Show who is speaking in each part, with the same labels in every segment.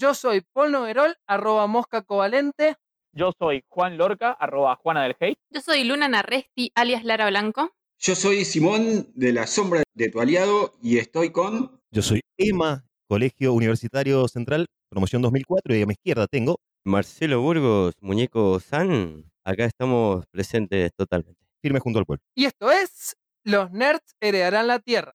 Speaker 1: Yo soy Paul Noguerol, arroba mosca covalente.
Speaker 2: Yo soy Juan Lorca, arroba Juana del Hate.
Speaker 3: Yo soy Luna Narresti, alias Lara Blanco.
Speaker 4: Yo soy Simón de la sombra de tu aliado y estoy con...
Speaker 5: Yo soy Emma, Colegio Universitario Central, promoción 2004 y a mi izquierda tengo...
Speaker 6: Marcelo Burgos, muñeco San. Acá estamos presentes totalmente.
Speaker 5: Firme junto al pueblo.
Speaker 1: Y esto es Los Nerds Heredarán la Tierra.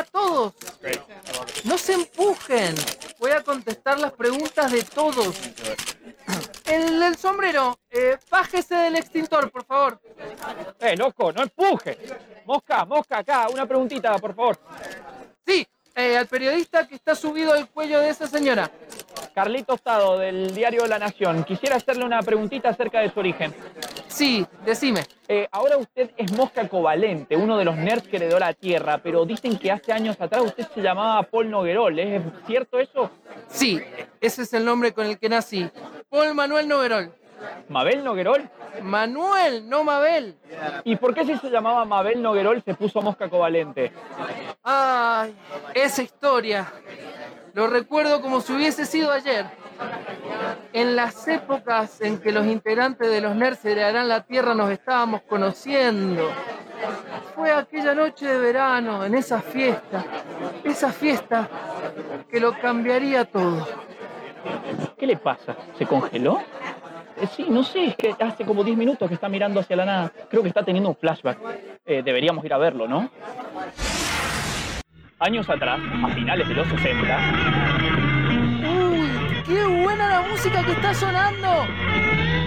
Speaker 7: A
Speaker 1: todos. No se empujen. Voy a contestar las preguntas de todos. El sombrero, eh, bájese del extintor, por favor.
Speaker 2: ¡Eh, loco, no empuje! Mosca, mosca, acá, una preguntita, por favor.
Speaker 1: Sí, eh, al periodista que está subido al cuello de esa señora.
Speaker 2: Carlito Tostado, del diario La Nación. Quisiera hacerle una preguntita acerca de su origen.
Speaker 1: Sí, decime.
Speaker 2: Eh, ahora usted es Mosca Covalente, uno de los nerds que heredó la Tierra, pero dicen que hace años atrás usted se llamaba Paul Noguerol. ¿Es cierto eso?
Speaker 1: Sí, ese es el nombre con el que nací. Paul Manuel Noguerol.
Speaker 2: ¿Mabel Noguerol?
Speaker 1: Manuel, no Mabel.
Speaker 2: ¿Y por qué si se llamaba Mabel Noguerol se puso Mosca Covalente?
Speaker 1: Ay, esa historia. Lo recuerdo como si hubiese sido ayer. En las épocas en que los integrantes de los Nerds heredarán la Tierra nos estábamos conociendo. Fue aquella noche de verano, en esa fiesta. Esa fiesta que lo cambiaría todo.
Speaker 2: ¿Qué le pasa? ¿Se congeló? Eh, sí, no sé, es que hace como 10 minutos que está mirando hacia la nada. Creo que está teniendo un flashback. Eh, deberíamos ir a verlo, ¿no? Años atrás, a finales de los 60,
Speaker 1: ¡Uy! ¡Qué buena la música que está sonando!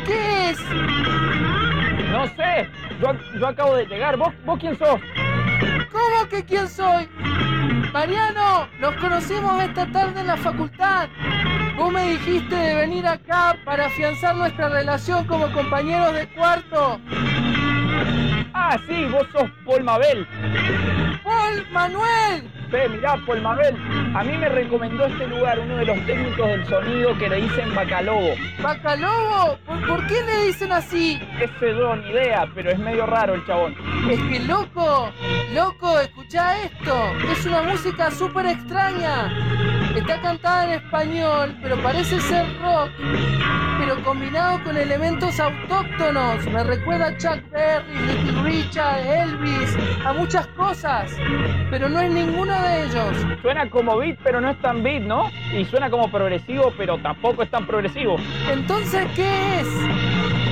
Speaker 1: ¿Qué es?
Speaker 2: no sé, yo, yo acabo de llegar. ¿Vos, ¿Vos quién sos?
Speaker 1: ¿Cómo que quién soy? Mariano, nos conocimos esta tarde en la facultad. Vos me dijiste de venir acá para afianzar nuestra relación como compañeros de cuarto.
Speaker 2: Ah, sí, vos sos Paul Mabel.
Speaker 1: ¡Paul Manuel!
Speaker 2: Ve, mirá, Paul Mabel. A mí me recomendó este lugar uno de los técnicos del sonido que le dicen Bacalobo.
Speaker 1: ¿Bacalobo? ¿Por, por qué le dicen así?
Speaker 2: Ese yo ni idea, pero es medio raro el chabón.
Speaker 1: Es que loco, loco, escucha esto. Es una música súper extraña. Está cantada en español, pero parece ser rock. Pero combinado con elementos autóctonos. Me recuerda a Chuck Berry, Little Richard, Elvis, a muchas cosas. Pero no es ninguno de ellos.
Speaker 2: Suena como beat, pero no es tan beat, ¿no? Y suena como progresivo, pero tampoco es tan progresivo.
Speaker 1: Entonces, ¿qué es?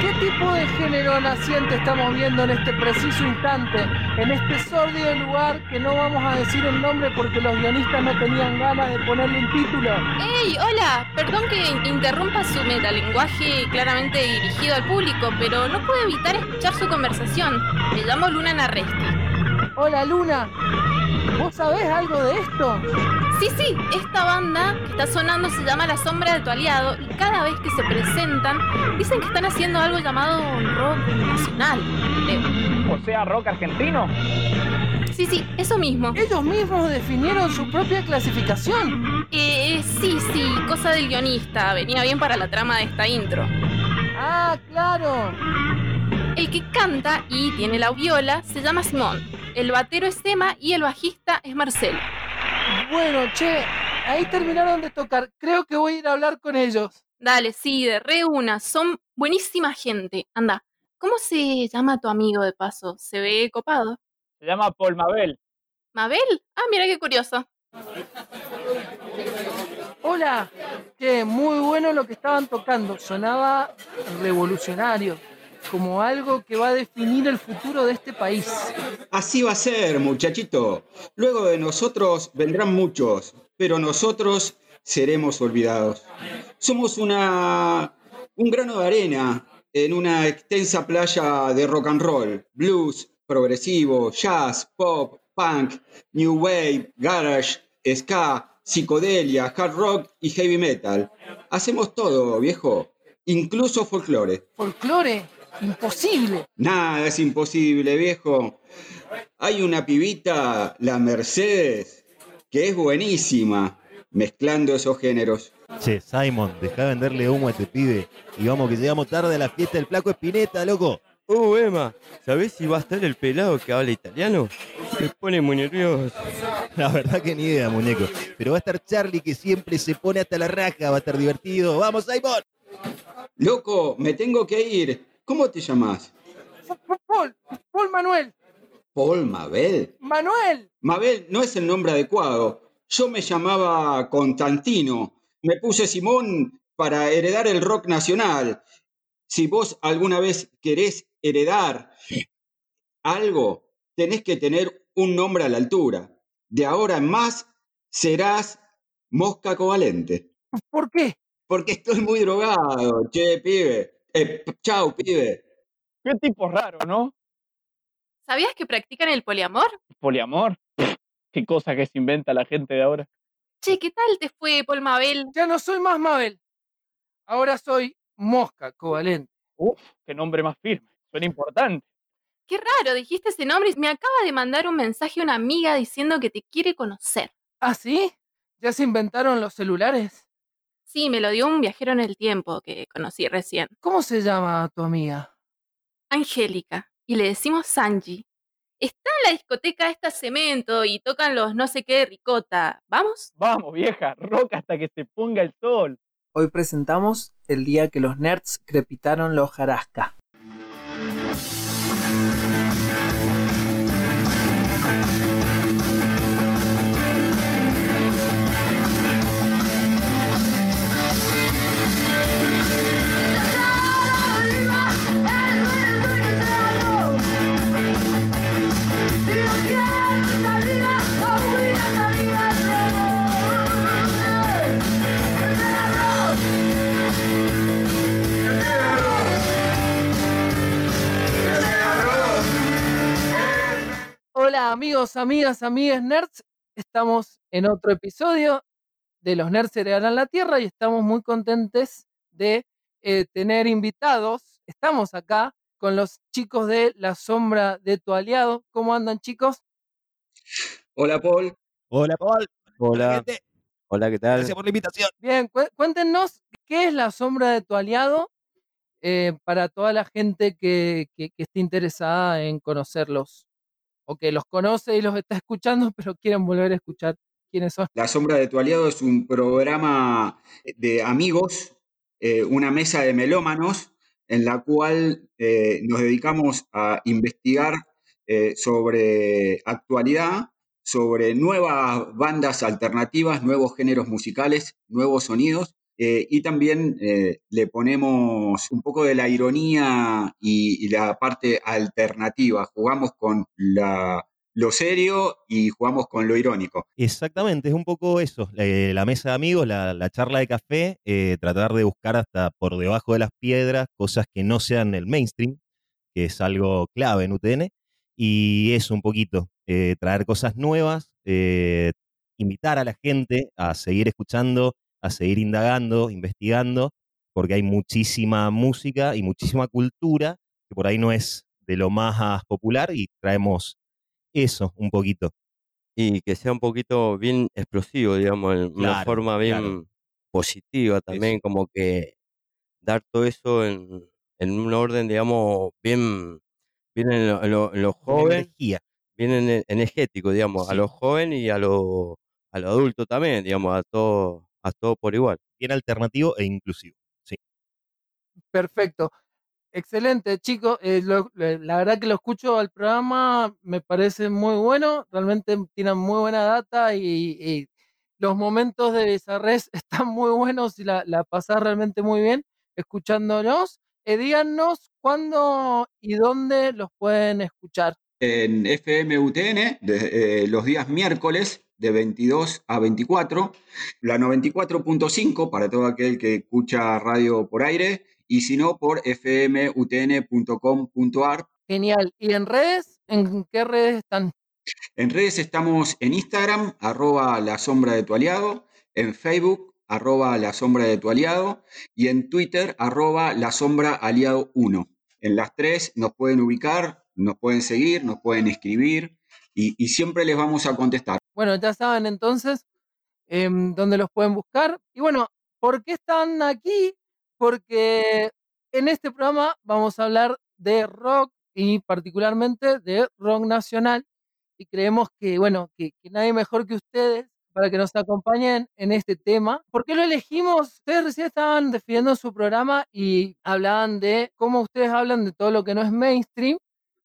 Speaker 1: ¿Qué tipo de género naciente estamos viendo en este preciso instante? En este sórdido lugar que no vamos a decir el nombre porque los guionistas no tenían ganas de ponerle un título.
Speaker 3: ¡Ey! Hola, perdón que interrumpa su metalenguaje claramente dirigido al público, pero no puedo evitar escuchar su conversación. Me llamo Luna Narresti.
Speaker 1: Hola Luna, ¿vos sabés algo de esto?
Speaker 3: Sí, sí, esta banda que está sonando se llama La Sombra de tu Aliado y cada vez que se presentan dicen que están haciendo algo llamado rock nacional. creo.
Speaker 2: O sea, rock argentino.
Speaker 3: Sí, sí, eso mismo.
Speaker 1: Ellos mismos definieron su propia clasificación.
Speaker 3: Eh, sí, sí, cosa del guionista. Venía bien para la trama de esta intro.
Speaker 1: Ah, claro.
Speaker 3: El que canta y tiene la viola se llama Simón. El batero es Emma y el bajista es Marcelo.
Speaker 1: Bueno, che, ahí terminaron de tocar. Creo que voy a ir a hablar con ellos.
Speaker 3: Dale, sí, de re una. Son buenísima gente. Anda, ¿cómo se llama tu amigo de paso? ¿Se ve copado?
Speaker 2: Se llama Paul Mabel.
Speaker 3: ¿Mabel? Ah, mira qué curioso.
Speaker 1: Hola, che, muy bueno lo que estaban tocando. Sonaba revolucionario, como algo que va a definir el futuro de este país.
Speaker 4: Así va a ser, muchachito. Luego de nosotros vendrán muchos, pero nosotros seremos olvidados. Somos una, un grano de arena en una extensa playa de rock and roll, blues, progresivo, jazz, pop, punk, new wave, garage, ska, psicodelia, hard rock y heavy metal. Hacemos todo, viejo, incluso folclore.
Speaker 1: Folclore, imposible.
Speaker 4: Nada es imposible, viejo. Hay una pibita, la Mercedes, que es buenísima mezclando esos géneros.
Speaker 5: Che, Simon, deja de venderle humo a este pibe. Y vamos que llegamos tarde a la fiesta del flaco Espineta, loco.
Speaker 6: Uh, Emma, ¿sabés si va a estar el pelado que habla italiano? Se pone muy nervioso.
Speaker 5: La verdad que ni idea, muñeco. Pero va a estar Charlie que siempre se pone hasta la raja, va a estar divertido. ¡Vamos, Simon!
Speaker 4: Loco, me tengo que ir. ¿Cómo te llamas?
Speaker 1: Paul, Paul Manuel.
Speaker 4: Paul Mabel.
Speaker 1: Manuel.
Speaker 4: Mabel no es el nombre adecuado. Yo me llamaba Constantino. Me puse Simón para heredar el rock nacional. Si vos alguna vez querés heredar algo, tenés que tener un nombre a la altura. De ahora en más serás Mosca Covalente.
Speaker 1: ¿Por qué?
Speaker 4: Porque estoy muy drogado, che, pibe. Eh, chau, pibe.
Speaker 2: Qué tipo raro, ¿no?
Speaker 3: ¿Sabías que practican el poliamor?
Speaker 2: Poliamor. Qué cosa que se inventa la gente de ahora.
Speaker 3: Che, ¿qué tal te fue, Paul Mabel?
Speaker 1: Ya no soy más Mabel. Ahora soy Mosca Covalente.
Speaker 2: Uf, qué nombre más firme. Suena importante.
Speaker 3: Qué raro, dijiste ese nombre. Me acaba de mandar un mensaje una amiga diciendo que te quiere conocer.
Speaker 1: ¿Ah, sí? ¿Ya se inventaron los celulares?
Speaker 3: Sí, me lo dio un viajero en el tiempo que conocí recién.
Speaker 1: ¿Cómo se llama tu amiga?
Speaker 3: Angélica. Y le decimos Sanji. Está en la discoteca esta cemento y tocan los no sé qué de ricota. ¿Vamos?
Speaker 2: Vamos, vieja, roca hasta que se ponga el sol.
Speaker 8: Hoy presentamos el día que los nerds crepitaron los jarasca.
Speaker 1: Hola amigos, amigas, amigas nerds. Estamos en otro episodio de Los Nerds Heredarán la Tierra y estamos muy contentes de eh, tener invitados. Estamos acá con los chicos de La Sombra de tu Aliado. ¿Cómo andan chicos?
Speaker 4: Hola, Paul.
Speaker 5: Hola, Paul.
Speaker 6: Hola, hola, ¿qué tal?
Speaker 5: Gracias por la invitación.
Speaker 1: Bien, cué- cuéntenos qué es La Sombra de tu Aliado eh, para toda la gente que, que- que esté interesada en conocerlos o que los conoce y los está escuchando pero quieren volver a escuchar quiénes son.
Speaker 4: La Sombra de tu Aliado es un programa de amigos, eh, una mesa de melómanos, en la cual eh, nos dedicamos a investigar eh, sobre actualidad, sobre nuevas bandas alternativas, nuevos géneros musicales, nuevos sonidos. Eh, y también eh, le ponemos un poco de la ironía y, la parte alternativa. Jugamos con lo serio y jugamos con lo irónico.
Speaker 5: Exactamente, es un poco eso. eh, la mesa de amigos, la, la charla de café, eh, tratar de buscar hasta por debajo de las piedras cosas que no sean el mainstream, que es algo clave en UTN. Y eso un poquito, eh, traer cosas nuevas, eh, invitar a la gente a seguir escuchando, a seguir indagando, investigando, porque hay muchísima música y muchísima cultura que por ahí no es de lo más popular y traemos eso un poquito.
Speaker 6: Y que sea un poquito bien explosivo, digamos, en una
Speaker 5: Claro,
Speaker 6: forma bien
Speaker 5: claro.
Speaker 6: positiva también, como que dar todo eso en, en un orden, digamos, bien, bien en lo, en lo- en lo
Speaker 5: Con
Speaker 6: joven,
Speaker 5: energía.
Speaker 6: bien ene- energético, digamos, a los jóvenes y a los a los adultos también, digamos, a todos a todo por igual.
Speaker 5: Bien alternativo e inclusivo. Sí.
Speaker 1: Perfecto. Excelente, chicos. Eh, lo- le- la verdad que lo escucho al programa, me parece muy bueno. Realmente tienen muy buena data y, y los momentos de Bizarres están muy buenos y la, la pasás realmente muy bien escuchándonos. Eh, díganos cuándo y dónde los pueden escuchar.
Speaker 4: en FMUTN de- eh, los días miércoles de 22 a 24, la 94.5 para todo aquel que escucha radio por aire y si no por fmutn.com.ar.
Speaker 1: Genial. ¿Y en redes? ¿En qué redes están?
Speaker 4: En redes estamos en Instagram, arroba la sombra de tu aliado, en Facebook, arroba la sombra de tu aliado y en Twitter, arroba la sombra aliado 1. En las tres nos pueden ubicar, nos pueden seguir, nos pueden escribir y, y siempre les vamos a contestar.
Speaker 1: Bueno, ya saben entonces em, dónde los pueden buscar. Y bueno, ¿por qué están aquí? Porque en este programa vamos a hablar de rock y particularmente de rock nacional. Y creemos que, bueno, que, que nadie mejor que ustedes para que nos acompañen en este tema. ¿Por qué lo elegimos? Ustedes recién estaban definiendo su programa y hablaban de cómo ustedes hablan de todo lo que no es mainstream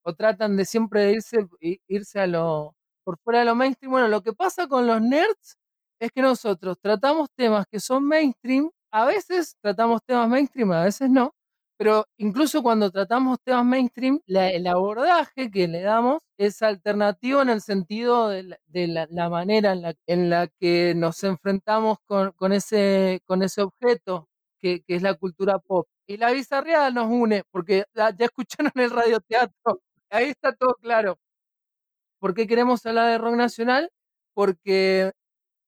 Speaker 1: o tratan de siempre irse, irse a lo, por fuera de lo mainstream. Bueno, lo que pasa con los nerds es que nosotros tratamos temas que son mainstream, a veces tratamos temas mainstream, a veces no, pero incluso cuando tratamos temas mainstream, el abordaje que le damos es alternativo en el sentido de la, manera en la, que nos enfrentamos con, ese, con ese objeto que, es la cultura pop. Y la bizarreada nos une, porque ya escucharon el radioteatro, ahí está todo claro. ¿Por qué queremos hablar de rock nacional? Porque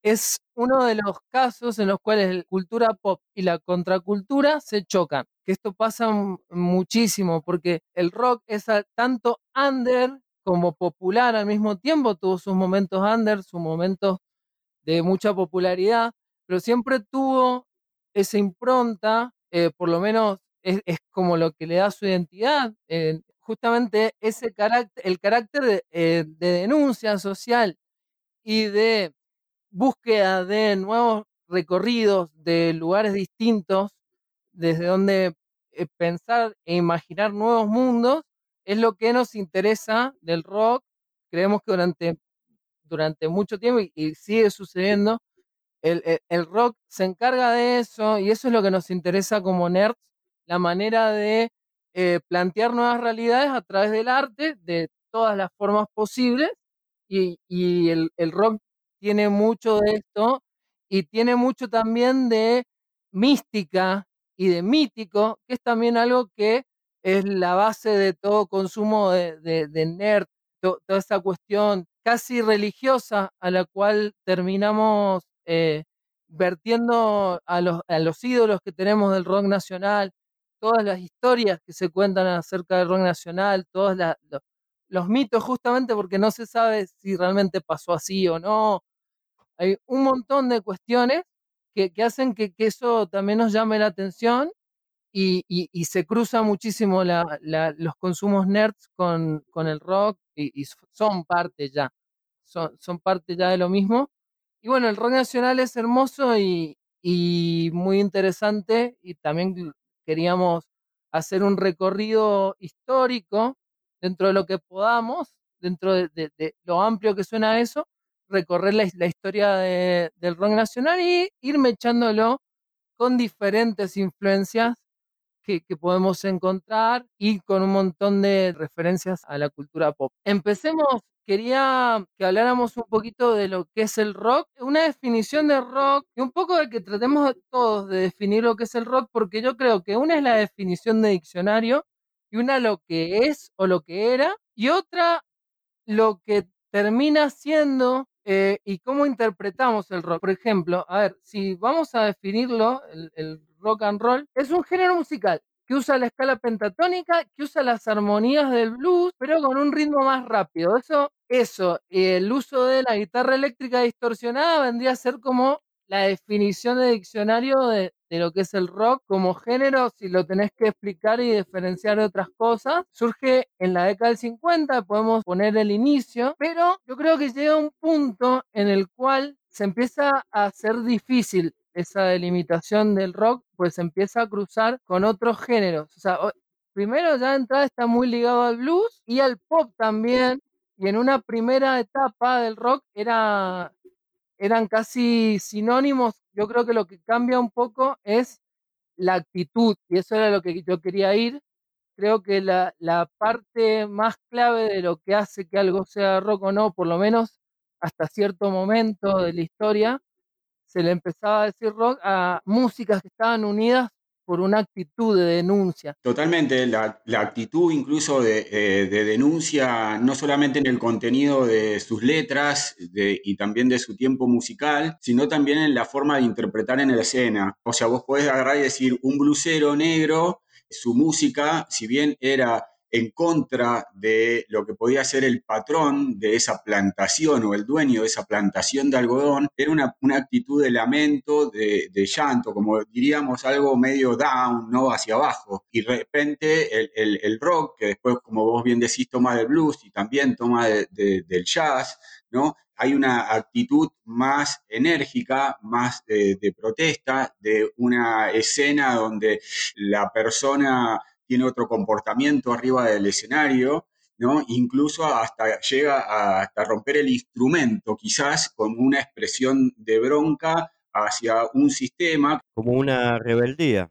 Speaker 1: es uno de los casos en los cuales la cultura pop y la contracultura se chocan. Que esto pasa muchísimo porque el rock es tanto under como popular al mismo tiempo, tuvo sus momentos under, sus momentos de mucha popularidad, pero siempre tuvo esa impronta, eh, por lo menos es, como lo que le da su identidad, justamente ese carácter, el carácter de, eh, de denuncia social y de búsqueda de nuevos recorridos de lugares distintos, desde donde eh, pensar e imaginar nuevos mundos, es lo que nos interesa del rock. Creemos que durante, durante mucho tiempo, y, y sigue sucediendo, el, el- el rock se encarga de eso, y eso es lo que nos interesa como nerds, la manera de eh, plantear nuevas realidades a través del arte, de todas las formas posibles, y, el, rock tiene mucho de esto y tiene mucho también de mística y de mítico, que es también algo que es la base de todo consumo de, de- de nerd, to- toda esa cuestión casi religiosa a la cual terminamos eh, vertiendo a los, a los ídolos que tenemos del rock nacional, todas las historias que se cuentan acerca del rock nacional, todos la- lo- los mitos justamente porque no se sabe si realmente pasó así o no. Hay un montón de cuestiones que, que hacen que, que eso también nos llame la atención y, y- y se cruza muchísimo la- la- los consumos nerds con, con el rock y, y son parte ya, son, son parte ya de lo mismo. Y bueno, el rock nacional es hermoso y, y muy interesante y también queríamos hacer un recorrido histórico dentro de lo que podamos, dentro de, lo amplio que suena eso, recorrer la, his- la historia de- del rock nacional y ir mechándolo con diferentes influencias que, que podemos encontrar y con un montón de referencias a la cultura pop. Empecemos, quería que habláramos un poquito de lo que es el rock, una definición de rock y un poco de que tratemos todos de definir lo que es el rock, porque yo creo que una es la definición de diccionario y una lo que es o lo que era y otra lo que termina siendo eh, y cómo interpretamos el rock. Por ejemplo, a ver, si vamos a definirlo, el, el rock and roll es un género musical que usa la escala pentatónica, que usa las armonías del blues, pero con un ritmo más rápido. Eso, eso, el uso de la guitarra eléctrica distorsionada vendría a ser como la definición de diccionario de, de lo que es el rock como género, si lo tenés que explicar y diferenciar de otras cosas, surge en la década del 50, podemos poner el inicio, pero yo creo que llega un punto en el cual se empieza a hacer difícil esa delimitación del rock, pues empieza a cruzar con otros géneros. O sea, primero ya de entrada está muy ligado al blues y al pop también, y en una primera etapa del rock era, eran casi sinónimos. Yo creo que lo que cambia un poco es la actitud, y eso era lo que yo quería ir. Creo que la, la parte más clave de lo que hace que algo sea rock o no, por lo menos hasta cierto momento de la historia, se le empezaba a decir rock a músicas que estaban unidas por una actitud de denuncia.
Speaker 4: Totalmente, la, actitud incluso de, eh, de denuncia, no solamente en el contenido de sus letras y también de su tiempo musical, sino también en la forma de interpretar en la escena. O sea, vos podés agarrar y decir, un blusero negro, su música, si bien era en contra de lo que podía ser el patrón de esa plantación o el dueño de esa plantación de algodón, era una, una actitud de lamento, de, llanto, como diríamos algo medio down, ¿no? Hacia abajo. Y de repente el, el- rock, que después, como vos bien decís, toma del blues y también toma de- de- del jazz, ¿no? Hay una actitud más enérgica, más de, de protesta, de una escena donde la persona tiene otro comportamiento arriba del escenario, ¿no? Incluso hasta llega a hasta romper el instrumento, quizás con una expresión de bronca hacia un sistema.
Speaker 6: Como una rebeldía.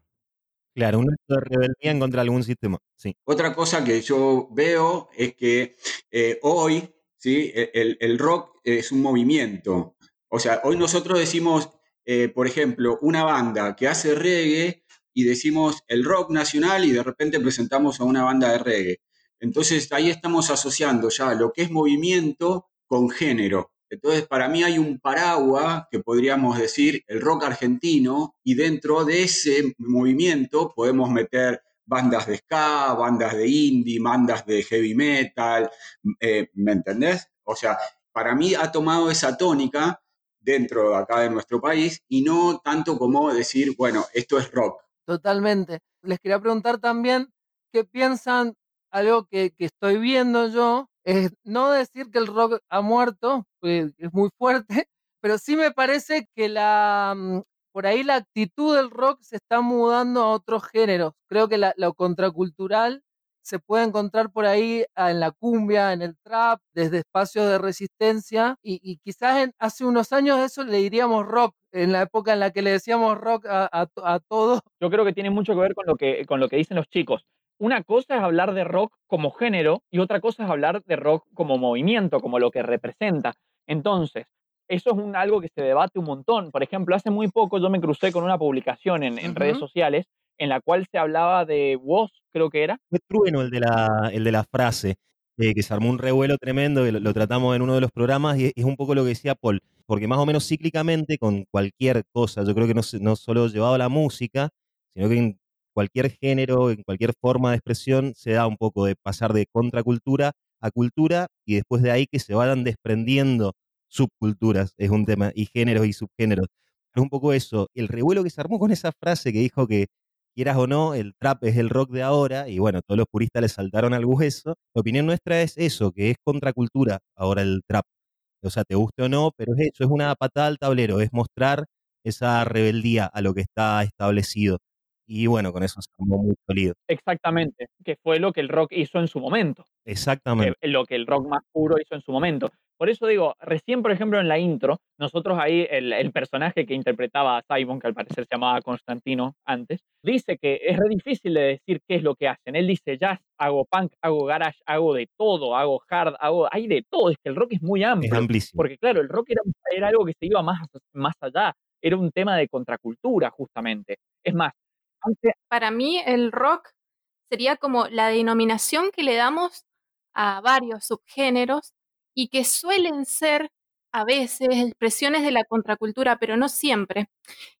Speaker 5: Claro, un acto de rebeldía en contra de algún sistema. Sí.
Speaker 4: Otra cosa que yo veo es que eh, hoy, ¿sí? El, el rock es un movimiento. O sea, hoy nosotros decimos, eh, por ejemplo, una banda que hace reggae y decimos el rock nacional y de repente presentamos a una banda de reggae. Entonces ahí estamos asociando ya lo que es movimiento con género. Entonces, para mí hay un paraguas que podríamos decir el rock argentino y dentro de ese movimiento podemos meter bandas de ska, bandas de indie, bandas de heavy metal, eh, ¿me entendés? O sea, para mí ha tomado esa tónica dentro de acá de nuestro país y no tanto como decir, bueno, esto es rock.
Speaker 1: Totalmente. Les quería preguntar también qué piensan, algo que, que estoy viendo yo, es no decir que el rock ha muerto, pues, es muy fuerte, pero sí me parece que la, mm, por ahí la actitud del rock se está mudando a otros géneros. Creo que la, lo contracultural se puede encontrar por ahí ah, en la cumbia, en el trap, desde espacios de resistencia, y, y quizás en- hace unos años eso le diríamos rock, en la época en la que le decíamos rock a, a, to- a todo.
Speaker 2: Yo creo que tiene mucho que ver con lo que, con lo que dicen los chicos. Una cosa es hablar de rock como género y otra cosa es hablar de rock como movimiento, como lo que representa. Entonces, eso es un, algo que se debate un montón. Por ejemplo, hace muy poco yo me crucé con una publicación en, en redes sociales en la cual se hablaba de Woz, creo que era,
Speaker 5: Fue trueno el de la, el de la frase, eh, que se armó un revuelo tremendo, lo, tratamos en uno de los programas, y es, un poco lo que decía Paul, porque más o menos cíclicamente con cualquier cosa, yo creo que no, no solo llevado a la música, sino que en cualquier género, en cualquier forma de expresión, se da un poco de pasar de contracultura a cultura y después de ahí que se vayan desprendiendo subculturas, es un tema, y géneros y subgéneros. Es un poco eso, el revuelo que se armó con esa frase que dijo que quieras o no, el trap es el rock de ahora, y bueno, todos los puristas le saltaron al hueso. La opinión nuestra es eso, que es contracultura ahora el trap. O sea, te guste o no, pero es eso, es una patada al tablero, es mostrar esa rebeldía a lo que está establecido. Y bueno, con eso se armó muy sólido.
Speaker 2: exactamente, que fue lo que el rock hizo en su momento.
Speaker 5: Exactamente.
Speaker 2: lo que el rock más puro hizo en su momento. Por eso digo, recién, por ejemplo, en la intro, nosotros ahí, el, el personaje que interpretaba a Simon, que al parecer se llamaba Constantino antes, dice que es re difícil de decir qué es lo que hacen. Él dice jazz, hago punk, hago garage, hago de todo, hago hard, hago, hay de todo. Es que el rock es muy
Speaker 5: Es
Speaker 2: amplio.
Speaker 5: amplísimo.
Speaker 2: Porque claro, el rock era, era algo que se iba más, más allá. Era un tema de contracultura, justamente. Es más, antes,
Speaker 3: Para mí el rock sería como la denominación que le damos a varios subgéneros y que suelen ser a veces expresiones de la contracultura, pero no siempre.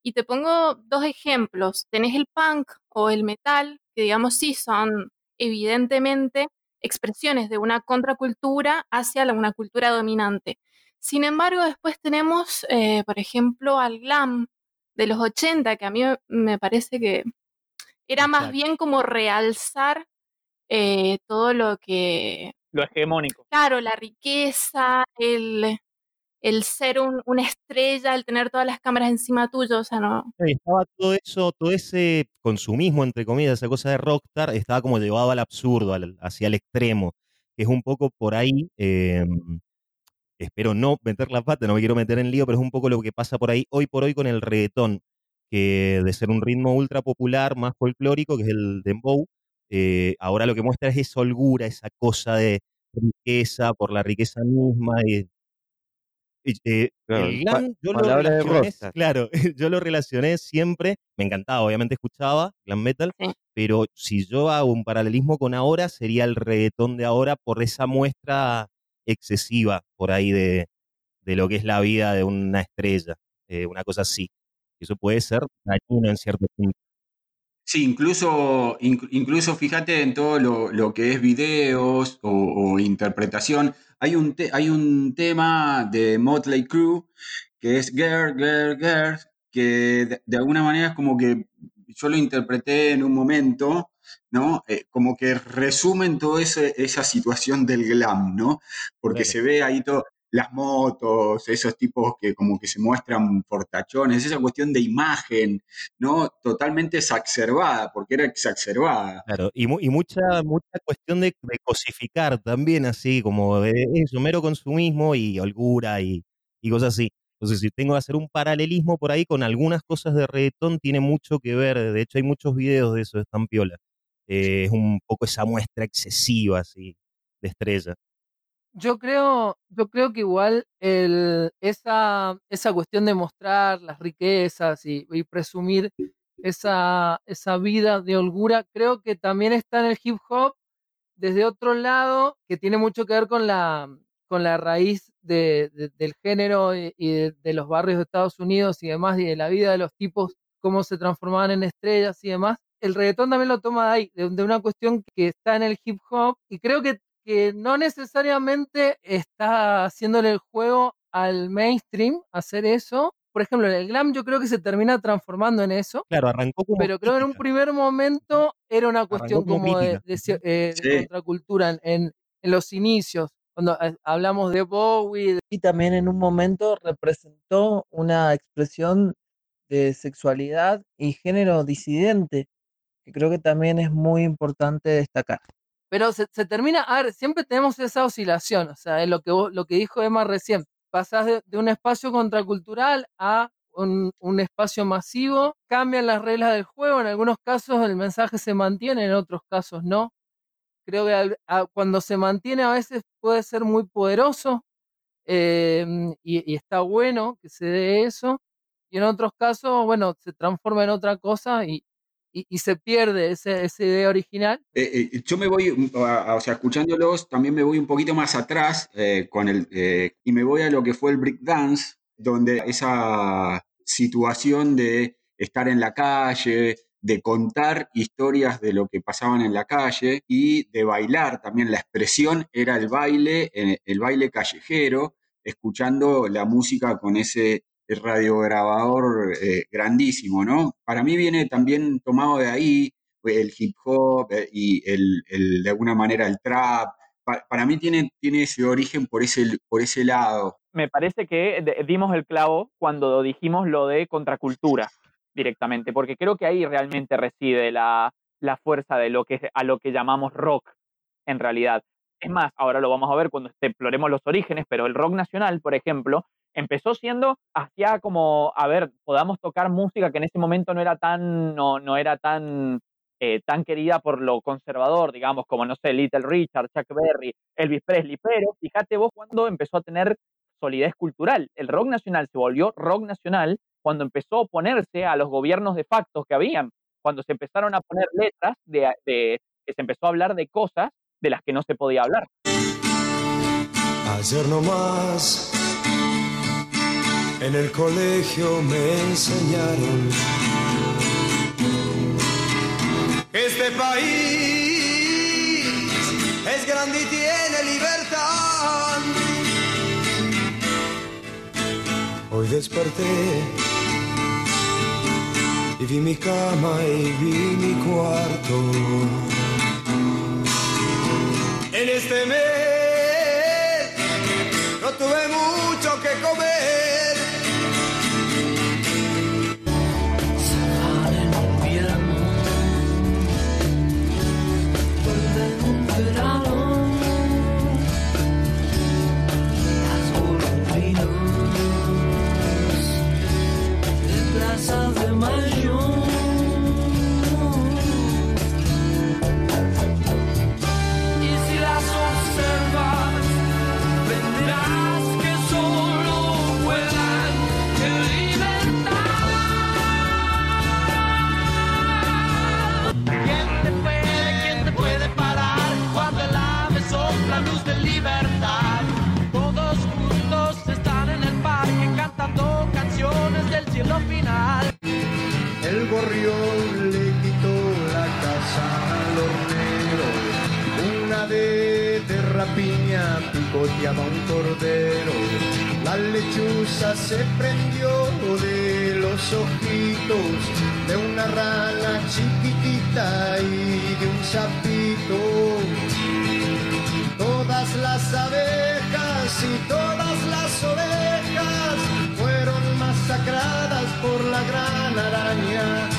Speaker 3: Y te pongo dos ejemplos. Tenés el punk o el metal, que digamos sí son evidentemente expresiones de una contracultura hacia la- una cultura dominante. Sin embargo, después tenemos, eh, por ejemplo, al glam de los 80, que a mí me parece que era más
Speaker 2: Exacto.
Speaker 3: bien como realzar eh, todo lo que,
Speaker 2: Lo hegemónico.
Speaker 3: claro, la riqueza, el, el ser un- una estrella, el tener todas las cámaras encima tuyo, o sea, no.
Speaker 5: Estaba todo eso, todo ese consumismo, entre comillas, esa cosa de rockstar, estaba como llevado al absurdo, al- hacia el extremo, que es un poco por ahí, eh, espero no meter la pata, no me quiero meter en lío, pero es un poco lo que pasa por ahí hoy por hoy con el reggaetón, que de ser un ritmo ultra popular, más folclórico, que es el dembow, eh, ahora lo que muestra es esa holgura, esa cosa de riqueza por la riqueza misma, y eh,
Speaker 6: Claro,
Speaker 5: el glam yo lo relacioné, claro, yo lo relacioné siempre, me encantaba, obviamente escuchaba glam metal,
Speaker 3: Sí.
Speaker 5: pero si yo hago un paralelismo con ahora, sería el reggaetón de ahora por esa muestra excesiva por ahí de, de lo que es la vida de una estrella, eh, una cosa así. Eso puede ser dañino en cierto punto.
Speaker 4: Sí, incluso, inc- incluso fíjate en todo lo, lo que es videos o, o interpretación. Hay un, te- hay un tema de Motley Crue que es Girl, Girl, Girl, que de, de alguna manera es como que yo lo interpreté en un momento, ¿no? Eh, como que resumen toda esa situación del glam, ¿no? Porque se ve ahí todo, las motos, esos tipos que como que se muestran fortachones, esa cuestión de imagen, ¿no? Totalmente exacerbada, porque era exacerbada.
Speaker 5: Claro, y, mu- y mucha, mucha cuestión de, cosificar también, así como de eso, mero consumismo y holgura y, y cosas así. Entonces, si tengo que hacer un paralelismo por ahí con algunas cosas de reggaetón, tiene mucho que ver. De hecho, hay muchos videos de eso, de Están Piola. Eh, es un poco esa muestra excesiva, así, de estrella.
Speaker 1: Yo creo, yo creo que igual esa, esa cuestión de mostrar las riquezas y, presumir esa, esa vida de holgura, creo que también está en el hip hop desde otro lado, que tiene mucho que ver con la, con la raíz de- de- del género y, de, los barrios de Estados Unidos y demás, y de la vida de los tipos, cómo se transformaban en estrellas y demás. El reggaetón también lo toma de ahí, de una cuestión que está en el hip hop, y creo que, que no necesariamente está haciéndole el juego al mainstream hacer eso. Por ejemplo, el glam yo creo que se termina transformando en eso,
Speaker 5: Claro, arrancó como
Speaker 1: pero creo que en un primer momento era una cuestión
Speaker 5: como
Speaker 1: como de, eh, de contracultura en, en- en los inicios, cuando eh, hablamos de Bowie.
Speaker 8: Y también en un momento representó una expresión de sexualidad y género disidente, que creo que también es muy importante destacar.
Speaker 1: Pero se, termina, a ver, siempre tenemos esa oscilación, o sea, es lo que, vos- lo que dijo Emma recién, pasás de, un espacio contracultural a un, espacio masivo, cambian las reglas del juego, en algunos casos el mensaje se mantiene, en otros casos no. Creo que cuando se mantiene a veces puede ser muy poderoso eh, y, y está bueno que se dé eso, y en otros casos, bueno, se transforma en otra cosa y, y- se pierde ese, esa idea original.
Speaker 4: Eh, eh, yo me voy, mm, o sea, escuchándolos, también me voy un poquito más atrás eh, con el, y me voy a lo que fue el breakdance, donde esa situación de estar en la calle, de contar historias de lo que pasaban en la calle y de bailar también. La expresión era el baile, el baile callejero, escuchando la música con ese radiograbador eh, grandísimo, ¿no? Para mí viene también tomado de ahí el hip hop eh, y el, el- de alguna manera el trap. Pa- para mí tiene, tiene ese origen por ese, por ese lado.
Speaker 2: me parece que dimos el clavo cuando dijimos lo de contracultura directamente, porque creo que ahí realmente reside la, la fuerza de lo que a lo que llamamos rock en realidad. Es más, ahora lo vamos a ver cuando exploremos los orígenes, pero el rock nacional, por ejemplo, empezó siendo hacia como, a ver, podamos tocar música que en ese momento no era tan, no, no era tan, eh, tan querida por lo conservador, digamos, como, no sé, Little Richard, Chuck Berry, Elvis Presley, pero fíjate vos cuando empezó a tener solidez cultural. El rock nacional se volvió rock nacional cuando empezó a oponerse a los gobiernos de facto que habían, cuando se empezaron a poner letras de, que se empezó a hablar de cosas de las que no se podía hablar.
Speaker 9: Ayer nomás en el colegio me enseñaron que este país es grande y tiene libertad. desperté y vi mi cama y vi mi cuarto. En este mes
Speaker 7: de Plaza de Mayo. El
Speaker 10: gorrión le quitó la casa al hornero. Una de, de rapiña picoteaba un cordero. La lechuza se prendió de los ojitos de una rana chiquitita y de un sapito. Todas las abejas y todas las ovejas masacradas por la gran araña.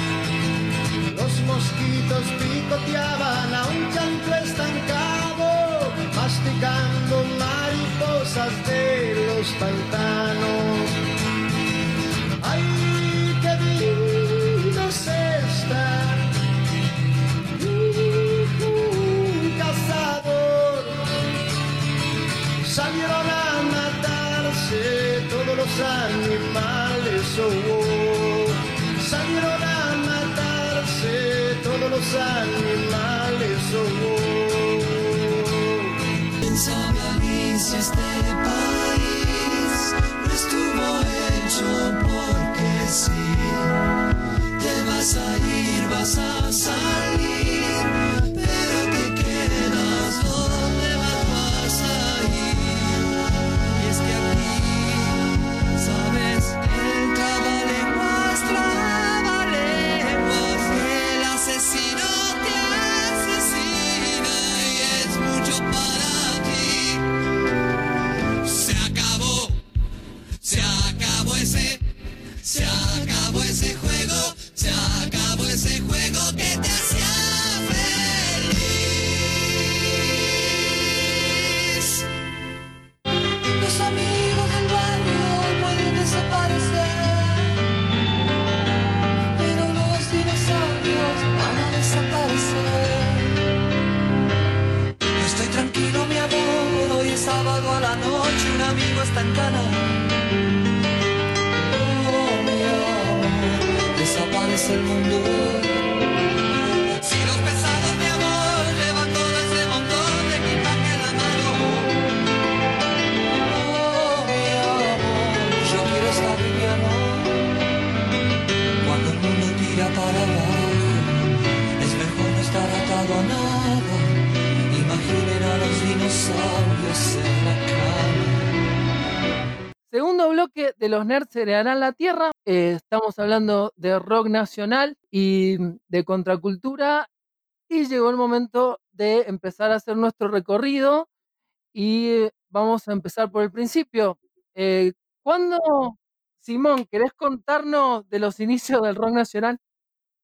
Speaker 10: Los mosquitos picoteaban a un chancho estancado, masticando mariposas de los pantanos.
Speaker 7: Vas a ir, vas a salir, los
Speaker 1: nerds heredarán la tierra. Eh, estamos hablando de rock nacional y de contracultura. Y llegó el momento de empezar a hacer nuestro recorrido. Y vamos a empezar por el principio. Eh, ¿Cuándo, Simón, querés contarnos de los inicios del rock nacional?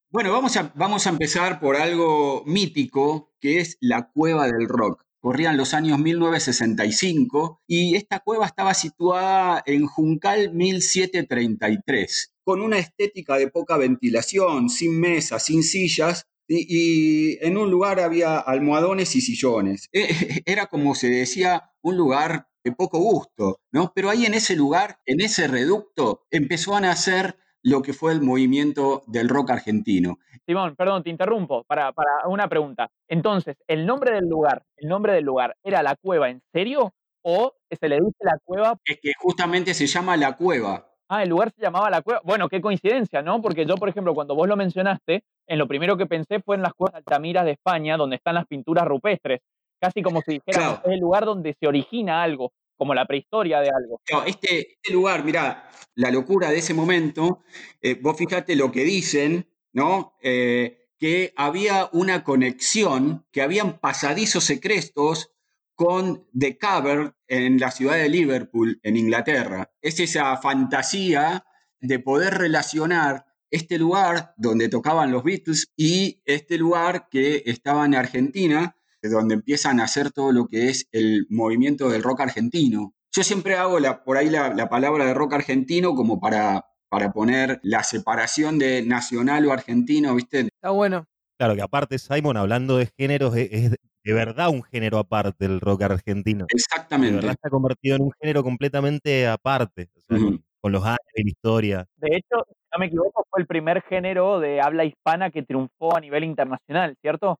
Speaker 4: Bueno, vamos a, vamos a empezar por algo mítico, que es la cueva del rock. Corrían los años 1965 y esta cueva estaba situada en Juncal 1733, con una estética de poca ventilación, sin mesas, sin sillas, y, en un lugar había almohadones y sillones. Eh, Era como se decía, un lugar de poco gusto, ¿no? Pero ahí en ese lugar, en ese reducto, empezó a nacer lo que fue el movimiento del rock argentino.
Speaker 2: Simón, perdón, te interrumpo para, para una pregunta. Entonces, ¿el nombre del lugar, el nombre del lugar, era la cueva en serio o se le dice la cueva?
Speaker 4: Es que justamente se llama La Cueva.
Speaker 2: Ah, el lugar se llamaba la cueva. Bueno, qué coincidencia, ¿no? Porque yo, por ejemplo, cuando vos lo mencionaste, en lo primero que pensé fue en las cuevas de Altamira de España, donde están las pinturas rupestres. Casi como si dijéramos,
Speaker 4: Claro.
Speaker 2: es el lugar donde se origina algo. Como la prehistoria de algo.
Speaker 4: Este, este lugar, mirá, la locura de ese momento, eh, vos fíjate lo que dicen, ¿no? Eh, que había una conexión, que habían pasadizos secretos con The Cavern en la ciudad de Liverpool, en Inglaterra. Es esa fantasía de poder relacionar este lugar donde tocaban los Beatles y este lugar que estaba en Argentina, donde empiezan a hacer todo lo que es el movimiento del rock argentino. Yo siempre hago la, por ahí la, la palabra de rock argentino como para, para poner la separación de nacional o argentino, ¿viste?
Speaker 1: Está bueno.
Speaker 5: Claro que aparte, Simon, hablando de géneros, es, es de verdad un género aparte el rock argentino. De
Speaker 4: Exactamente.
Speaker 5: verdad está convertido en un género completamente aparte, o sea,
Speaker 4: Ujú.
Speaker 5: con, con los años y la historia.
Speaker 2: De hecho, si no me equivoco, fue el primer género de habla hispana que triunfó a nivel internacional, ¿cierto?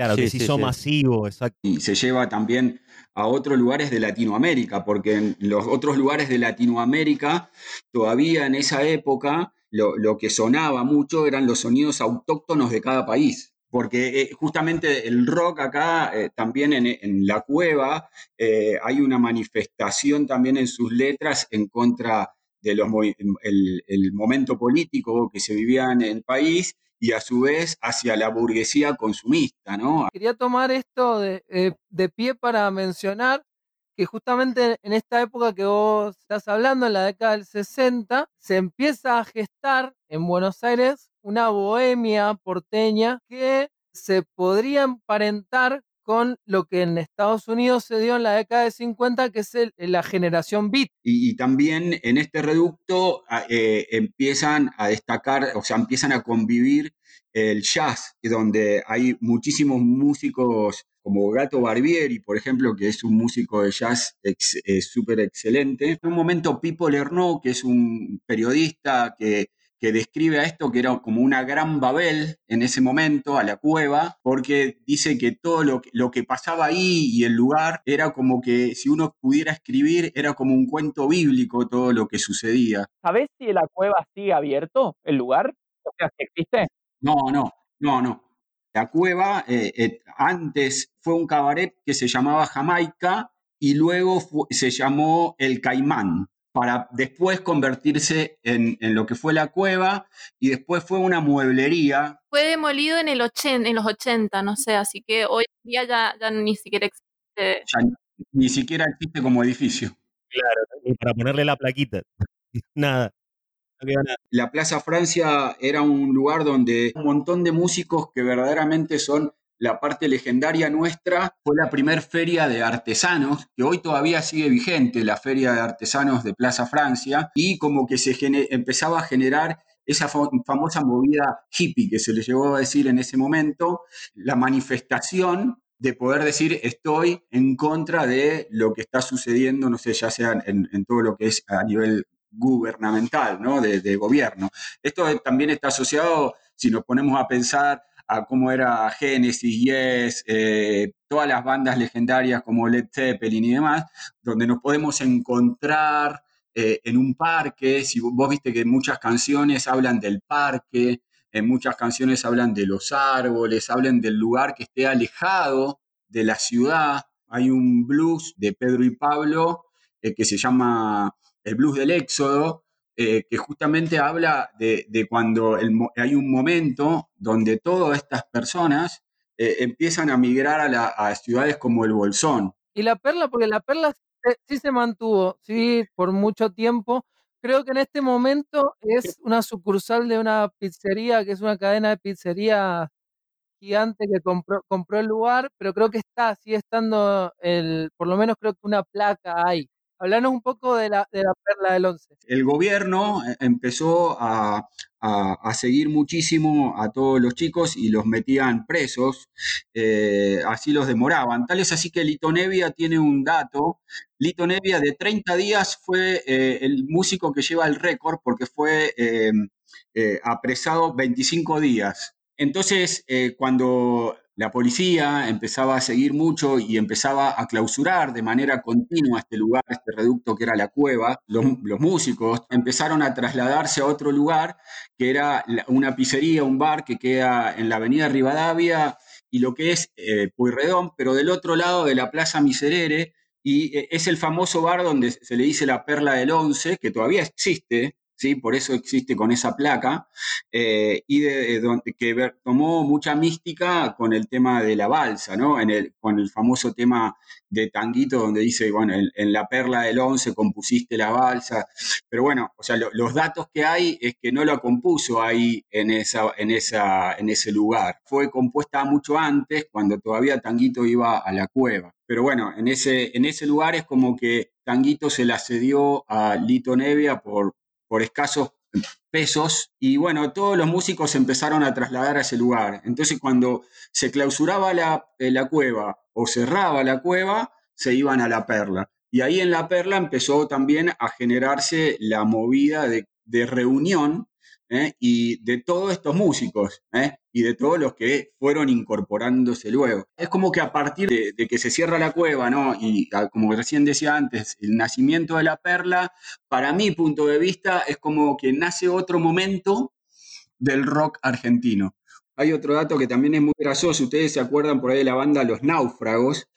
Speaker 5: Claro, que se
Speaker 6: sí,
Speaker 5: hizo
Speaker 6: sí.
Speaker 5: masivo, exacto.
Speaker 4: y se lleva también a otros lugares de Latinoamérica, porque en los otros lugares de Latinoamérica, todavía en esa época, lo, lo que sonaba mucho eran los sonidos autóctonos de cada país. Porque eh, justamente el rock acá, eh, también en, en la cueva, eh, hay una manifestación también en sus letras en contra de los movi- el, el momento político que se vivía en el país y a su vez hacia la burguesía consumista, ¿no?
Speaker 1: Quería tomar esto de, eh, de pie para mencionar que justamente en esta época que vos estás hablando, en la década del 60, se empieza a gestar en Buenos Aires una bohemia porteña que se podría emparentar con lo que en Estados Unidos se dio en la década de 50, que es la generación beat.
Speaker 4: Y, también en este reducto a- eh, empiezan a destacar, o sea, empiezan a convivir el jazz, donde hay muchísimos músicos como Gato Barbieri, por ejemplo, que es un músico de jazz ex- eh, súper excelente. En un momento, Pipo Lernoux, que es un periodista que, que describe a esto que era como una gran Babel en ese momento, a la cueva, porque dice que todo lo que, lo que pasaba ahí y el lugar era como que si uno pudiera escribir, era como un cuento bíblico todo lo que sucedía.
Speaker 2: ¿Sabés si la cueva sigue abierto, el lugar? O sea, si existe.
Speaker 4: No, no, no, no. La cueva eh, eh, antes fue un cabaret que se llamaba Jamaica y luego se llamó El Caimán para después convertirse en, en lo que fue la cueva y después fue una mueblería.
Speaker 3: Fue demolido en, el 80, en los 80, no sé, así que hoy en día ya, ya ni siquiera existe.
Speaker 4: Ya ni- ni siquiera existe como edificio.
Speaker 5: Claro, y para ponerle la plaquita. nada.
Speaker 4: La Plaza Francia era un lugar donde un montón de músicos que verdaderamente son la parte legendaria nuestra. Fue la primer feria de artesanos, que hoy todavía sigue vigente, la feria de artesanos de Plaza Francia, y como que se empezaba a generar esa fa- famosa movida hippie que se le llegó a decir en ese momento, la manifestación de poder decir estoy en contra de lo que está sucediendo, no sé, ya sea en, en todo lo que es a nivel gubernamental, ¿no? De, de gobierno. Esto también está asociado, si nos ponemos a pensar a cómo era Genesis, Yes, eh, todas las bandas legendarias como Led Zeppelin y demás, donde nos podemos encontrar eh, en un parque. Si vos, viste que muchas canciones hablan del parque, en muchas canciones hablan de los árboles, hablan del lugar que esté alejado de la ciudad. Hay un blues de Pedro y Pablo eh, que se llama el blues del éxodo, eh, que justamente habla de, cuando hay un momento donde todas estas personas eh, empiezan a migrar a, la- a ciudades como el Bolsón.
Speaker 1: Y la perla, porque la perla sí- se mantuvo, sí, por mucho tiempo. Creo que en este momento es una sucursal de una pizzería, que es una cadena de pizzería gigante que compró, compró el lugar, pero creo que está, sigue estando, el, por lo menos creo que una placa hay. Hablanos un poco de la, de la perla del 11.
Speaker 4: El gobierno eh, empezó a, a- a seguir muchísimo a todos los chicos y los metían presos, eh, así los demoraban. Tal es así que Lito Nevia tiene un dato. Lito Nevia de 30 días fue eh, el músico que lleva el récord porque fue apresado 25 días. Entonces, cuando la policía empezaba a seguir mucho y empezaba a clausurar de manera continua este lugar, este reducto que era la cueva, los, músicos empezaron a trasladarse a otro lugar que era una pizzería, un bar que queda en la avenida Rivadavia y lo que es eh, Pueyrredón, pero del otro lado de la Plaza Miserere, y eh, es el famoso bar donde se le dice la perla del once, que todavía existe, ¿sí? por eso existe con esa placa, eh, y que tomó mucha mística con el tema de la balsa, ¿no? Con el famoso tema de Tanguito, donde dice, bueno, en, la perla del once compusiste la balsa, pero bueno, o sea, lo- los datos que hay es que no la compuso ahí en, esa, en, esa, en ese lugar. Fue compuesta mucho antes, cuando todavía Tanguito iba a la cueva. Pero bueno, en ese, en ese lugar es como que Tanguito se la cedió a Lito Nevia por, por escasos pesos y bueno, todos los músicos empezaron a trasladar a ese lugar. Entonces cuando se clausuraba la, eh, la cueva o cerraba la cueva, se iban a la perla. Y ahí en la perla empezó también a generarse la movida de, de reunión ¿eh? y de todos estos músicos ¿eh? y de todos los que fueron incorporándose luego. Es como que a partir de, que se cierra la cueva, ¿no? Y como recién decía antes, el nacimiento de la perla, para mi punto de vista, es como que nace otro momento del rock argentino. Hay otro dato que también es muy gracioso, ustedes se acuerdan por ahí de la banda Los Náufragos,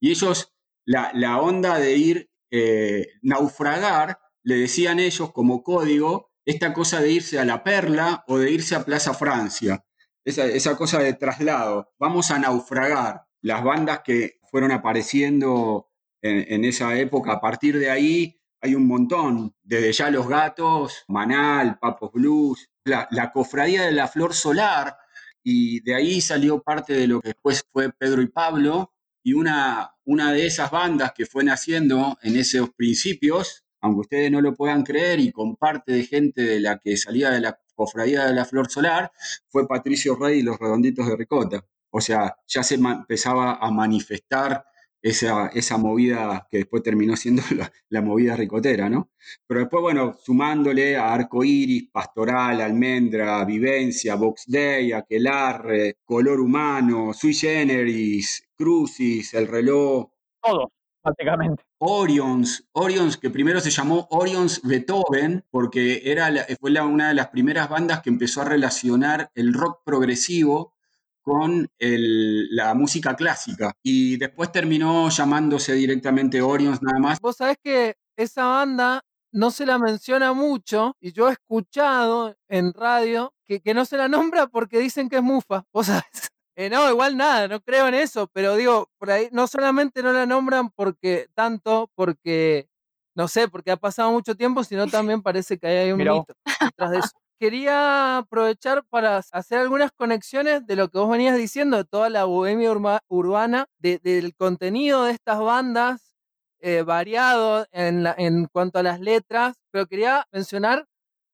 Speaker 4: y ellos, la, la onda de ir eh, naufragar, le decían ellos como código, esta cosa de irse a La Perla o de irse a Plaza Francia, esa, esa cosa de traslado, vamos a naufragar. Las bandas que fueron apareciendo en, esa época, a partir de ahí hay un montón, desde ya Los Gatos, Manal, Papos Blues, la, la Cofradía de la Flor Solar, y de ahí salió parte de lo que después fue Pedro y Pablo, y una, una de esas bandas que fue naciendo en esos principios, aunque ustedes no lo puedan creer, y con parte de gente de la que salía de la Cofradía de la Flor Solar, fue Patricio Rey y los Redonditos de Ricota. O sea, ya se empezaba a manifestar esa, esa movida que después terminó siendo la, la movida ricotera, ¿no? Pero después, bueno, sumándole a Arco Iris, Pastoral, Almendra, Vivencia, Box Day, Aquelarre, Color Humano, Sui Generis, Crucis, El Reloj,
Speaker 2: Todos, prácticamente.
Speaker 4: Orions, Orions, que primero se llamó Orions Beethoven, porque era la- fue la- una de las primeras bandas que empezó a relacionar el rock progresivo con el- la música clásica. Y después terminó llamándose directamente Orions nada más.
Speaker 1: Vos sabés que esa banda no se la menciona mucho y yo he escuchado en radio que, que no se la nombra porque dicen que es mufa. Vos sabés. Eh, no, igual nada, no creo en eso, pero digo, por ahí no solamente no la nombran porque tanto, porque no sé, porque ha pasado mucho tiempo, sino también parece que ahí hay un
Speaker 2: Mirá
Speaker 1: mito detrás de eso. Quería aprovechar para hacer algunas conexiones de lo que vos venías diciendo, de toda la bohemia urba- urbana, de- del contenido de estas bandas, eh, variado en, la- en cuanto a las letras, pero quería mencionar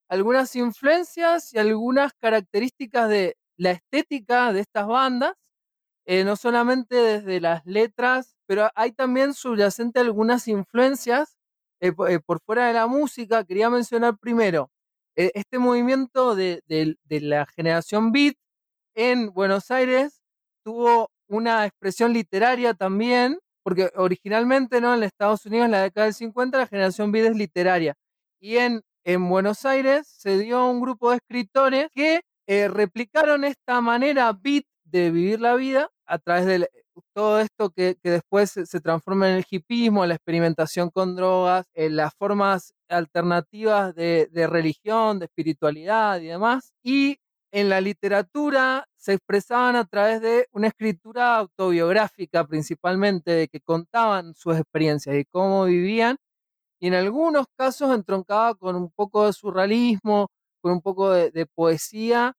Speaker 1: algunas influencias y algunas características de la estética de estas bandas, eh, no solamente desde las letras, pero hay también subyacente algunas influencias eh, eh, por fuera de la música. Quería mencionar primero este movimiento de, de- de la generación beat en Buenos Aires tuvo una expresión literaria también, porque originalmente ¿no? en Estados Unidos en la década del 50 la generación beat es literaria. Y en, en Buenos Aires se dio un grupo de escritores que eh, replicaron esta manera beat de vivir la vida a través de todo esto que, que después se, transforma en el hipismo, la experimentación con drogas, en las formas alternativas de, de religión, de espiritualidad y demás. Y en la literatura se expresaban a través de una escritura autobiográfica principalmente, de que contaban sus experiencias y cómo vivían, y en algunos casos entroncaba con un poco de surrealismo, con un poco de, poesía,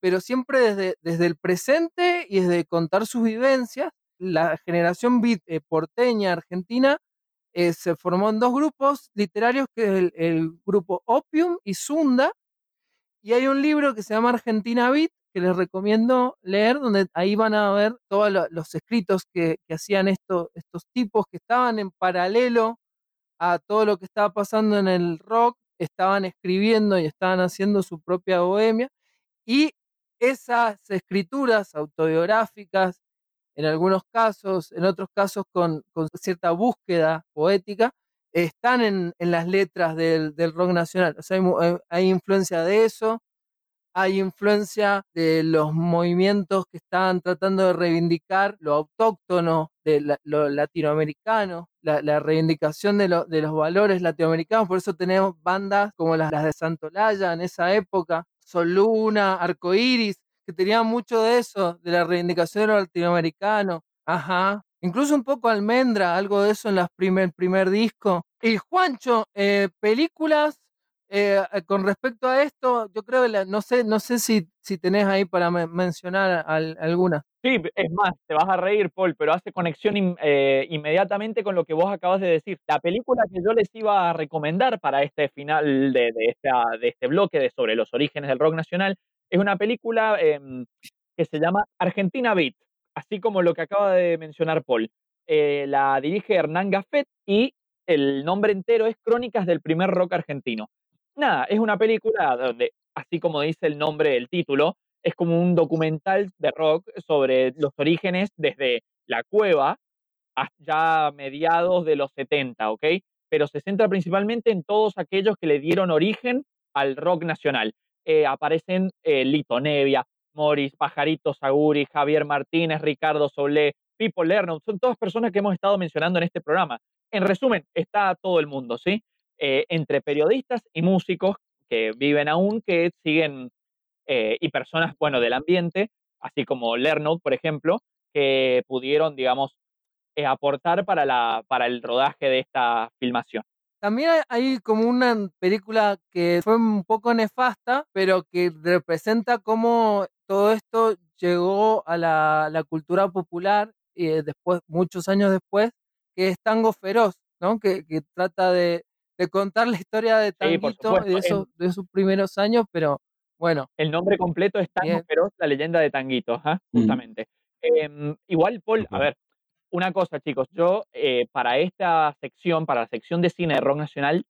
Speaker 1: pero siempre desde, desde el presente y desde contar sus vivencias. La generación beat eh, porteña argentina eh, se formó en dos grupos literarios, que es el, grupo Opium y Sunda, y hay un libro que se llama Argentina Beat, que les recomiendo leer, donde ahí van a ver todos lo- los escritos que, que hacían esto- estos tipos que estaban en paralelo a todo lo que estaba pasando en el rock, estaban escribiendo y estaban haciendo su propia bohemia. Y esas escrituras autobiográficas, en algunos casos, en otros casos con, cierta búsqueda poética, están en, las letras del, rock nacional. Sea, hay, influencia de eso, hay influencia de los movimientos que estaban tratando de reivindicar lo autóctono de la- lo latinoamericano, la, reivindicación de, de los valores latinoamericanos, por eso tenemos bandas como las, las de Santolaya en esa época, Sol Luna, Arcoiris, que tenían mucho de eso, de la reivindicación de lo latinoamericano, ajá, incluso un poco Almendra, algo de eso en las primer, primer disco. Y Juancho, eh, películas eh, eh, con respecto a esto, yo creo que no sé, no sé si, si tenés ahí para me- mencionar al- alguna.
Speaker 2: Sí, es más, te vas a reír, Paul, pero hace conexión eh, inmediatamente con lo que vos acabas de decir. La película que yo les iba a recomendar para este final de, de esta- de este bloque de sobre los orígenes del rock nacional es una película em, que se llama Argentina Beat, así como lo que acaba de mencionar Paul. La dirige Hernán Gaffet y el nombre entero es Crónicas del primer rock argentino. Nada, es una película donde, así como dice el nombre, el título, es como un documental de rock sobre los orígenes desde la cueva hasta mediados de los 70, ¿ok? Pero se centra principalmente en todos aquellos que le dieron origen al rock nacional. Eh, aparecen eh, Lito Nevia, Morris, Pajarito Saguri, Javier Martínez, Ricardo Solé, Pipo Lerner, son todas personas que hemos estado mencionando en este programa. En resumen, está todo el mundo, ¿sí? Eh, entre periodistas y músicos que viven aún, que siguen, eh, y personas, bueno, del ambiente, así como Lernout, por ejemplo, que pudieron, digamos, eh, aportar para, la, para el rodaje de esta filmación.
Speaker 1: También hay- como una película que fue un poco nefasta, pero que representa cómo todo esto llegó a la, la cultura popular y eh, después, muchos años después, que es Tango Feroz, ¿no? Que, que trata de, de contar la historia de Tanguito de esos, de sus primeros años, pero bueno,
Speaker 2: El nombre completo es Tango. Feroz, la leyenda de Tanguito,
Speaker 4: Mm.
Speaker 2: justamente. Em, igual, Paul, a ver, una cosa, chicos, yo eh, para esta sección, para la sección de cine de rock nacional,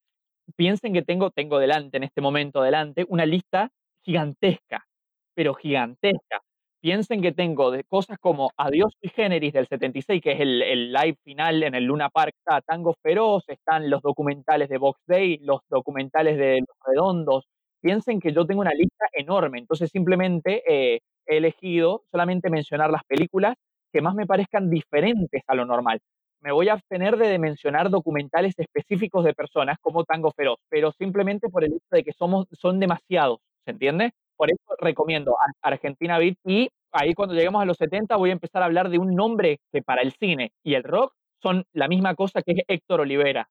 Speaker 2: piensen que tengo, tengo delante, en este momento delante, una lista gigantesca, pero gigantesca. Piensen que tengo de cosas como Adiós y Generis del 76, que es el, el live final en el Luna Park, está Tango Feroz, están los documentales de Box Day, los documentales de Los Redondos. Piensen que yo tengo una lista enorme, entonces simplemente eh, he elegido solamente mencionar las películas que más me parezcan diferentes a lo normal. Me voy a abstener de mencionar documentales específicos de personas como Tango Feroz, pero simplemente por el hecho de que somos, son demasiados, ¿se entiende? Por eso recomiendo Ar- Argentina Beat y ahí cuando lleguemos a los 70 voy a empezar a hablar de un nombre que para el cine y el rock son la misma cosa que es Héctor Olivera.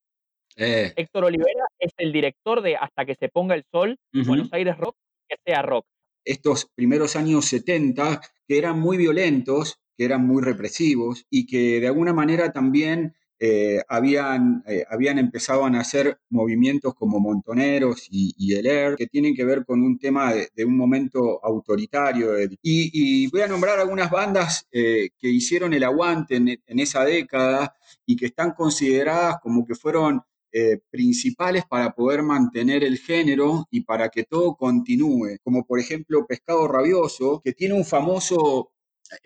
Speaker 4: Eh,
Speaker 2: Héctor Olivera es el director de Hasta que se ponga el sol. Buenos Aires Rock, que sea rock.
Speaker 4: estos primeros años 70 que eran muy violentos, que eran muy represivos y que de alguna manera también eh, habían, eh, habían empezado a nacer movimientos como Montoneros y, y el ER, que tienen que ver con un tema de, un momento autoritario. y, voy a nombrar algunas bandas eh, que hicieron el aguante en, esa década y que están consideradas como que fueron principales para poder mantener el género y para que todo continúe, como por ejemplo Pescado Rabioso, que tiene un famoso,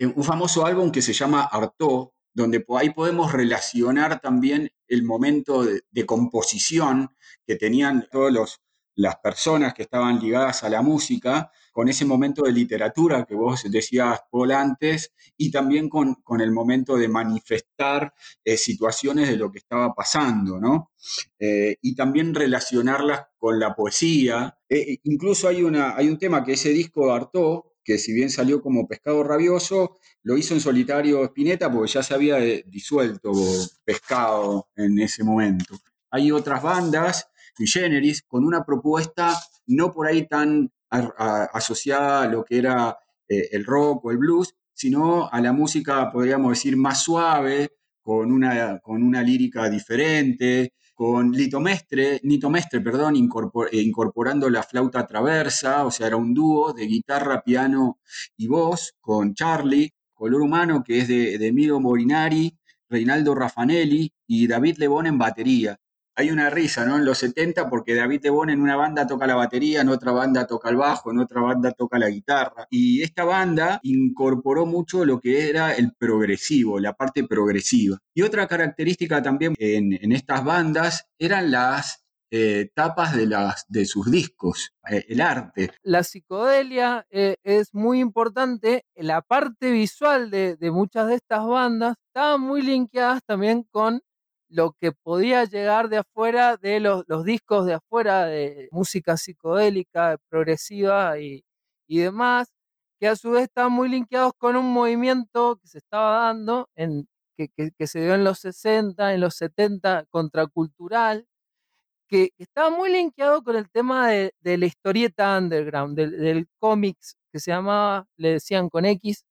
Speaker 4: un famoso álbum que se llama Artaud, donde ahí podemos relacionar también el momento de, composición que tenían todos los las personas que estaban ligadas a la música, con ese momento de literatura que vos decías, Paul, antes, y también con, con el momento de manifestar eh, situaciones de lo que estaba pasando, ¿no? Eh, y también relacionarlas con la poesía. Eh, incluso hay, una, hay un tema que ese disco de Artaud, que si bien salió como Pescado Rabioso, lo hizo en solitario Spinetta porque ya se había eh, disuelto Pescado en ese momento. Hay otras bandas, Generis, con una propuesta no por ahí tan asociada a lo que era eh, el rock o el blues, sino a la música, podríamos decir, más suave, con una, con una lírica diferente, con Lito Mestre, Nito Mestre, perdón, incorpor- eh, incorporando la flauta traversa, o sea, era un dúo de guitarra, piano y voz, con Charlie, Color Humano, que es de, de Morinari, Reinaldo Raffanelli y David Lebón en batería. Hay una risa, ¿no? En los 70, porque David Lebón en una banda toca la batería, en otra banda toca el bajo, en otra banda toca la guitarra. Y esta banda incorporó mucho lo que era el progresivo, la parte progresiva. Y otra característica también en, estas bandas eran las eh, tapas de, sus discos, eh, el arte.
Speaker 1: la psicodelia eh, es muy importante. La parte visual de, de muchas de estas bandas estaban muy linkeadas también con lo que podía llegar de afuera, de los, discos de afuera, de música psicodélica, progresiva y, y demás, que a su vez estaban muy linkeados con un movimiento que se estaba dando, en, que, que- que se dio en los 60, en los 70, contracultural, que estaba muy linkeado con el tema de, de la historieta underground, del, del cómics que se llamaba, le decían con X,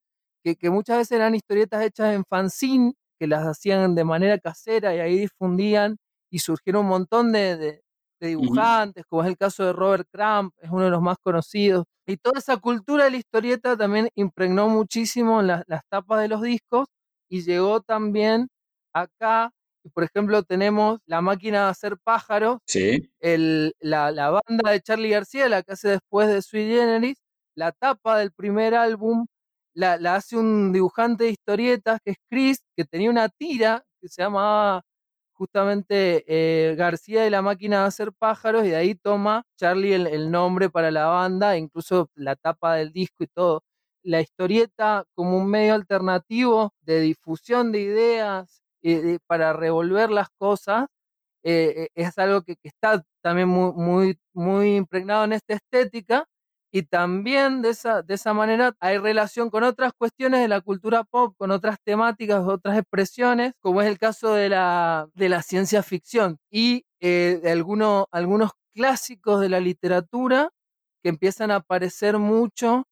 Speaker 1: que, que muchas veces eran historietas hechas en fanzine, que las hacían de manera casera y ahí difundían y surgieron un montón de, de- de dibujantes, como es el caso de Robert Crumb, es uno de los más conocidos. Y toda esa cultura de la historieta también impregnó muchísimo en la- las tapas de los discos y llegó también acá. Por ejemplo, tenemos La máquina de hacer pájaros,
Speaker 4: Sí.
Speaker 1: el- la, la banda de Charlie García, la que hace después de Sui Generis, la tapa del primer álbum la, hace un dibujante de historietas que es Chris, que tenía una tira que se llamaba justamente eh, García de la máquina de hacer pájaros, y de ahí toma Charlie el, el nombre para la banda, e incluso la tapa del disco y todo. La historieta como un medio alternativo de difusión de ideas eh, de- para revolver las cosas, eh, eh, es algo que, que está también muy, muy, muy impregnado en esta estética y también de esa, de esa manera hay relación con otras cuestiones de la cultura pop, con otras temáticas, otras expresiones, como es el caso de la, de la ciencia ficción y eh, de alguno- algunos clásicos de la literatura que empiezan a aparecer mucho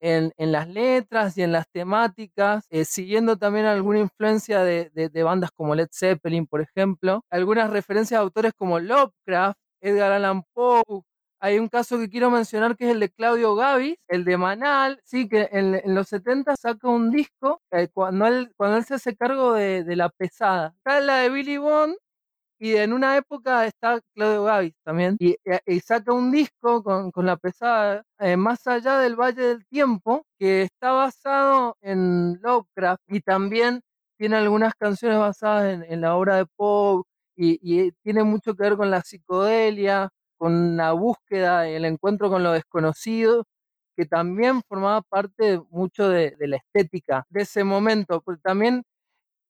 Speaker 1: en, en las letras y en las temáticas, eh, siguiendo también alguna influencia de- de bandas como Led Zeppelin, por ejemplo, algunas referencias a autores como Lovecraft, Edgar Allan Poe. Hay un caso que quiero mencionar que es el de Claudio Gavis, el de Manal, sí, que en, los 70 saca un disco eh, cuando, él, se hace cargo de, la pesada. Está la de Billy Bond y en una época está Claudio Gavis también, y, eh, saca un disco con, la pesada, eh, Más allá del Valle del Tiempo, que está basado en Lovecraft y también tiene algunas canciones basadas en, la obra de Poe y tiene mucho que ver con la psicodelia, con la búsqueda y el encuentro con lo desconocido, que también formaba parte mucho de, la estética de ese momento, porque también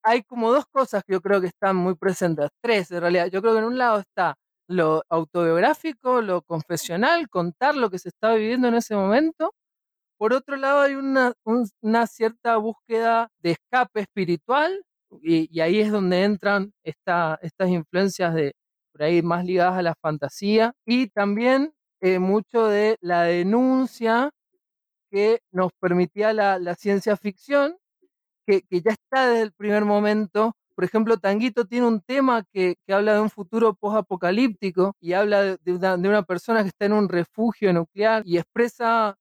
Speaker 1: hay como dos cosas que yo creo que están muy presentes, tres en realidad. Yo creo que en un lado está lo autobiográfico, lo confesional, contar lo que se está viviendo en ese momento. Por otro lado hay una, un- una cierta búsqueda de escape espiritual y, y ahí es donde entran esta- estas influencias de por ahí más ligadas a la fantasía y también eh, mucho de la denuncia que nos permitía la, ciencia ficción que, ya está desde el primer momento. Por ejemplo, Tanguito tiene un tema que, habla de un futuro post-apocalíptico y habla de, una, persona que está en un refugio nuclear y expresa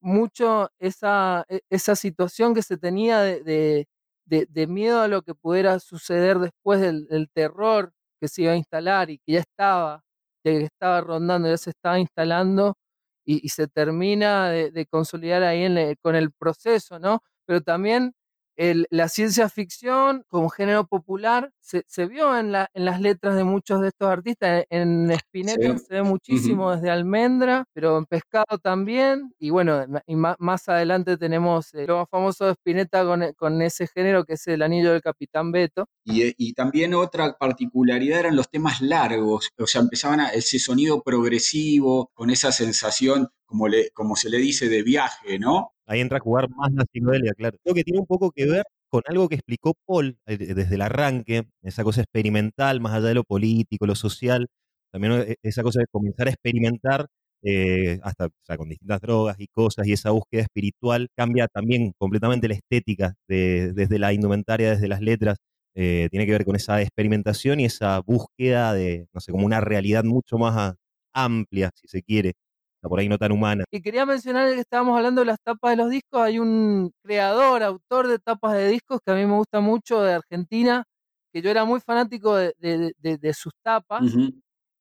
Speaker 1: mucho esa, e- esa situación que se tenía de, de- miedo a lo que pudiera suceder después del terror que se iba a instalar y que ya estaba, que estaba rondando, ya se estaba instalando y, se termina de, consolidar ahí en con el proceso, ¿no? Pero también el- la ciencia ficción como género popular se, se vio en, la- en las letras de muchos de estos artistas. En Spinetta
Speaker 4: Sí.
Speaker 1: se ve muchísimo desde Almendra, pero en Pescado también. Y bueno, y ma- más, adelante tenemos eh, lo más famoso de Spinetta con, e- con ese género que es el anillo del Capitán Beto.
Speaker 4: Y, eh, y también otra particularidad eran los temas largos, o sea, empezaban a, ese sonido progresivo, con esa sensación, como, le, como se le dice, de viaje, ¿no?
Speaker 5: Ahí entra a jugar más la psicodelia, claro. Creo que tiene un poco que ver con algo que explicó Paul eh, desde el arranque, esa cosa experimental, más allá de lo político, lo social, también eh, esa cosa de comenzar a experimentar eh, hasta o sea, con distintas drogas y cosas, y esa búsqueda espiritual cambia también completamente la estética, de- desde la indumentaria, desde las letras, eh, tiene que ver con esa experimentación y esa búsqueda de, no sé, como una realidad mucho más ah, amplia, si se quiere, por ahí no tan humana.
Speaker 1: Y quería mencionar que estábamos hablando de las tapas de los discos. Hay un creador, autor de tapas de discos que a mí me gusta mucho de Argentina, que yo era muy fanático de, de- de- de sus tapas,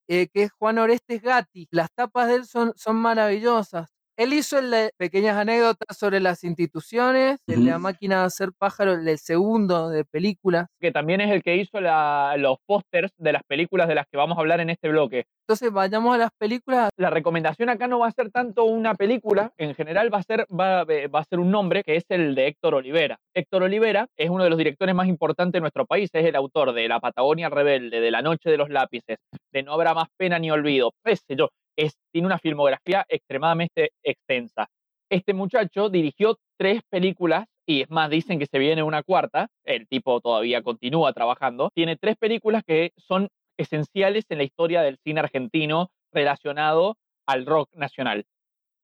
Speaker 1: eh, que es Juan Orestes Gatti. Las tapas de él son, son maravillosas. Él hizo el de pequeñas anécdotas sobre las instituciones, el de la máquina de hacer pájaro, el del segundo de películas.
Speaker 2: que también es el que hizo la- los pósters de las películas de las que vamos a hablar en este bloque.
Speaker 1: Entonces vayamos a las películas.
Speaker 2: La recomendación acá no va a ser tanto una película, en general va a ser, va, eh, va a ser un nombre que es el de Héctor Olivera. Héctor Olivera es uno de los directores más importantes de nuestro país, es el autor de La Patagonia Rebelde, de La Noche de los Lápices, de No habrá más pena ni olvido, qué sé yo, es, tiene una filmografía extremadamente extensa. Este muchacho dirigió tres películas y es más, dicen que se viene una cuarta, el tipo todavía continúa trabajando, tiene tres películas que son esenciales en la historia del cine argentino relacionado al rock nacional,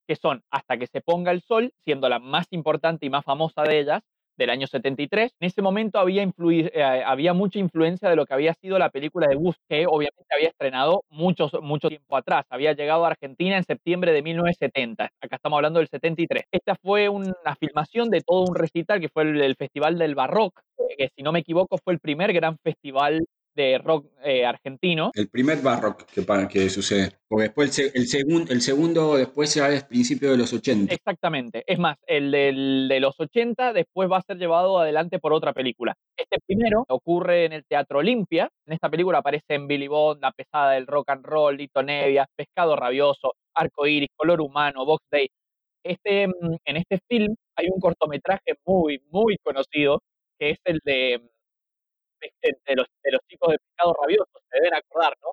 Speaker 2: que son Hasta que se ponga el sol, siendo la más importante y más famosa de ellas, del año 73. En ese momento había, influi- eh, había mucha influencia de lo que había sido la película de Gus, que obviamente había estrenado muchos, mucho tiempo atrás. Había llegado a Argentina en septiembre de 1970. Acá estamos hablando del 73. Esta fue una filmación de todo un recital que fue el, el Festival del Barroc, eh, que si no me equivoco fue el primer gran festival de rock eh, argentino.
Speaker 4: El primer barrock que, para, que sucede. Porque después el, el, segun- el segundo, después ya es principio de los 80.
Speaker 2: Exactamente. Es más, el del- de los 80 después va a ser llevado adelante por otra película. Este primero ocurre en el Teatro Olimpia. En esta película aparecen Billy Bond, La pesada del rock and roll, Lito Nevia, Pescado Rabioso, Arco Iris, Color Humano, Box Day. Este, mm, en este film hay un cortometraje muy, muy conocido que es el de, mm, de, los, de los chicos de Pescado Rabioso. Se deben acordar, ¿no?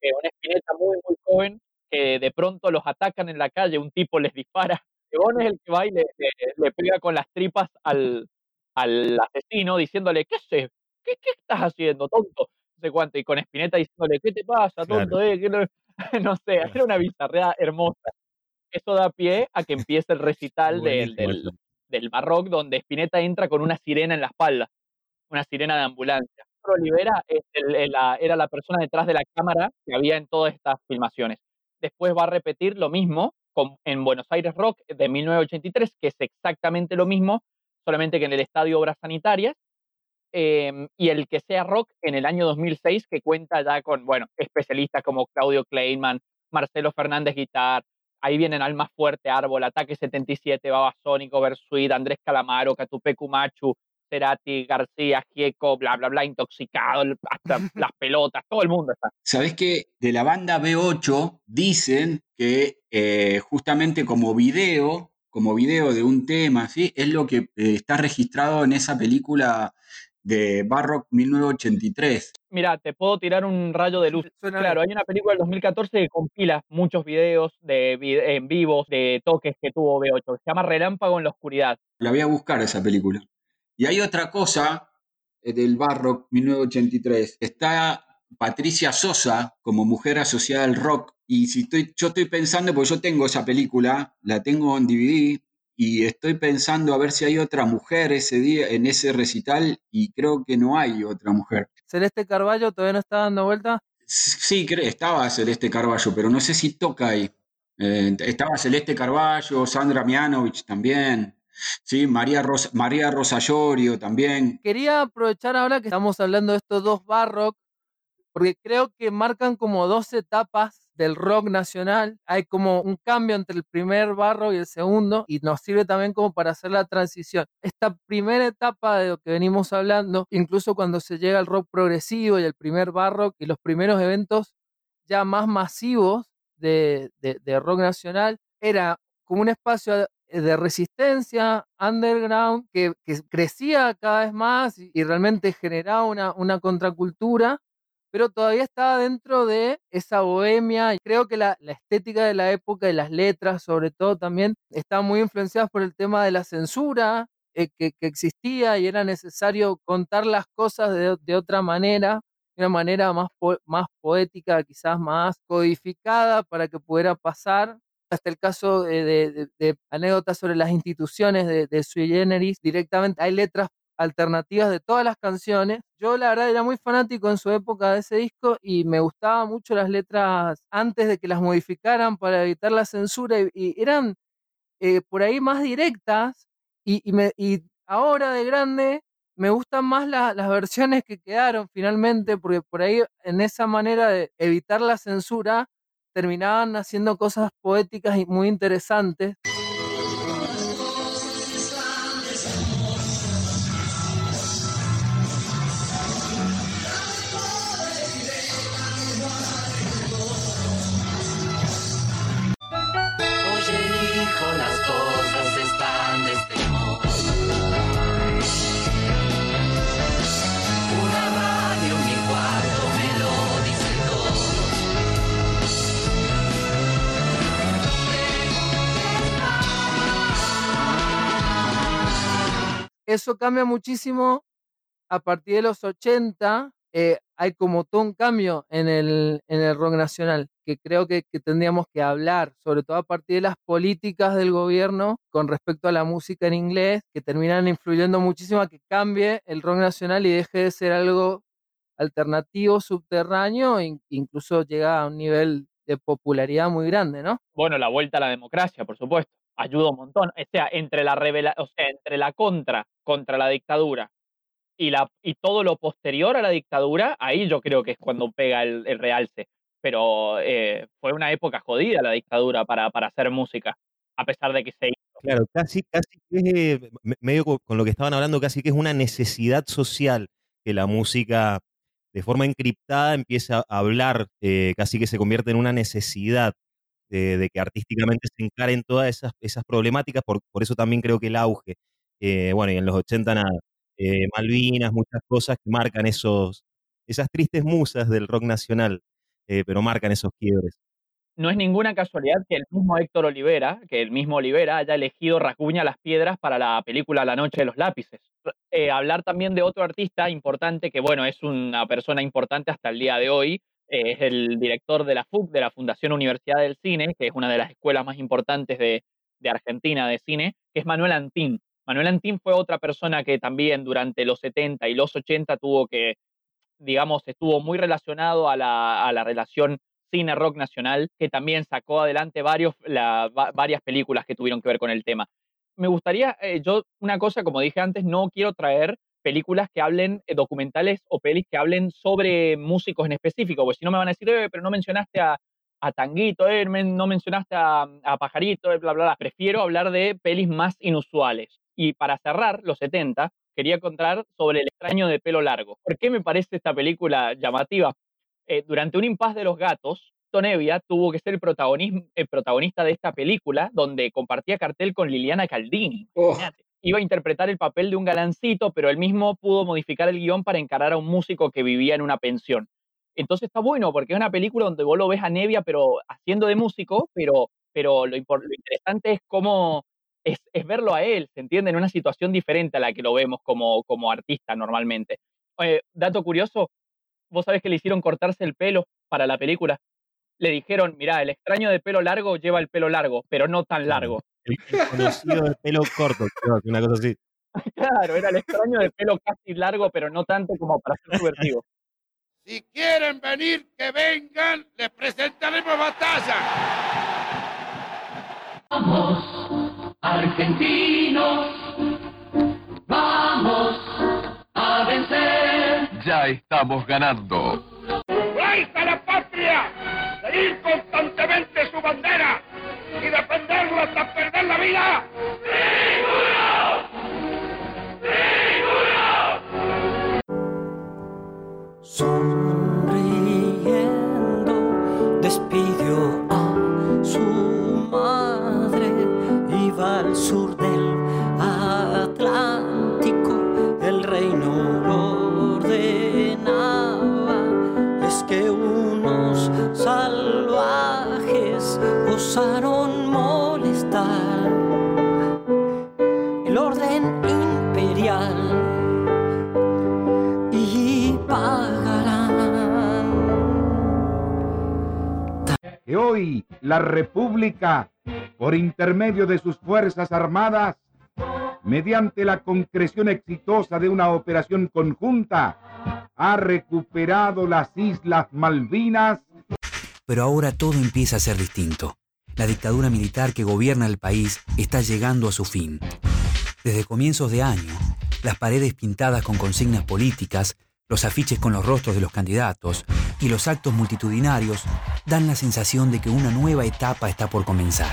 Speaker 2: Que una espineta muy, muy joven que de pronto los atacan en la calle, un tipo les dispara. León es el que va y le, le- le pega con las tripas al, al asesino diciéndole, ¿qué haces? ¿Qué, qué estás haciendo, tonto? No sé cuánto, y con Espineta diciéndole, ¿qué te pasa, tonto?
Speaker 5: Claro.
Speaker 2: eh? ¿Qué no-?" no sé, era una bizarrea hermosa. Eso da pie a que empiece el recital del, del, del Barroc, donde Spinetta entra con una sirena en la espalda, una sirena de ambulancia. Olivera es el- el- la- era la persona detrás de la cámara que había en todas estas filmaciones. Después va a repetir lo mismo con- en Buenos Aires Rock de 1983, que es exactamente lo mismo, solamente que en el Estadio Obras Sanitarias, em, y el que sea rock en el año 2006, que cuenta ya con, bueno, especialistas como Claudio Kleinman, Marcelo Fernández Guitar, ahí vienen Alma Fuerte, Árbol, Ataque 77, Babasónico, Versuit, Andrés Calamaro, Catupecu Machu, Cerati, García, Gieco, bla, bla, bla, Intoxicado, hasta las pelotas, todo el mundo está.
Speaker 4: ¿Sabés que de la banda B8 dicen que eh, justamente como video, como video de un tema, ¿sí? es lo que eh, está registrado en esa película de Barrock 1983?
Speaker 2: Mira, te puedo tirar un rayo de luz.
Speaker 1: Suena
Speaker 2: Claro, hay una película del 2014 que compila muchos videos de en vivos, de toques que tuvo B8, que se llama Relámpago en la Oscuridad.
Speaker 4: La voy a buscar esa película. Y hay otra cosa eh, del Barrock 1983. Está Patricia Sosa como mujer asociada al rock. Y si estoy, yo estoy pensando, porque yo tengo esa película, la tengo en DVD, y estoy pensando a ver si hay otra mujer ese día en ese recital, y creo que no hay otra mujer.
Speaker 1: Celeste Carballo todavía no está dando vuelta.
Speaker 4: Sí, estaba Celeste Carballo, pero no sé si toca ahí. Eh, estaba Celeste Carballo, Sandra Mianovich también. Sí, María Rosa, María Llorio también.
Speaker 1: Quería aprovechar ahora que estamos hablando de estos dos barrock, porque creo que marcan como dos etapas del rock nacional. Hay como un cambio entre el primer barro y el segundo, y nos sirve también como para hacer la transición. Esta primera etapa de lo que venimos hablando, incluso cuando se llega al rock progresivo y el primer barrock y los primeros eventos ya más masivos de, de- de rock nacional, era como un espacio de resistencia underground que, crecía cada vez más y, realmente generaba una, una contracultura, pero todavía estaba dentro de esa bohemia. Creo que la, la estética de la época y las letras, sobre todo, también estaban muy influenciadas por el tema de la censura eh, que, existía y era necesario contar las cosas de, de otra manera de una manera más, más poética, quizás más codificada para que pudiera pasar. Hasta el caso de, anécdotas sobre las instituciones de, de Sui Generis, directamente hay letras alternativas de todas las canciones. Yo la verdad era muy fanático en su época de ese disco y me gustaban mucho las letras antes de que las modificaran para evitar la censura y, eran eh, por ahí más directas y, y me, y ahora de grande me gustan más la- las versiones que quedaron finalmente, porque por ahí en esa manera de evitar la censura terminaban haciendo cosas poéticas y muy interesantes. Eso cambia muchísimo a partir de los 80. eh, hay como todo un cambio en el, en el rock nacional que creo que, tendríamos que hablar, sobre todo a partir de las políticas del gobierno con respecto a la música en inglés, que terminan influyendo muchísimo a que cambie el rock nacional y deje de ser algo alternativo, subterráneo, e incluso llega a un nivel de popularidad muy grande, ¿no?
Speaker 2: Bueno, la vuelta a la democracia, por supuesto, ayuda un montón. O entre la revela o sea, entre la contra contra la dictadura y la y todo lo posterior a la dictadura, ahí yo creo que es cuando pega el, realce. Pero eh, fue una época jodida la dictadura para, para hacer música, a pesar de que se hizo.
Speaker 5: Claro, casi, casi que es, eh, me- medio co- con lo que estaban hablando, casi que es una necesidad social que la música de forma encriptada empieza a hablar, eh, casi que se convierte en una necesidad de, de que artísticamente se encaren todas esas, esas problemáticas, por, por eso también creo que el auge, eh, bueno, y en los 80 nada, eh, Malvinas, muchas cosas que marcan esos, esas tristes musas del rock nacional, eh, pero marcan esos quiebres.
Speaker 2: No es ninguna casualidad que el mismo Héctor Olivera, que el mismo Olivera haya elegido Rasguña las Piedras para la película La Noche de los Lápices. Hablar también de otro artista importante, que bueno, es una persona importante hasta el día de hoy, es el director de la FUC, de la Fundación Universidad del Cine, que es una de las escuelas más importantes de, de Argentina de cine, que es Manuel Antín. Manuel Antín fue otra persona que también durante los 70 y los 80 tuvo que, digamos, estuvo muy relacionado a la, a la relación cine-rock nacional, que también sacó adelante varios, la- va- varias películas que tuvieron que ver con el tema. Me gustaría, eh, yo, una cosa, como dije antes, no quiero traer películas que hablen, eh, documentales o pelis que hablen sobre músicos en específico, porque si no me van a decir, "Eh, pero no mencionaste a, a Tanguito, no mencionaste a, a Pajarito, bla, bla, bla. Prefiero hablar de pelis más inusuales. Y para cerrar, los 70, quería contar sobre El extraño de pelo largo. ¿Por qué me parece esta película llamativa? Eh, durante un impas de los gatos, Tonevia tuvo que ser el, protagonismo- el protagonista de esta película, donde compartía cartel con Liliana Caldini. Imagínate. Iba a interpretar el papel de un galancito, pero él mismo pudo modificar el guion para encarar a un músico que vivía en una pensión. Entonces está bueno, porque es una película donde vos lo ves a Nevia, pero haciendo de músico, pero, pero lo, lo interesante es cómo es, es verlo a él, ¿se entiende? En una situación diferente a la que lo vemos como, como artista normalmente. Eh, dato curioso, vos sabés que le hicieron cortarse el pelo para la película. Le dijeron, mirá, el extraño de pelo largo lleva el pelo largo, pero no tan largo.
Speaker 5: El, el conocido del pelo corto, creo que una cosa así.
Speaker 2: Claro, era el extraño de pelo casi largo, pero no tanto como para ser subversivo.
Speaker 11: Si quieren venir, que vengan, les presentaremos batalla.
Speaker 12: Vamos, argentinos, vamos a vencer.
Speaker 13: Ya estamos ganando.
Speaker 11: ¡Raíz a la patria! ¡Seguir constantemente su bandera! ¡Y defenderla hasta perder la vida!
Speaker 14: Sonriendo despidió a su madre. Sur del Atlántico, el reino lo ordenaba. Es que unos salvajes osaron
Speaker 15: que hoy la República, por intermedio de sus Fuerzas Armadas, mediante la concreción exitosa de una operación conjunta, ha recuperado las Islas Malvinas
Speaker 16: Pero ahora todo empieza a ser distinto. La dictadura militar que gobierna el país está llegando a su fin. Desde comienzos de año, las paredes pintadas con consignas políticas, los afiches con los rostros de los candidatos y los actos multitudinarios dan la sensación de que una nueva etapa está por comenzar.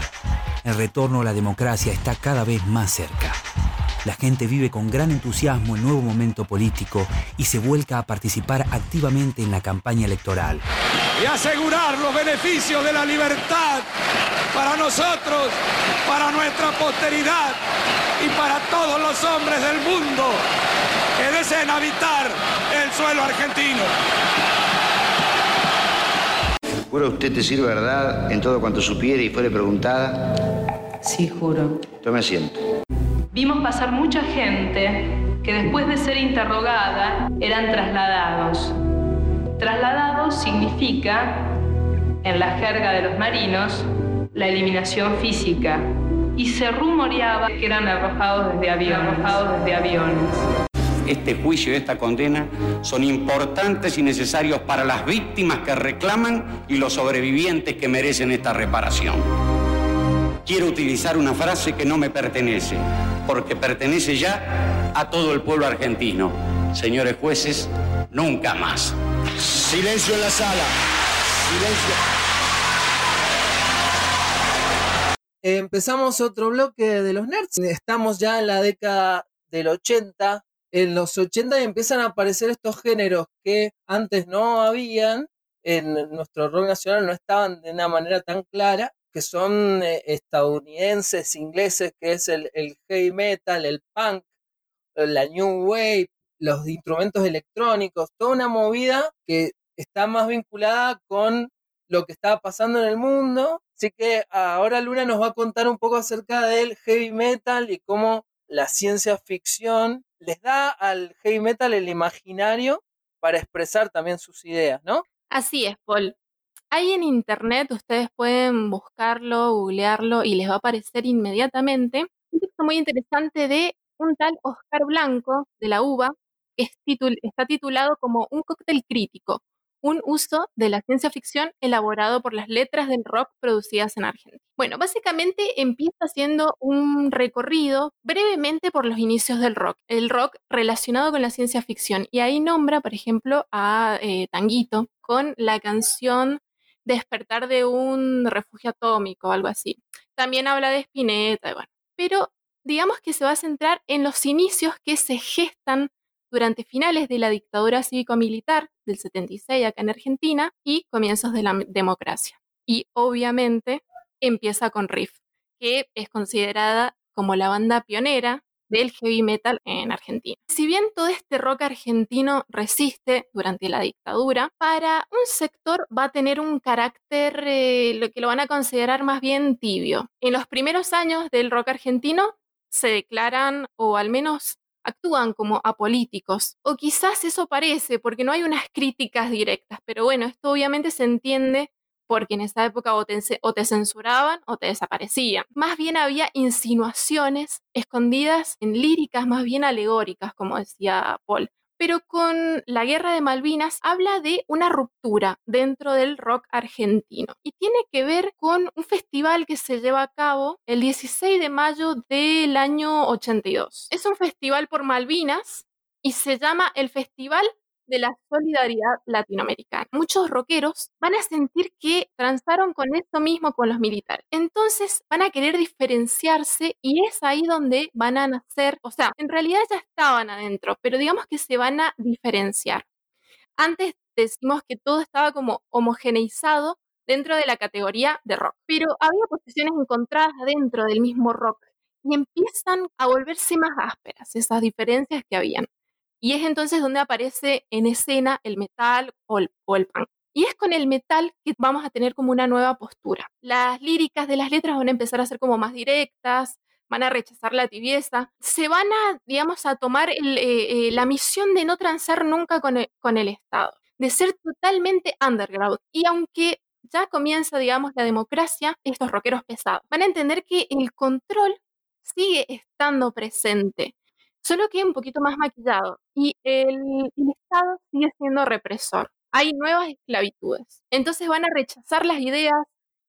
Speaker 16: El retorno a la democracia está cada vez más cerca. La gente vive con gran entusiasmo el nuevo momento político y se vuelca a participar activamente en la campaña electoral.
Speaker 17: y asegurar los beneficios de la libertad para nosotros, para nuestra posteridad y para todos los hombres del mundo que deseen habitar el suelo argentino.
Speaker 18: ¿Jura usted decir verdad en todo cuanto supiere y fuere preguntada?
Speaker 19: Sí, juro.
Speaker 18: Tome asiento.
Speaker 19: Vimos pasar mucha gente que después de ser interrogada eran trasladados. Trasladados significa, en la jerga de los marinos, la eliminación física. Y se rumoreaba que eran arrojados desde aviones. Arrojados desde aviones.
Speaker 20: Este juicio y esta condena son importantes y necesarios para las víctimas que reclaman y los sobrevivientes que merecen esta reparación. Quiero utilizar una frase que no me pertenece, porque pertenece ya a todo el pueblo argentino. Señores jueces, nunca más.
Speaker 10: Silencio en la sala. Silencio.
Speaker 8: Empezamos otro bloque de los nerds. Estamos ya en la década del 80. En los 80 empiezan a aparecer estos géneros que antes no habían, en nuestro rock nacional no estaban de una manera tan clara, que son eh, estadounidenses, ingleses, que es el, el heavy metal, el punk, la new wave, los instrumentos electrónicos, toda una movida que está más vinculada con lo que estaba pasando en el mundo. Así que ahora Luna nos va a contar un poco acerca del heavy metal y cómo la ciencia ficción les da al heavy metal el imaginario para expresar también sus ideas, ¿no?
Speaker 3: Así es, Paul. Ahí en internet ustedes pueden buscarlo, googlearlo y les va a aparecer inmediatamente un texto muy interesante de un tal Oscar Blanco de la UBA, que está titulado como Un cóctel crítico, un uso de la ciencia ficción elaborado por las letras del rock producidas en Argentina. Bueno, básicamente empieza haciendo un recorrido brevemente por los inicios del rock, el rock relacionado con la ciencia ficción, y ahí nombra, por ejemplo, a eh, Tanguito con la canción Despertar de un refugio atómico o algo así. También habla de Spinetta, bueno, pero digamos que se va a centrar en los inicios que se gestan durante finales de la dictadura cívico-militar del 76 acá en Argentina y comienzos de la democracia. Y obviamente empieza con Riff, que es considerada como la banda pionera del heavy metal en Argentina. Si bien todo este rock argentino resiste durante la dictadura, para un sector va a tener un carácter eh, lo que lo van a considerar más bien tibio. En los primeros años del rock argentino se declaran o al menos actúan como apolíticos. O quizás eso parece porque no hay unas críticas directas, pero bueno, esto obviamente se entiende porque en esa época o te, o censuraban o te desaparecían. Más bien había insinuaciones escondidas en líricas más bien alegóricas, como decía Paul. Pero con la guerra de Malvinas habla de una ruptura dentro del rock argentino y tiene que ver con un festival que se lleva a cabo el 16 de mayo del año 82. Es un festival por Malvinas y se llama el Festival de la Solidaridad Latinoamericana. Muchos rockeros van a sentir que transaron con esto mismo con los militares. Entonces van a querer diferenciarse y es ahí donde van a nacer, o sea, en realidad ya estaban adentro, pero digamos que se van a diferenciar. Antes decimos que todo estaba como homogeneizado dentro de la categoría de rock, pero había posiciones encontradas dentro del mismo rock y empiezan a volverse más ásperas esas diferencias que habían. Y es entonces donde aparece en escena el metal o el, punk. Y es con el metal que vamos a tener como una nueva postura. Las líricas de las letras van a empezar a ser como más directas, van a rechazar la tibieza, se van a, digamos, a tomar eh, eh, la misión de no transar nunca con el, con el Estado, de ser totalmente underground. Y aunque ya comienza, digamos, la democracia, estos rockeros pesados van a entender que el control sigue estando presente, solo que un poquito más maquillado. Y el, Estado sigue siendo represor. Hay nuevas esclavitudes. Entonces van a rechazar las ideas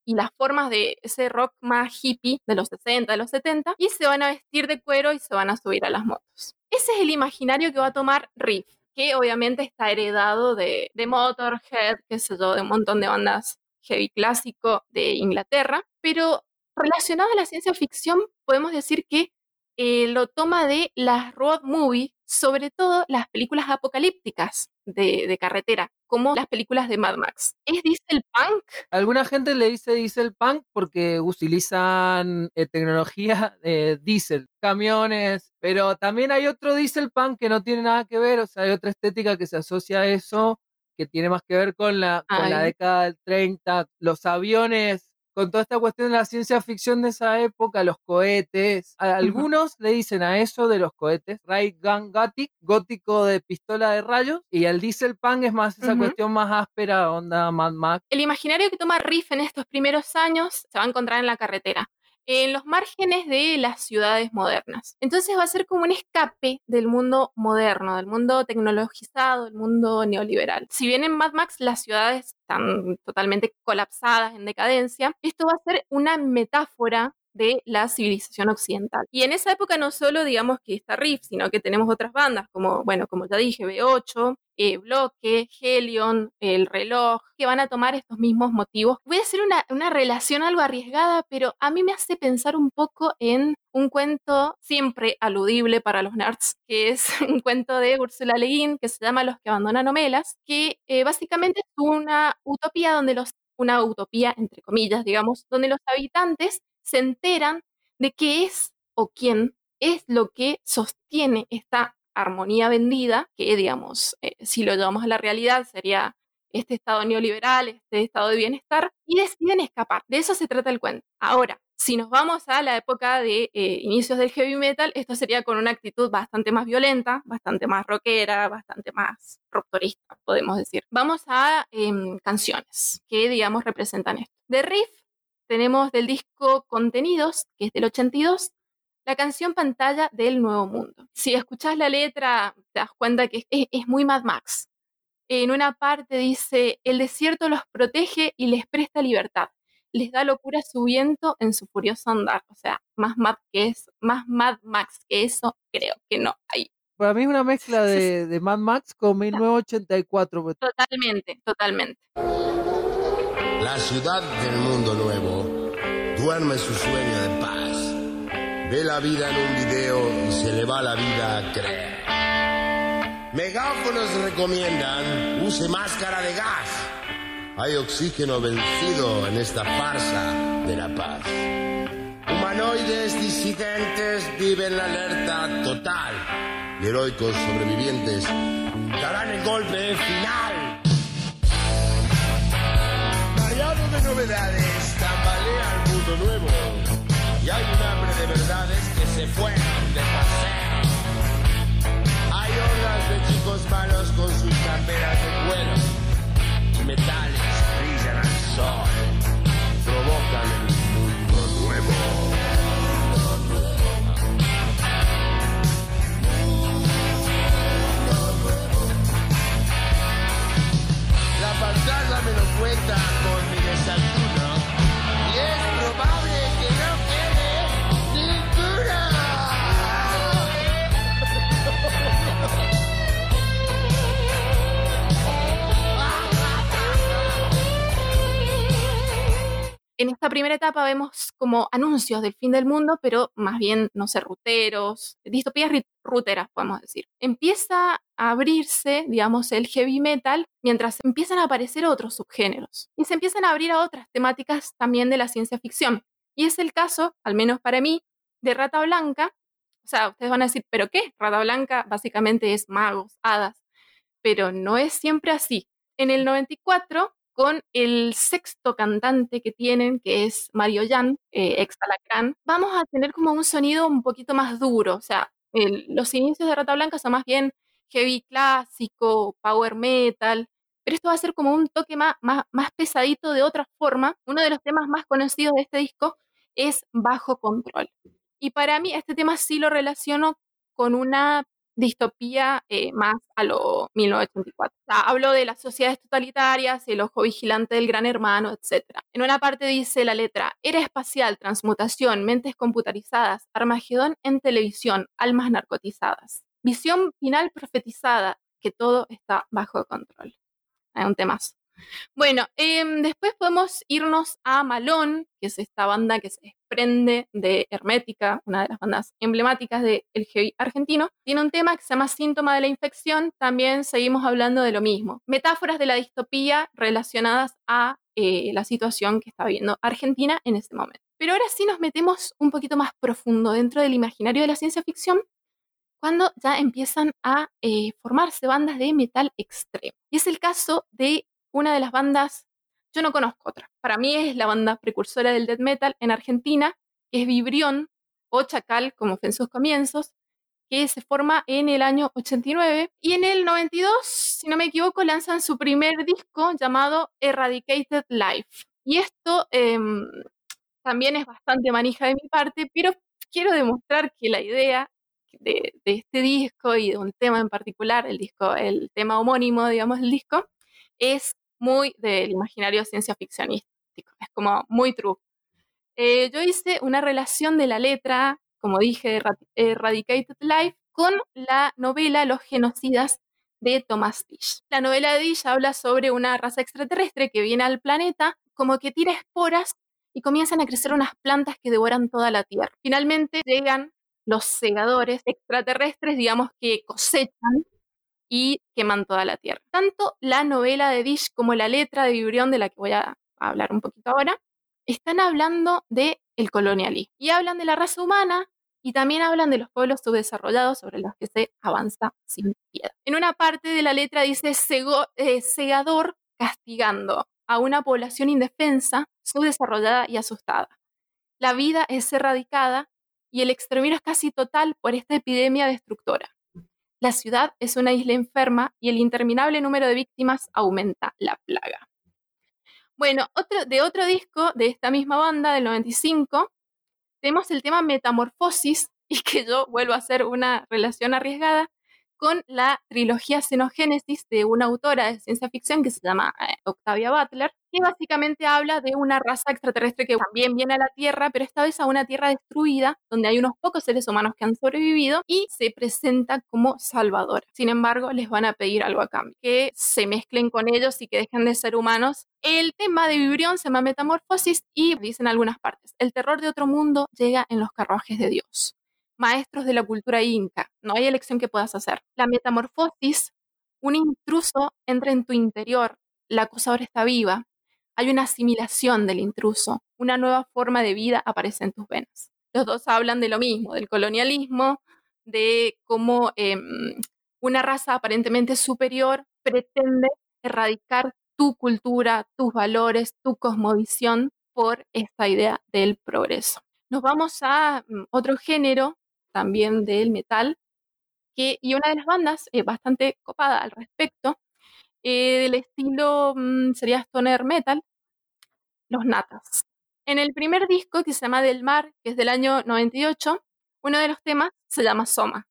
Speaker 3: y las formas de ese rock más hippie de los 60, de los 70, y se van a vestir de cuero y se van a subir a las motos. Ese es el imaginario que va a tomar Riff, que obviamente está heredado de, de Motorhead, qué sé yo, de un montón de bandas heavy clásico de Inglaterra, pero relacionado a la ciencia ficción, podemos decir que eh, lo toma de las road movies, sobre todo las películas apocalípticas de, de carretera, como las películas de Mad Max. ¿Es diesel punk?
Speaker 1: Alguna gente le dice diesel punk porque utilizan eh, tecnología eh, diesel, camiones, pero también hay otro diesel punk que no tiene nada que ver, o sea, hay otra estética que se asocia a eso, que tiene más que ver con la, con la década del 30, los aviones, con toda esta cuestión de la ciencia ficción de esa época, los cohetes. A- Algunos le dicen a eso de los cohetes, Ray Gun Gothic, gótico de pistola de rayos, y el diesel punk es más esa cuestión más áspera, onda Mad Max.
Speaker 3: El imaginario que toma Riff en estos primeros años se va a encontrar en la carretera, en los márgenes de las ciudades modernas. Entonces va a ser como un escape del mundo moderno, del mundo tecnologizado, del mundo neoliberal. Si bien en Mad Max las ciudades están totalmente colapsadas, en decadencia, esto va a ser una metáfora de la civilización occidental. Y en esa época no solo digamos que está Riff, sino que tenemos otras bandas como, bueno, como ya dije, B8, eh, Bloque, Helion, El Reloj, que van a tomar estos mismos motivos. Voy a hacer una, una relación algo arriesgada, pero a mí me hace pensar un poco en un cuento siempre aludible para los nerds, que es un cuento de Ursula Le Guin que se llama Los que abandonan Omelas, que eh, básicamente es una utopía donde los, una utopía entre comillas, digamos, donde los habitantes se enteran de qué es o quién es lo que sostiene esta armonía vendida, que digamos, eh, si lo llevamos a la realidad sería este estado neoliberal, este estado de bienestar, y deciden escapar. De eso se trata el cuento. Ahora, si nos vamos a la época de eh, inicios del heavy metal, esto sería con una actitud bastante más violenta, bastante más rockera, bastante más rupturista, podemos decir. Vamos a em, canciones que, digamos, representan esto. De riff tenemos del disco Contenidos, que es del 82, la canción pantalla del Nuevo Mundo. Si escuchás la letra, te das cuenta que es, es muy Mad Max. En una parte dice, el desierto los protege y les presta libertad. Les da locura su viento en su furioso andar. O sea, más Mad, que es, más Mad Max que eso, creo que no hay.
Speaker 1: Para mí es una mezcla de, de Mad Max con 1984. pues.
Speaker 3: Totalmente, totalmente.
Speaker 21: La ciudad del mundo nuevo duerme su sueño de paz. Ve la vida en un video y se le va la vida a creer. Megáfonos recomiendan use máscara de gas. Hay oxígeno vencido en esta farsa de la paz. Humanoides disidentes viven la alerta total y heroicos sobrevivientes darán el golpe final. Variado de novedades, tambalea el mundo nuevo. Y hay un hambre de verdades que se fueron de paseo. Hay hordas de chicos malos con sus camperas de cuero. Metales brillan al sol. Provocan el mundo nuevo. La pantalla me lo cuenta
Speaker 3: En esta primera etapa vemos como anuncios del fin del mundo, pero más bien, no sé, ruteros, distopías ruteras, podemos decir. Empieza a abrirse, digamos, el heavy metal, mientras empiezan a aparecer otros subgéneros. Y se empiezan a abrir a otras temáticas también de la ciencia ficción. Y es el caso, al menos para mí, de Rata Blanca. O sea, ustedes van a decir, ¿pero qué? Rata Blanca básicamente es magos, hadas. Pero no es siempre así. En el 94 con el sexto cantante que tienen, que es Mario Jan, eh, ex Alacrán, vamos a tener como un sonido un poquito más duro. O sea, los inicios de Rata Blanca son más bien heavy clásico, power metal, pero esto va a ser como un toque más, más, más pesadito de otra forma. Uno de los temas más conocidos de este disco es Bajo Control. Y para mí este tema sí lo relaciono con una distopía eh, más a lo 1984. O sea, hablo de las sociedades totalitarias, el ojo vigilante del gran hermano, etc. En una parte dice la letra, era espacial, transmutación, mentes computarizadas, Armagedón en televisión, almas narcotizadas. Visión final profetizada, que todo está bajo control. Es un temazo. Bueno, em, después podemos irnos a Malón, que es esta banda que se desprende de Hermética, una de las bandas emblemáticas del heavy argentino. Tiene un tema que se llama Síntoma de la infección. También seguimos hablando de lo mismo. Metáforas de la distopía relacionadas a eh, la situación que está viviendo Argentina en este momento. Pero ahora sí nos metemos un poquito más profundo dentro del imaginario de la ciencia ficción cuando ya empiezan a eh, formarse bandas de metal extremo. Y es el caso de una de las bandas, yo no conozco otra, para mí es la banda precursora del death metal en Argentina, que es Vibrión o Chacal, como fue en sus comienzos, que se forma en el año 89 y en el 92, si no me equivoco, lanzan su primer disco llamado Eradicated Life. Y esto em, también es bastante manija de mi parte, pero quiero demostrar que la idea de, este disco y de un tema en particular, el disco, el tema homónimo, digamos, del disco, es muy del imaginario ciencia ficcionístico, es como muy true. Eh, yo hice una relación de la letra, como dije, Eradicated Life, con la novela Los genocidas de Thomas Dish. La novela de Dish habla sobre una raza extraterrestre que viene al planeta, como que tira esporas y comienzan a crecer unas plantas que devoran toda la Tierra. Finalmente llegan los segadores extraterrestres, digamos, que cosechan y queman toda la Tierra. Tanto la novela de Dish como la letra de Vibrión, de la que voy a hablar un poquito ahora, están hablando de el colonialismo y hablan de la raza humana y también hablan de los pueblos subdesarrollados sobre los que se avanza sin piedad. En una parte de la letra dice eh, segador castigando a una población indefensa, subdesarrollada y asustada. La vida es erradicada y el exterminio es casi total por esta epidemia destructora. La ciudad es una isla enferma y el interminable número de víctimas aumenta la plaga. Bueno, de otro disco de esta misma banda del 95, tenemos el tema Metamorfosis y que yo vuelvo a hacer una relación arriesgada con la trilogía Xenogénesis de una autora de ciencia ficción que se llama eh, Octavia Butler, que básicamente habla de una raza extraterrestre que también viene a la Tierra, pero esta vez a una Tierra destruida, donde hay unos pocos seres humanos que han sobrevivido y se presenta como salvadora. Sin embargo, les van a pedir algo a cambio, que se mezclen con ellos y que dejen de ser humanos. El tema de Vibrión se llama Metamorfosis y dicen algunas partes, el terror de otro mundo llega en los carruajes de Dios maestros de la cultura inca. No hay elección que puedas hacer. La metamorfosis, un intruso entra en tu interior, la cosa ahora está viva. Hay una asimilación del intruso, una nueva forma de vida aparece en tus venas. Los dos hablan de lo mismo, del colonialismo, de cómo em, una raza aparentemente superior pretende erradicar tu cultura, tus valores, tu cosmovisión por esta idea del progreso. Nos vamos a mm, otro género también del metal, que, y una de las bandas eh, bastante copada al respecto, eh, del estilo mm, sería stoner metal, los Natas. En el primer disco, que se llama Del Mar, que es del año 98, uno de los temas se llama Soma,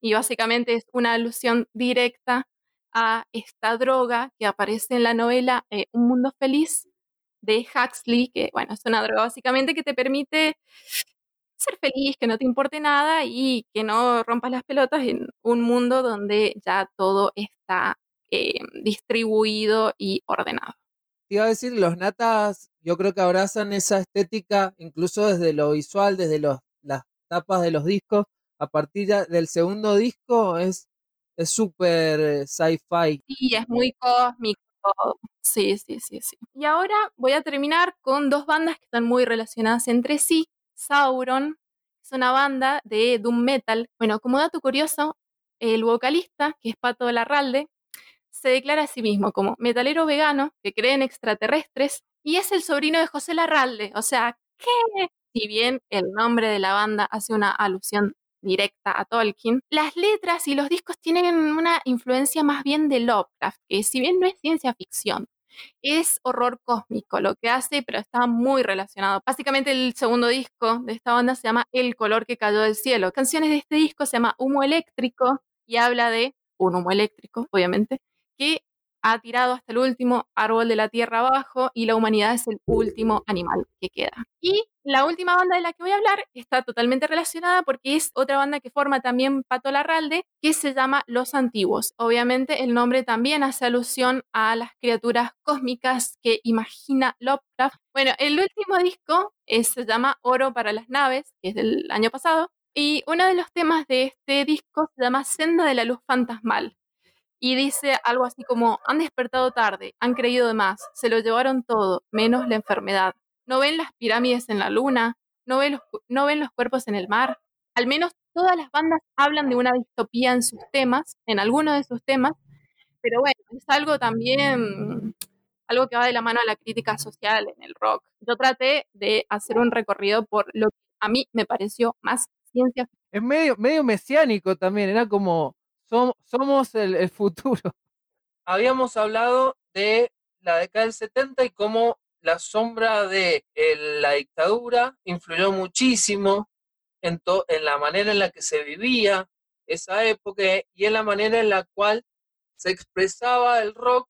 Speaker 3: y básicamente es una alusión directa a esta droga que aparece en la novela eh, Un Mundo Feliz de Huxley, que bueno, es una droga básicamente que te permite ser feliz, que no te importe nada y que no rompas las pelotas en un mundo donde ya todo está eh, distribuido y ordenado.
Speaker 8: Te iba a decir, los natas yo creo que abrazan esa estética incluso desde lo visual, desde los, las tapas de los discos. A partir del segundo disco es es súper eh, sci-fi.
Speaker 3: Sí, es muy cósmico. Sí, sí, sí, sí. Y ahora voy a terminar con dos bandas que están muy relacionadas entre sí, Sauron es una banda de doom metal. Bueno, como dato curioso, el vocalista, que es Pato Larralde, se declara a sí mismo como metalero vegano que cree en extraterrestres y es el sobrino de José Larralde. O sea, ¿qué? Si bien el nombre de la banda hace una alusión directa a Tolkien, las letras y los discos tienen una influencia más bien de Lovecraft, que si bien no es ciencia ficción, es horror cósmico lo que hace, pero está muy relacionado. Básicamente el segundo disco de esta banda se llama El color que cayó del cielo. Canciones de este disco se llama Humo eléctrico y habla de un humo eléctrico, obviamente, que ha tirado hasta el último árbol de la tierra abajo y la humanidad es el último animal que queda. Y la última banda de la que voy a hablar está totalmente relacionada porque es otra banda que forma también Pato Larralde, que se llama Los Antiguos. Obviamente el nombre también hace alusión a las criaturas cósmicas que imagina Lovecraft. Bueno, el último disco es- se llama Oro para las Naves, que es del año pasado, y uno de los temas de este disco se llama Senda de la Luz Fantasmal. Y dice algo así como, han despertado tarde, han creído de más, se lo llevaron todo, menos la enfermedad. No ven las pirámides en la luna, no ven los, no ven los cuerpos en el mar. Al menos todas las bandas hablan de una distopía en sus temas, en algunos de sus temas, pero bueno, es algo también, algo que va de la mano a la crítica social en el rock. Yo traté de hacer un recorrido por lo que a mí me pareció más ciencia
Speaker 1: Es medio, medio mesiánico también, era como som- somos el, futuro. Habíamos hablado de la década del 70 y cómo la sombra de la dictadura influyó muchísimo en, to- en la manera en la que se vivía esa época y en la manera en la cual se expresaba el rock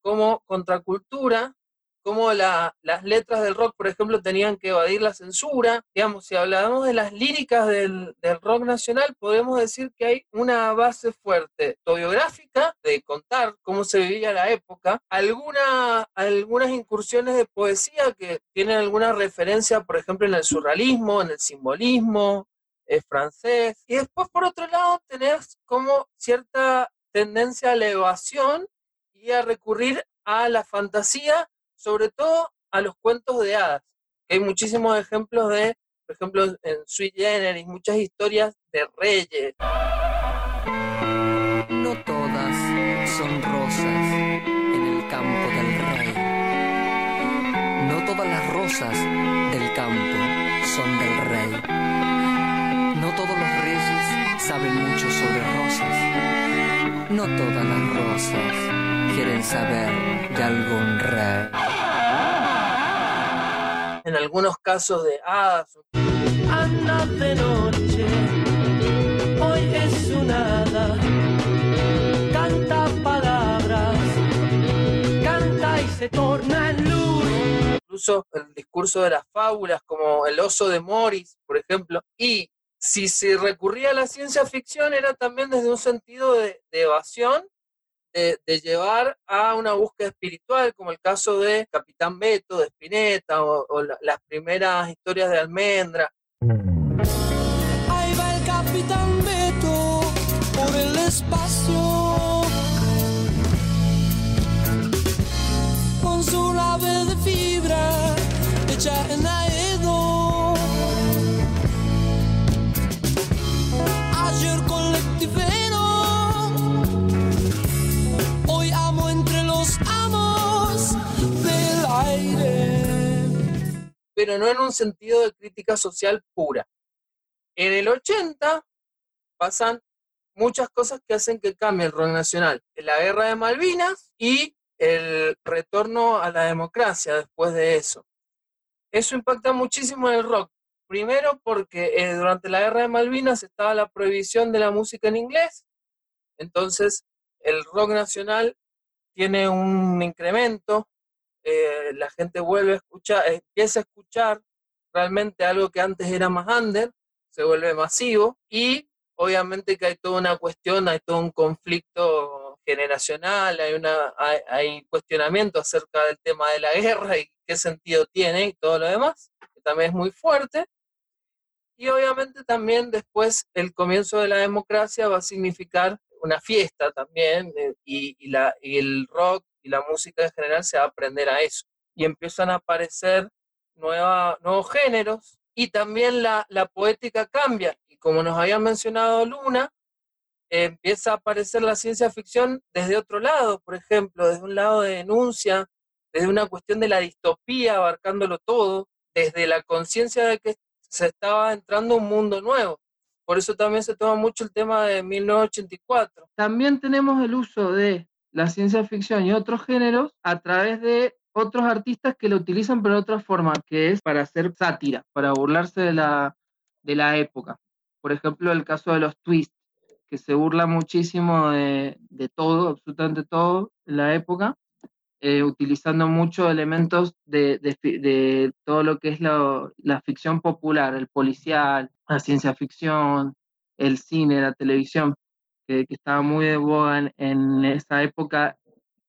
Speaker 1: como contracultura, como la- las letras del rock, por ejemplo, tenían que evadir la censura. Digamos, si hablamos de las líricas del, del rock nacional, podemos decir que hay una base fuerte autobiográfica de contar cómo se vivía la época, alguna, algunas incursiones de poesía que tienen alguna referencia, por ejemplo, en el surrealismo, en el simbolismo francés, y después, por otro lado, tenés como cierta tendencia a la evasión y a recurrir a la fantasía, sobre todo a los cuentos de hadas. Hay muchísimos ejemplos de, por ejemplo, en Sui Generis, muchas historias de reyes.
Speaker 14: No todas son rosas en el campo del rey. No todas las rosas del campo son del rey. No todos los reyes saben mucho sobre rosas. No todas las rosas quieren saber de algún rey.
Speaker 1: En algunos casos de hadas.
Speaker 14: Anda de noche, hoy es un hada, canta palabras, canta y se torna en luz.
Speaker 1: incluso el discurso de las fábulas, como el oso de Morris, por ejemplo. Y si se recurría a la ciencia ficción, era también desde un sentido de, de evasión, de, llevar a una búsqueda espiritual, como el caso de Capitán Beto, de Spinetta, o, o la- las primeras historias de Almendra.
Speaker 14: Ahí
Speaker 1: pero no en un sentido de crítica social pura. En el 80 pasan muchas cosas que hacen que cambie el rock nacional. La guerra de Malvinas y el retorno a la democracia después de eso. Eso impacta muchísimo en el rock. Primero porque eh, durante la guerra de Malvinas estaba la prohibición de la música en inglés. Entonces el rock nacional tiene un incremento eh, la gente vuelve a escuchar, empieza a escuchar realmente algo que antes era más under, se vuelve masivo y obviamente que hay toda una cuestión, hay todo un conflicto generacional, hay, una, hay, cuestionamiento acerca del tema de la guerra y qué sentido tiene y todo lo demás, que también es muy fuerte. Y obviamente también después el comienzo de la democracia va a significar una fiesta también eh, y la, y el rock y la música en general se va a aprender a eso. Y empiezan a aparecer nueva, nuevos géneros y también la, la poética cambia. Y como nos había mencionado Luna, empieza a aparecer la ciencia ficción desde otro lado, por ejemplo, desde un lado de denuncia, desde una cuestión de la distopía, abarcándolo todo, desde la conciencia de que se estaba entrando un mundo nuevo. Por eso también se toma mucho el tema de 1984. También tenemos el uso de la ciencia ficción y otros géneros a través de otros artistas que lo utilizan pero de otra forma, que es para hacer sátira, para burlarse de la, de la época. Por ejemplo, el caso de los twists. que se burla muchísimo de, de todo, absolutamente todo en la época, eh, utilizando muchos elementos de, de todo lo que es la ficción popular, el policial, la ciencia ficción, el cine, la televisión, que, que estaba muy de boga en, esa época.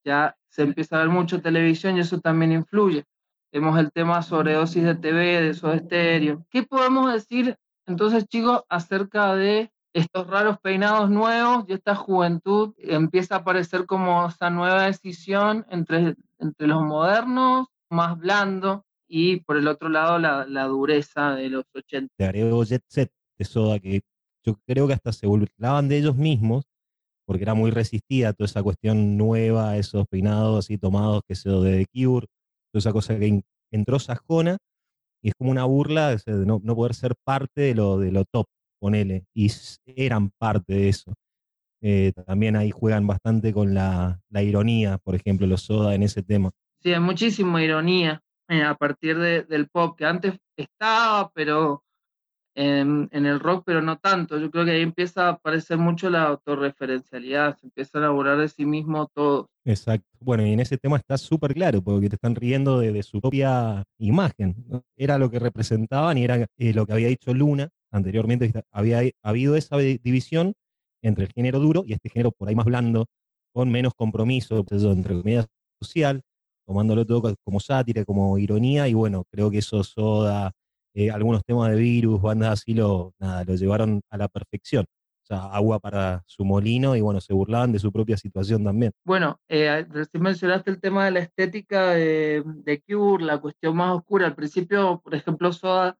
Speaker 1: Ya se empieza a ver mucho televisión y eso también influye. Vemos el tema sobredosis de TV, de Soda Stereo. ¿Qué podemos decir entonces, chicos, acerca de estos raros peinados nuevos y esta juventud empieza a aparecer como esa nueva decisión entre, entre los modernos, más blando, y por el otro lado la, dureza de los 80.
Speaker 5: te agregó Jet Set de Soda, que yo creo que hasta se burlaban de ellos mismos, porque era muy resistida toda esa cuestión nueva, esos peinados así tomados, que se de The toda esa cosa que entró sajona, y es como una burla de no, no poder ser parte de lo, de lo top, ponele, y eran parte de eso. Eh, también ahí juegan bastante con la, ironía, por ejemplo, los Soda en ese tema.
Speaker 1: Sí, hay muchísima ironía eh, a partir de- del pop, que antes estaba, pero en, el rock, pero no tanto. Yo creo que ahí empieza a aparecer mucho la autorreferencialidad, se empieza a elaborar de sí mismo todo.
Speaker 5: Exacto. Bueno, y en ese tema está súper claro, porque te están riendo de, su propia imagen. Era lo que representaban y era eh, lo que había dicho Luna anteriormente, había habido esa di- división entre el género duro y este género por ahí más blando, con menos compromiso, entre comillas, social, tomándolo todo co- como sátira, como ironía, y bueno, creo que eso Soda, eh, algunos temas de virus, bandas así, lo, nada, lo llevaron a la perfección. O sea, agua para su molino y bueno, se burlaban de su propia situación también.
Speaker 1: Bueno, eh, recién mencionaste el tema de la estética de, de Cure, la cuestión más oscura. Al principio, por ejemplo, Soda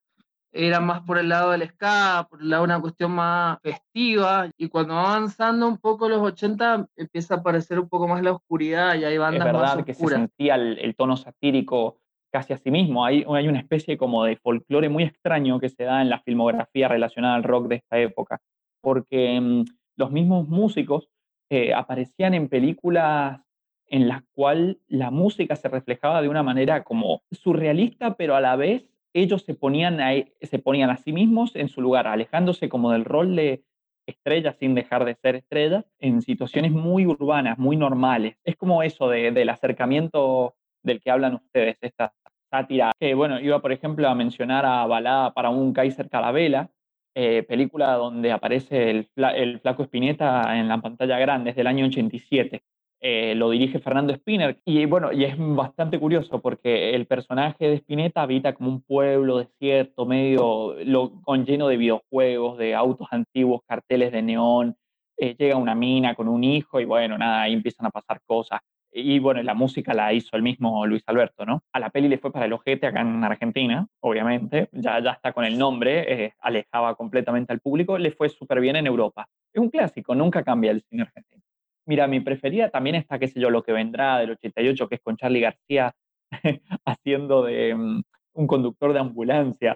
Speaker 1: era más por el lado del ska, por el lado de una cuestión más festiva, y cuando va avanzando un poco los 80 empieza a aparecer un poco más la oscuridad y hay
Speaker 2: Es
Speaker 1: bandas más
Speaker 2: verdad que se
Speaker 1: oscuras.
Speaker 2: sentía el, el tono satírico casi a sí mismo. Hay, hay una especie como de folclore muy extraño que se da en la filmografía relacionada al rock de esta época, porque mm, los mismos músicos eh, aparecían en películas en las cuales la música se reflejaba de una manera como surrealista, pero a la vez ellos se ponían a, se ponían a sí mismos en su lugar, alejándose como del rol de estrellas sin dejar de ser estrellas, en situaciones muy urbanas, muy normales. Es como eso de- del acercamiento del que hablan ustedes, esta sátira. Que bueno, iba por ejemplo a mencionar a Balada para un Kaiser Carabela, eh, película donde aparece el, el flaco Spinetta en la pantalla grande, es del año 87. Eh, lo dirige Fernando Spinner. Y bueno, y es bastante curioso porque el personaje de Spinetta habita como un pueblo desierto, medio lo- con lleno de videojuegos, de autos antiguos, carteles de neón. Eh, llega una mina con un hijo y bueno, nada, ahí empiezan a pasar cosas. Y bueno, la música la hizo el mismo Luis Alberto, ¿no? A la peli le fue para el ojete acá en Argentina, obviamente, ya, ya está con el nombre, eh, alejaba completamente al público, le fue súper bien en Europa. Es un clásico, nunca cambia el cine argentino. Mira, mi preferida también está, qué sé yo, Lo que vendrá del 88, que es con Charlie García haciendo de mm, un conductor de ambulancia.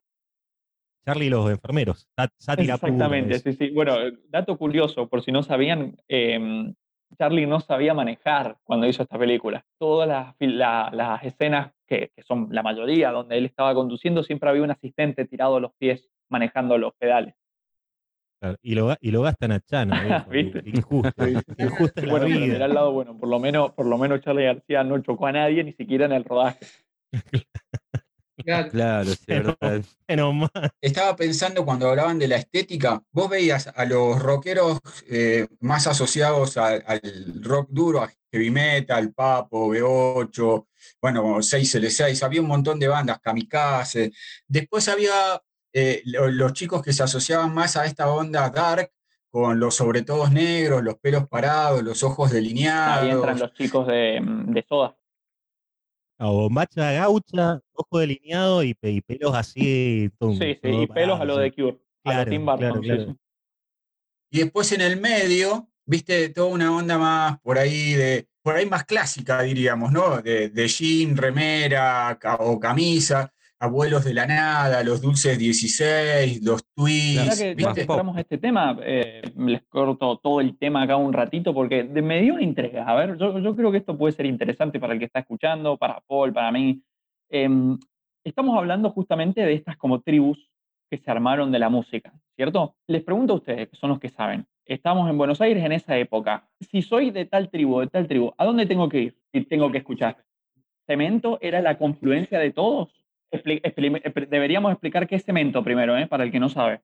Speaker 5: Charlie y los enfermeros, sá- sátira
Speaker 2: Exactamente, sí, sí. Bueno, dato curioso, por si no sabían, eh, Charlie no sabía manejar cuando hizo esta película. Todas las, la- las escenas, que, que son la mayoría, donde él estaba conduciendo, siempre había un asistente tirado a los pies manejando los pedales.
Speaker 5: Claro, Y lo, y lo gastan a viejo,
Speaker 2: ¿Viste?
Speaker 5: injusto, es la
Speaker 2: Bueno,
Speaker 5: vida.
Speaker 2: lado bueno, por lo menos, por lo menos Charlie García no chocó a nadie, ni siquiera en el rodaje.
Speaker 6: Claro, sí, es verdad.
Speaker 4: Estaba pensando cuando hablaban de la estética, vos veías a los rockeros eh, más asociados a- al rock duro, a heavy metal, Papo, B8, bueno, 6L6, había un montón de bandas, Kamikaze. Después había eh, lo- los chicos que se asociaban más a esta onda dark, con los sobre todos negros, los pelos parados, los ojos
Speaker 2: Ahí entran
Speaker 4: delineados.
Speaker 2: los chicos de, de Soda.
Speaker 5: A bombacha gaucha, ojo delineado y, y pelos así. tum,
Speaker 2: Sí, sí, y pelos a lo de Cure, a lo
Speaker 5: Claro,
Speaker 2: Tim Burton.
Speaker 5: claro, claro.
Speaker 2: sí.
Speaker 4: Y después en el medio, viste, toda una onda más por ahí de, por ahí más clásica, diríamos, ¿no? De, de jean, remera ca- o camisa, abuelos de la nada, los dulces 16, los tweets,
Speaker 2: que, ya que
Speaker 4: ¿viste?
Speaker 2: entramos a este tema, eh, les corto todo el tema acá un ratito porque me dio intriga. A ver, yo, yo creo que esto puede ser interesante para el que está escuchando, para Paul, para mí. Em, estamos hablando justamente de estas como tribus que se armaron de la música, ¿cierto? Les pregunto a ustedes, que son los que saben, estamos en Buenos Aires en esa época. Si soy de tal tribu, de tal tribu, ¿a dónde tengo que ir? Si tengo que escuchar. ¿Cemento era la confluencia de todos? Deberíamos explicar qué es cemento primero, ¿eh? para el que no sabe.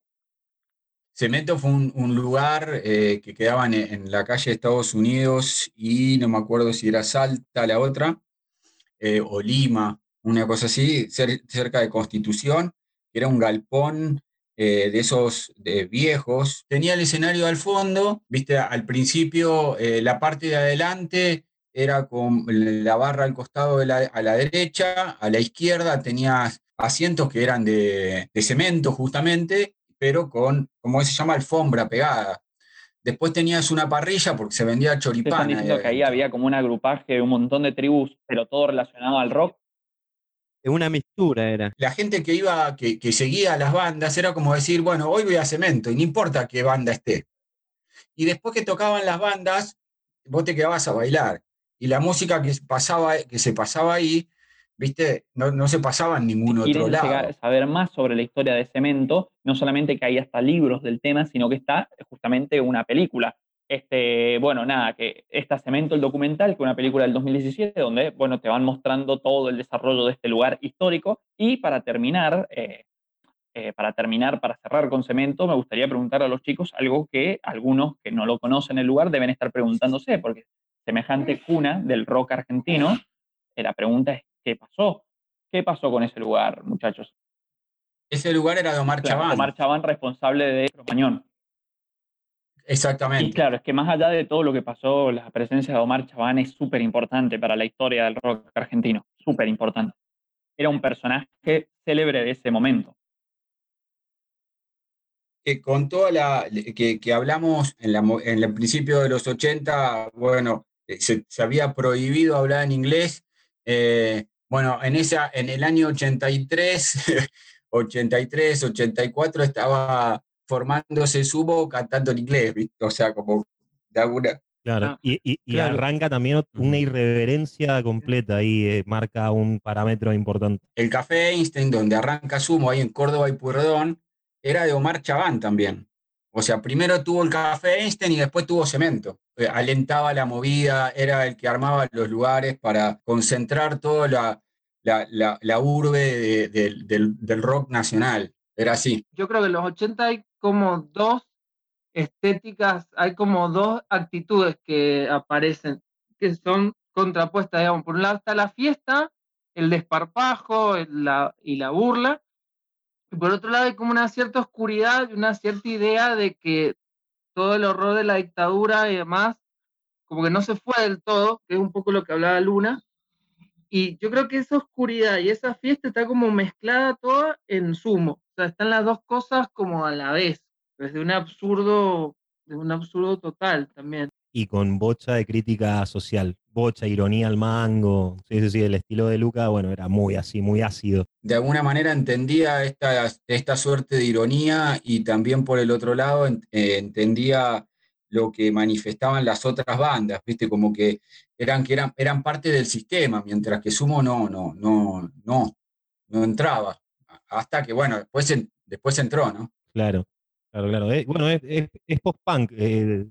Speaker 4: Cemento fue un, lugar eh, que quedaba en, la calle de Estados Unidos y no me acuerdo si era Salta la otra, eh, o Lima, una cosa así, cer- cerca de Constitución, era un galpón eh, de esos viejos. Tenía el escenario al fondo, viste, al principio la parte de adelante era con la barra al costado de la, a la derecha, a la izquierda tenías asientos que eran de, de cemento justamente, pero con, como se llama, alfombra pegada. Después tenías una parrilla porque se vendía
Speaker 2: Ustedes están diciendo que ahí había como un agrupaje de un montón de tribus, pero todo relacionado al rock.
Speaker 6: Es una mistura era.
Speaker 4: La gente que iba, que, que seguía a las bandas, era como decir, bueno, hoy voy a Cemento y no importa qué banda esté. Y después que tocaban las bandas, vos te quedabas a bailar. Y la música que pasaba, que se pasaba ahí, viste, no, no se pasaba en ningún otro
Speaker 2: quieren
Speaker 4: lado.
Speaker 2: llegar- saber más sobre la historia de Cemento, no solamente que hay hasta libros del tema, sino que está justamente una película. Este, bueno, nada, que está Cemento el documental, que una película del 2017, donde, bueno, te van mostrando todo el desarrollo de este lugar histórico. Y para terminar, eh, eh, para terminar, para cerrar con Cemento, me gustaría preguntar a los chicos algo que algunos que no lo conocen el lugar deben estar preguntándose, porque semejante cuna del rock argentino, eh, la pregunta es, ¿qué pasó? ¿Qué pasó con ese lugar, muchachos?
Speaker 4: Ese lugar era de Omar
Speaker 2: Claro,
Speaker 4: Chaván.
Speaker 2: Omar Chaván responsable de Cromañón. Y
Speaker 4: Exactamente.
Speaker 2: claro, es que más allá de todo lo que pasó, la presencia de Omar Chaván es súper importante para la historia del rock argentino, súper importante. Era un personaje célebre de ese momento.
Speaker 4: que con toda la que, que hablamos en, la, en el principio de los 80, bueno, se, se había prohibido hablar en inglés. eh, bueno, en, esa, en el año 83, 83, 84 estaba formándose Sumo cantando en inglés, ¿viste? O sea, como de alguna...
Speaker 5: Claro,
Speaker 4: Ah,
Speaker 5: y, y- y arranca también una irreverencia completa ahí, eh, marca un parámetro importante.
Speaker 4: El Café Einstein, donde arranca Sumo, ahí en Córdoba y Pueyrredón, era de Omar Chaván también. O sea, primero tuvo el Café Einstein y después tuvo Cemento. Eh, alentaba la movida, era el que armaba los lugares para concentrar toda la, la, la- la urbe de- del- del, rock nacional. Era así.
Speaker 1: Yo creo que en los 80 hay como dos estéticas, hay como dos actitudes que aparecen, que son contrapuestas, digamos. Por un lado está la fiesta, el desparpajo el- y la burla, y por otro lado hay como una cierta oscuridad y una cierta idea de que todo el horror de la dictadura y demás, como que no se fue del todo, que es un poco lo que hablaba Luna. Y yo creo que esa oscuridad y esa fiesta está como mezclada toda en sumo. O sea, están las dos cosas como a la vez. Desde un absurdo, de un absurdo total también.
Speaker 5: Y con bocha de crítica social, bocha, ironía al mango. Sí, sí, sí, el estilo de Luca, bueno, era muy así, muy ácido.
Speaker 4: de alguna manera entendía esta, esta suerte de ironía y también por el otro lado eh, entendía lo que manifestaban las otras bandas, ¿viste? Como que eran, que eran, eran parte del sistema, mientras que Sumo no, no, no, no, no entraba. Hasta que, bueno, después, en- después entró, ¿no?
Speaker 5: Claro, claro, claro. Eh, bueno, es, es- es post-punk, eh,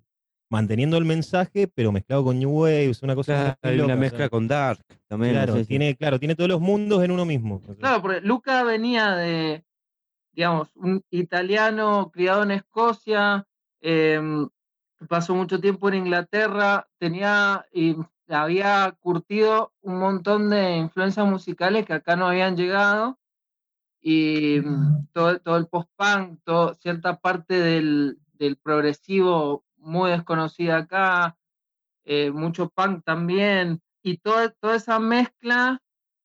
Speaker 5: manteniendo el mensaje, pero mezclado con New Wave, es una cosa
Speaker 6: Claro,
Speaker 5: loca,
Speaker 6: una
Speaker 5: o
Speaker 6: mezcla
Speaker 5: sea,
Speaker 6: con Dark también. no
Speaker 5: Claro,
Speaker 6: sé si-
Speaker 5: tiene, claro, tiene todos los mundos en uno mismo. O
Speaker 1: Claro, porque Luca venía de, digamos, un italiano criado en Escocia, em, pasó mucho tiempo en Inglaterra, tenía y había curtido un montón de influencias musicales que acá no habían llegado y mm, todo, todo el post-punk, cierta parte del, del progresivo muy desconocida acá, eh, mucho punk también, y toda, toda esa mezcla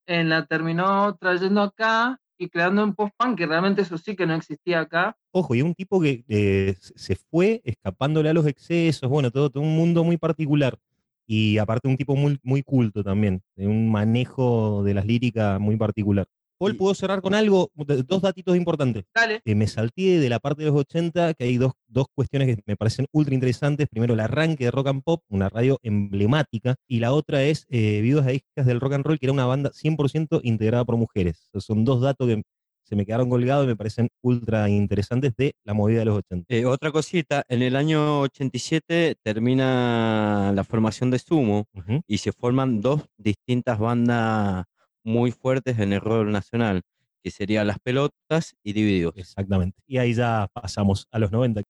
Speaker 1: eh, la terminó trayendo acá y creando un post-punk, que realmente eso sí que no existía acá.
Speaker 5: Ojo, y un tipo que eh, se fue escapándole a los excesos, bueno, todo, todo un mundo muy particular. Y aparte un tipo muy, muy culto también, de un manejo de las líricas muy particular. Paul, ¿puedo cerrar con algo? Dos datitos importantes.
Speaker 1: Dale.
Speaker 5: Eh, me salté de la parte de los 80, que hay dos, dos cuestiones que me parecen ultra interesantes. Primero, el arranque de Rock and Pop, una radio emblemática, y la otra es eh, Viudas e Hijas del Rock and Roll, que era una banda 100% integrada por mujeres. Son dos datos que se me quedaron colgados y me parecen ultra interesantes de la movida de los 80.
Speaker 6: Eh, otra cosita, en el año 87 termina la formación de Sumo y se forman dos distintas bandas muy fuertes en el rock nacional, que serían Las Pelotas y Divididos.
Speaker 5: Exactamente. Y ahí ya pasamos a los 90.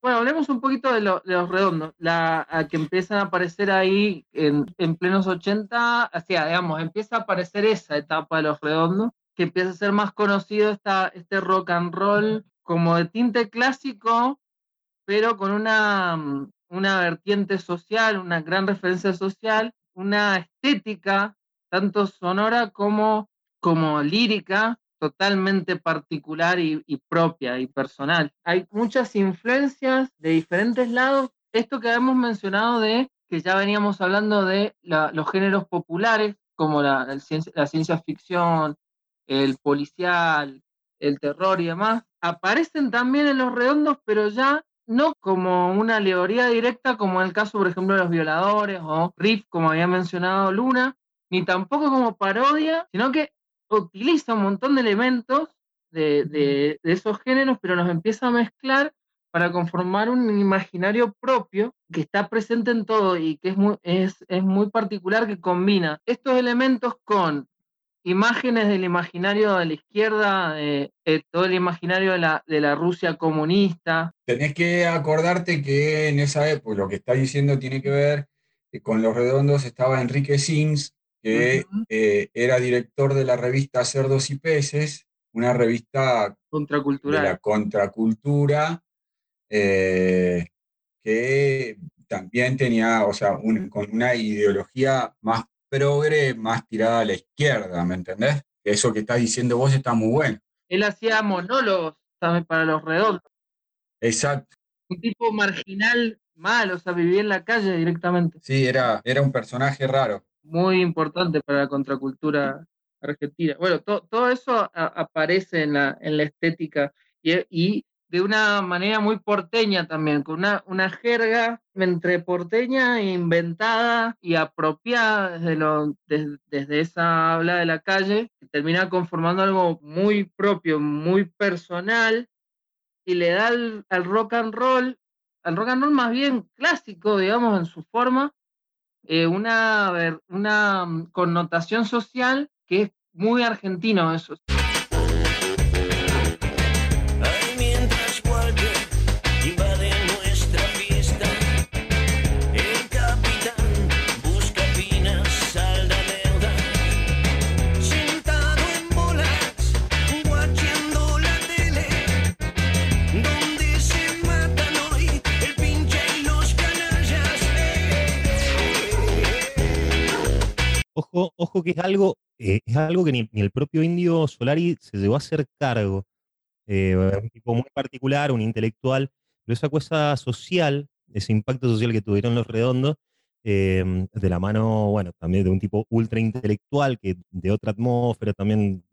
Speaker 1: Bueno, hablemos un poquito de, lo- de los redondos, la, a que empiezan a aparecer ahí en, en plenos 80, o sea, digamos, empieza a aparecer esa etapa de los redondos, que empieza a ser más conocido esta, este rock and roll como de tinte clásico, pero con una, mm, una vertiente social, una gran referencia social, una estética, tanto sonora como, como lírica, totalmente particular y, propia y personal. Hay muchas influencias de diferentes lados. Esto que habíamos mencionado de que ya veníamos hablando de los géneros populares, como la ciencia ficción, el policial, el terror y demás, aparecen también en los redondos, pero ya no como una alegoría directa, como en el caso, por ejemplo, de los violadores o Riff, como había mencionado Luna, ni tampoco como parodia, sino que utiliza un montón de elementos de, de- de esos géneros, pero los empieza a mezclar para conformar un imaginario propio que está presente en todo y que es muy, es, es muy particular, que combina estos elementos con imágenes del imaginario de la izquierda, de, de todo el imaginario de la, de la Rusia comunista.
Speaker 4: Tenés que acordarte que en esa época lo que está diciendo tiene que ver que con los redondos estaba Enrique Sims, que eh, era director de la revista Cerdos y Peces, una revista de
Speaker 1: Contracultural.
Speaker 4: la contracultura, eh, que también tenía, o sea, un- con una ideología más progre, más tirada a la izquierda, ¿me entendés? Eso que estás diciendo vos está muy bueno.
Speaker 1: Él hacía monólogos también para los redondos.
Speaker 4: Exacto.
Speaker 1: Un tipo marginal mal, o sea, vivía en la calle directamente.
Speaker 4: Sí, era, era un personaje raro.
Speaker 1: Muy importante para la contracultura argentina. Bueno, to- todo eso a- aparece en la, en la estética y, y de una manera muy porteña también, con una, una jerga entre porteña e inventada y apropiada desde, lo, des- desde esa habla de la calle, que termina conformando algo muy propio, muy personal, y le da al, rock and roll, al rock and roll más bien clásico, digamos, en su forma, eh, una, una mm, connotación social que es muy argentino eso.
Speaker 5: Ojo, ojo que es algo, eh, es algo que ni, ni el propio Indio Solari se llegó a hacer cargo. Eh, un tipo muy particular, un intelectual, pero esa cosa social, ese impacto social que tuvieron los redondos, eh, de la mano, bueno, también de un tipo ultra intelectual, que de otra atmósfera, también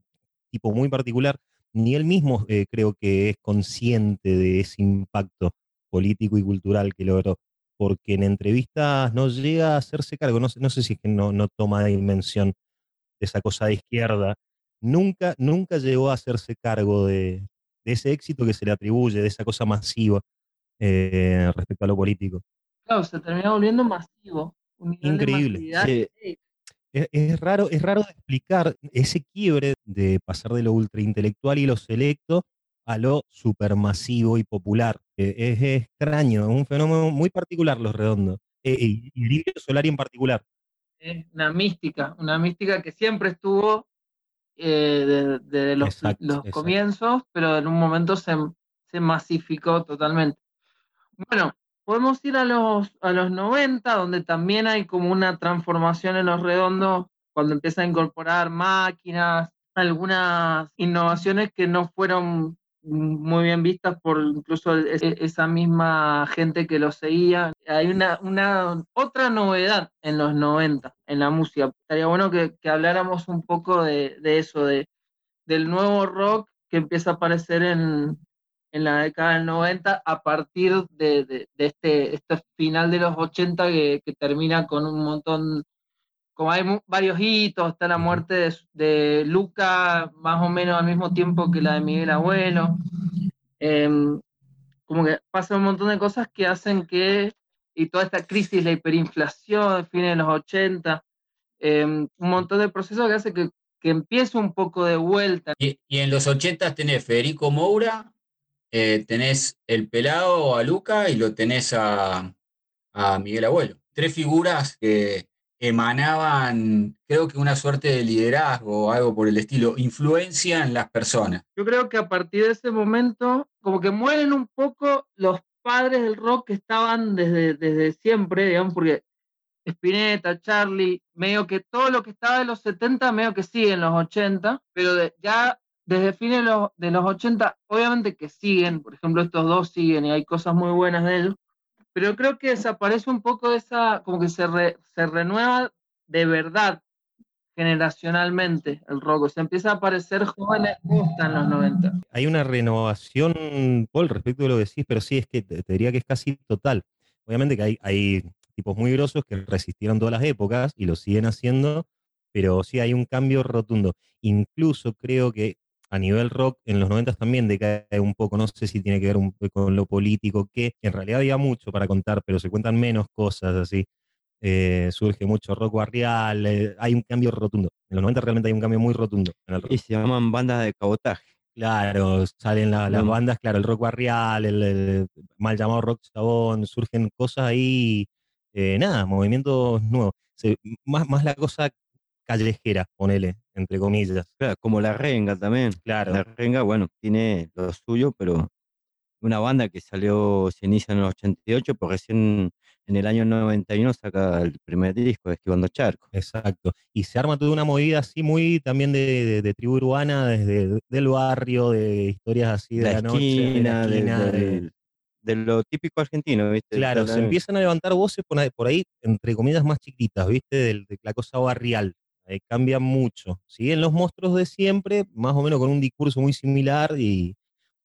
Speaker 5: tipo muy particular, ni él mismo eh, creo que es consciente de ese impacto político y cultural que logró, porque en entrevistas no llega a hacerse cargo, no sé, no sé si es que no, no toma dimensión de esa cosa de izquierda, nunca, nunca llegó a hacerse cargo de, de ese éxito que se le atribuye, de esa cosa masiva eh, respecto a lo político.
Speaker 1: Claro, se termina volviendo masivo. un
Speaker 5: Increíble. Sí. Es, es raro, es raro de explicar ese quiebre de pasar de lo ultra intelectual y lo selecto a lo supermasivo y popular. Eh, es, es extraño, es un fenómeno muy particular los redondos. Eh, y, y el Indio Solari en particular.
Speaker 1: es una mística, una mística que siempre estuvo eh, de- desde los,
Speaker 5: Exacto,
Speaker 1: los
Speaker 5: exacto.
Speaker 1: comienzos, pero en un momento se, se masificó totalmente. Bueno, podemos ir a los, a los 90, donde también hay como una transformación en los redondos, cuando empieza a incorporar máquinas, algunas innovaciones que no fueron muy bien vistas por incluso e- e- esa misma gente que lo seguía. Hay una, una otra novedad en los 90 en la música. Estaría bueno que, que habláramos un poco de, de eso, de, del nuevo rock que empieza a aparecer en, en la década del 90 a partir de, de- de este, este final de los 80 que, que termina con un montón, como hay varios hitos, está la muerte de, de Luca más o menos al mismo tiempo que la de Miguel Abuelo. Em, como que pasa un montón de cosas que hacen que, y toda esta crisis, la hiperinflación de fines de los 80, em, un montón de procesos que hace que, que empiece un poco de vuelta.
Speaker 22: Y, y en los 80 tenés Federico Moura, eh, tenés el pelado a Luca y lo tenés a, a Miguel Abuelo. Tres figuras que emanaban, creo que una suerte de liderazgo o algo por el estilo, influencia en las personas.
Speaker 1: Yo creo que a partir de ese momento, como que mueren un poco los padres del rock que estaban desde, desde siempre, digamos, porque Spinetta, Charlie, medio que todo lo que estaba de los 70, medio que sigue en los 80, pero ya desde fines de los, de los 80, obviamente que siguen, por ejemplo, estos dos siguen y hay cosas muy buenas de ellos, pero creo que desaparece un poco esa, como que se, re- se renueva de verdad generacionalmente el rock, o sea, empieza a aparecer jóvenes posta en los 90.
Speaker 5: Hay una renovación, Paul, respecto de lo que decís, pero sí es que te, te diría que es casi total. Obviamente que hay, hay tipos muy grosos que resistieron todas las épocas y lo siguen haciendo, pero sí hay un cambio rotundo. Incluso creo que a nivel rock en los 90 también decae un poco, no sé si tiene que ver un con lo político, que en realidad había mucho para contar, pero se cuentan menos cosas así. Eh, surge mucho rock barrial, eh, hay un cambio rotundo. En los 90 realmente hay un cambio muy rotundo en el rock.
Speaker 6: Y se llaman bandas de cabotaje.
Speaker 5: Claro, salen la- las bandas, claro, el rock barrial, el, el mal llamado rock chabón, surgen cosas ahí, eh, nada, movimientos nuevos. Se- más, más la cosa callejera, ponele, entre comillas.
Speaker 6: Claro, como la renga también.
Speaker 5: Claro.
Speaker 6: La renga, bueno, tiene lo suyo, pero una banda que salió, se inicia en el 88, pero recién en el año 91 saca el primer disco, Esquivando Charco.
Speaker 5: Exacto. Y se arma toda una movida así muy también de, de- de tribu urbana, desde del barrio, de historias así de la,
Speaker 6: La
Speaker 5: noche, de la
Speaker 6: esquina, de,
Speaker 5: esquina,
Speaker 6: lo típico argentino, ¿viste?
Speaker 5: Claro, se empiezan a levantar voces por ahí, por ahí, entre comillas, más chiquitas, ¿viste? Del- De, la cosa barrial. Ahí cambian mucho. Siguen los monstruos de siempre, más o menos con un discurso muy similar, y,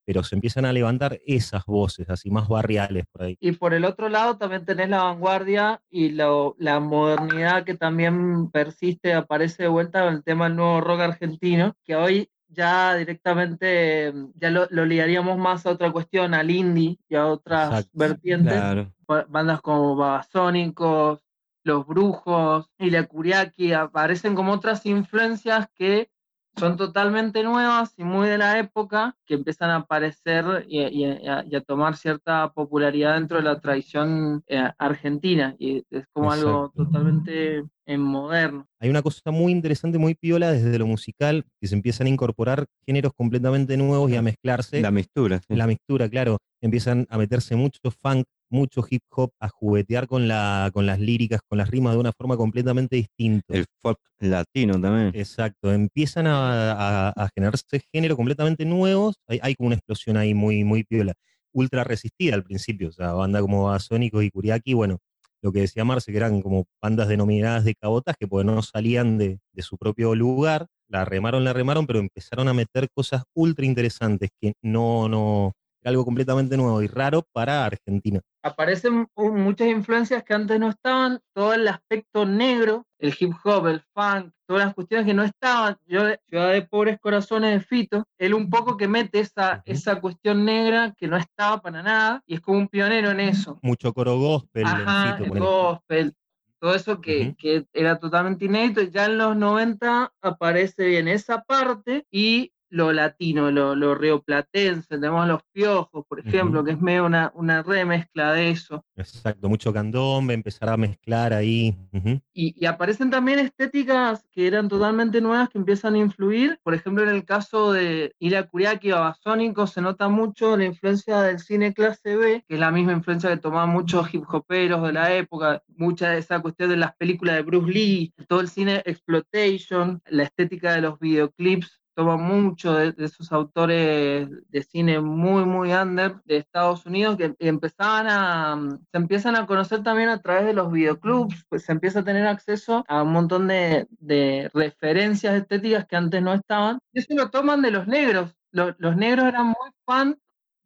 Speaker 5: pero se empiezan a levantar esas voces, así más barriales por ahí.
Speaker 1: Y por el otro lado también tenés la vanguardia y lo- la modernidad que también persiste, aparece de vuelta con el tema del nuevo rock argentino, que hoy ya directamente mm, ya lo, lo ligaríamos más a otra cuestión, al indie y a otras
Speaker 6: Exacto,
Speaker 1: vertientes.
Speaker 6: claro.
Speaker 1: Bandas como Babasónicos, Los Brujos y La Curiaki aparecen como otras influencias que son totalmente nuevas y muy de la época, que empiezan a aparecer y, y a, y a tomar cierta popularidad dentro de la tradición eh, argentina. Y es como algo totalmente eh, moderno.
Speaker 5: Hay una cosa muy interesante, muy piola desde lo musical, que se empiezan a incorporar géneros completamente nuevos y a mezclarse.
Speaker 6: La mixtura. sí.
Speaker 5: La mixtura, claro. Empiezan a meterse mucho funk, mucho hip hop, a juguetear con, la, con las líricas, con las rimas de una forma completamente distinta.
Speaker 6: El folk latino también.
Speaker 5: Exacto, empiezan a, a- a generarse géneros completamente nuevos. Hay, hay como una explosión ahí muy, muy piola. Ultra resistida al principio, o sea, banda como Basónicos y Curiaki, bueno, lo que decía Marce, que eran como bandas denominadas de cabotaje, porque no salían de, de su propio lugar, la remaron, la remaron, pero empezaron a meter cosas ultra interesantes que no, no, algo completamente nuevo y raro para Argentina.
Speaker 1: Aparecen uh, muchas influencias que antes no estaban, todo el aspecto negro, el hip hop, el funk, todas las cuestiones que no estaban. Yo, Ciudad de Pobres Corazones de Fito, él un poco que mete esa, esa cuestión negra que no estaba para nada y es como un pionero en eso.
Speaker 5: Mucho coro gospel,
Speaker 1: Ajá,
Speaker 5: Lencito,
Speaker 1: el gospel, todo eso que, que era totalmente inédito. Ya en los 90 aparece bien esa parte y lo latino, lo, lo rioplatense, tenemos los piojos, por ejemplo, que es medio una, una remezcla de eso.
Speaker 5: Exacto, mucho candombe, empezar a mezclar ahí. ujú.
Speaker 1: Y, y aparecen también estéticas que eran totalmente nuevas que empiezan a influir. Por ejemplo, en el caso de Ila Kuriaki o Babasónico se nota mucho la influencia del cine clase B, que es la misma influencia que tomaban muchos hip hoperos de la época, mucha de esa cuestión de las películas de Bruce Lee, todo el cine exploitation, la estética de los videoclips toma mucho de, de esos autores de cine muy, muy under de Estados Unidos que empezaban a, mm, se empiezan a conocer también a través de los videoclubs, pues se empieza a tener acceso a un montón de, de referencias estéticas que antes no estaban. Y eso lo toman de los negros. Lo- los negros eran muy fan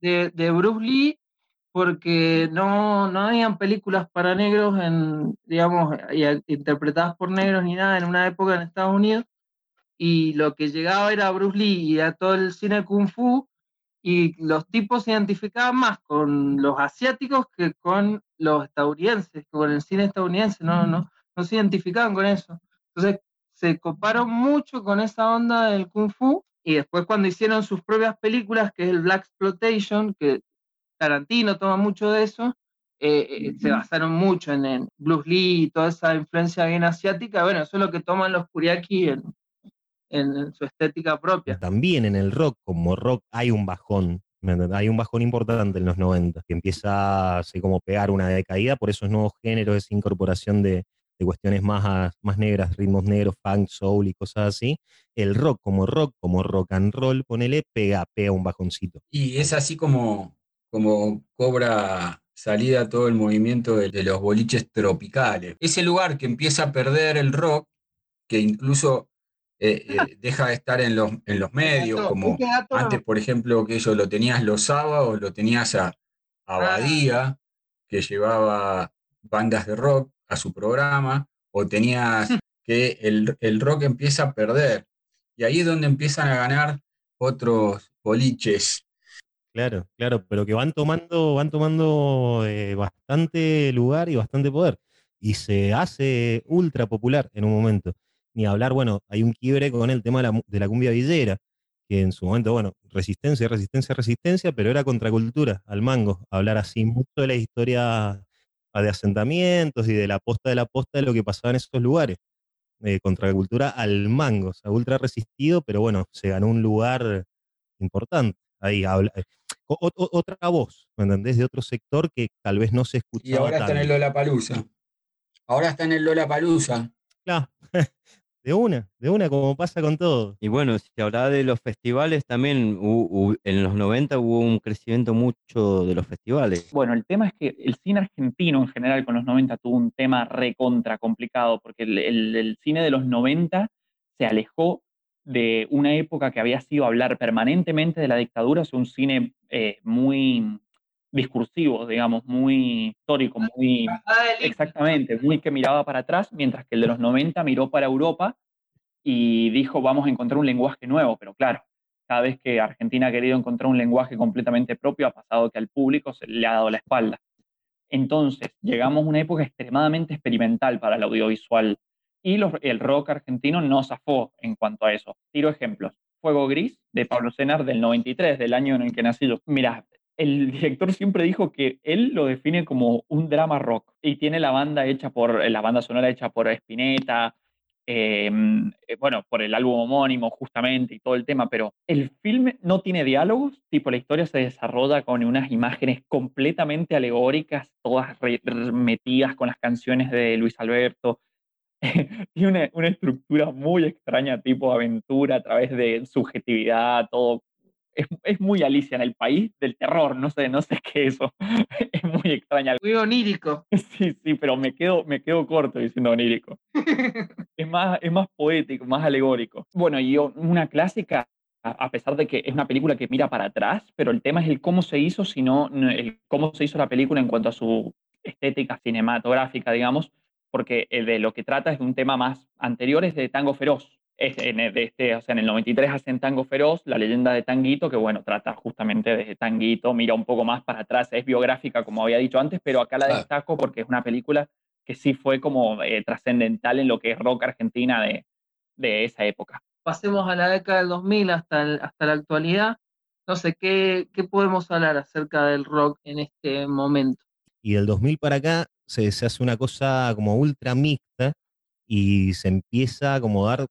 Speaker 1: de, de Bruce Lee porque no, no habían películas para negros en, digamos, y- interpretadas por negros ni nada en una época en Estados Unidos y lo que llegaba era Bruce Lee y a todo el cine kung fu y los tipos se identificaban más con los asiáticos que con los estadounidenses, con el cine estadounidense, no, no, no se identificaban con eso. Entonces se coparon mucho con esa onda del kung fu y después cuando hicieron sus propias películas, que es el Black Exploitation, que Tarantino toma mucho de eso, eh, eh, se basaron mucho en, en Bruce Lee y toda esa influencia bien asiática. Bueno, eso es lo que toman los Kuriaki en, en- en su estética propia.
Speaker 5: También en el rock, como rock, hay un bajón. Hay un bajón importante en los 90, que empieza así como pegar una decaída por esos nuevos géneros, esa incorporación de, de cuestiones más, a- más negras, ritmos negros, funk, soul y cosas así. El rock como rock, como rock and roll, ponele, pega, pega un bajoncito.
Speaker 22: Y es así como, como cobra salida todo el movimiento de, de los boliches tropicales. Ese lugar que empieza a perder el rock, que incluso eh, eh, deja de estar en los, en los medios,
Speaker 1: dato,
Speaker 22: como antes, por ejemplo, que ellos lo tenías los sábados, lo tenías a, a Badía, que llevaba bandas de rock a su programa, o tenías que el, el rock empieza a perder. Y ahí es donde empiezan a ganar otros boliches.
Speaker 5: Claro, claro, pero que van tomando, van tomando eh, bastante lugar y bastante poder. Y se hace ultra popular en un momento. Ni hablar, bueno, hay un quiebre con el tema de la, mu- de la cumbia villera, que en su momento, bueno, resistencia, resistencia, resistencia, pero era contracultura al mango. Hablar así mucho de la historia de asentamientos y de la posta de la posta de lo que pasaba en esos lugares. Eh, contracultura al mango, o sea, ultra resistido, pero bueno, se ganó un lugar importante. Ahí habla, eh, o- o- otra voz, ¿me entendés? De otro sector que tal vez no se
Speaker 22: Y
Speaker 5: escuchaba
Speaker 22: ahora está en el
Speaker 5: tanto.
Speaker 22: Lollapalooza. Ahora está en el Lollapalooza.
Speaker 5: Claro, de una, de una, como pasa con todo.
Speaker 6: Y bueno, si hablaba de los festivales, también en los 90 hubo un crecimiento mucho de los festivales.
Speaker 2: Bueno, el tema es que el cine argentino en general con los 90 tuvo un tema recontra complicado, porque el, el- el cine de los 90 se alejó de una época que había sido hablar permanentemente de la dictadura, es un cine eh, muy discursivo, digamos, muy histórico, muy exactamente, muy que miraba para atrás, mientras que el de los 90 miró para Europa y dijo, vamos a encontrar un lenguaje nuevo, pero claro, cada vez que Argentina ha querido encontrar un lenguaje completamente propio, ha pasado que al público se le ha dado la espalda. Entonces, llegamos a una época extremadamente experimental para el audiovisual y los- el rock argentino no zafó en cuanto a eso. Tiro ejemplos. Fuego Gris de Pablo Senar del 93, del año en el que nací yo. Mira, el director siempre dijo que él lo define como un drama rock y tiene la banda hecha por, la banda sonora hecha por Spinetta, eh, eh, bueno, por el álbum homónimo justamente y todo el tema, pero el filme no tiene diálogos, tipo la historia se desarrolla con unas imágenes completamente alegóricas, todas metidas con las canciones de Luis Alberto. Tiene una, una estructura muy extraña, tipo aventura a través de subjetividad, todo. Es, es muy Alicia en el país del terror, no sé, no sé qué es eso. Es muy extraña.
Speaker 1: Muy onírico.
Speaker 2: Sí, sí, pero me quedo, me quedo corto diciendo onírico. es, más, es más poético, más alegórico. Bueno, y una clásica, a pesar de que es una película que mira para atrás, pero el tema es el cómo se hizo, sino el cómo se hizo la película en cuanto a su estética cinematográfica, digamos, porque eh, de lo que trata es de un tema más anterior, es de Tango Feroz. En, este, o sea, en el 93 hacen Tango Feroz, la leyenda de Tanguito, que bueno, trata justamente de Tanguito, mira un poco más para atrás, es biográfica, como había dicho antes, pero acá la destaco porque es una película que sí fue como eh, trascendental en lo que es rock argentina de, de esa época.
Speaker 1: Pasemos a la década del 2000 hasta, el- hasta la actualidad. No sé, ¿qué, ¿qué podemos hablar acerca del rock en este momento?
Speaker 5: Y del 2000 para acá se, se hace una cosa como ultra mixta y se empieza como a dar,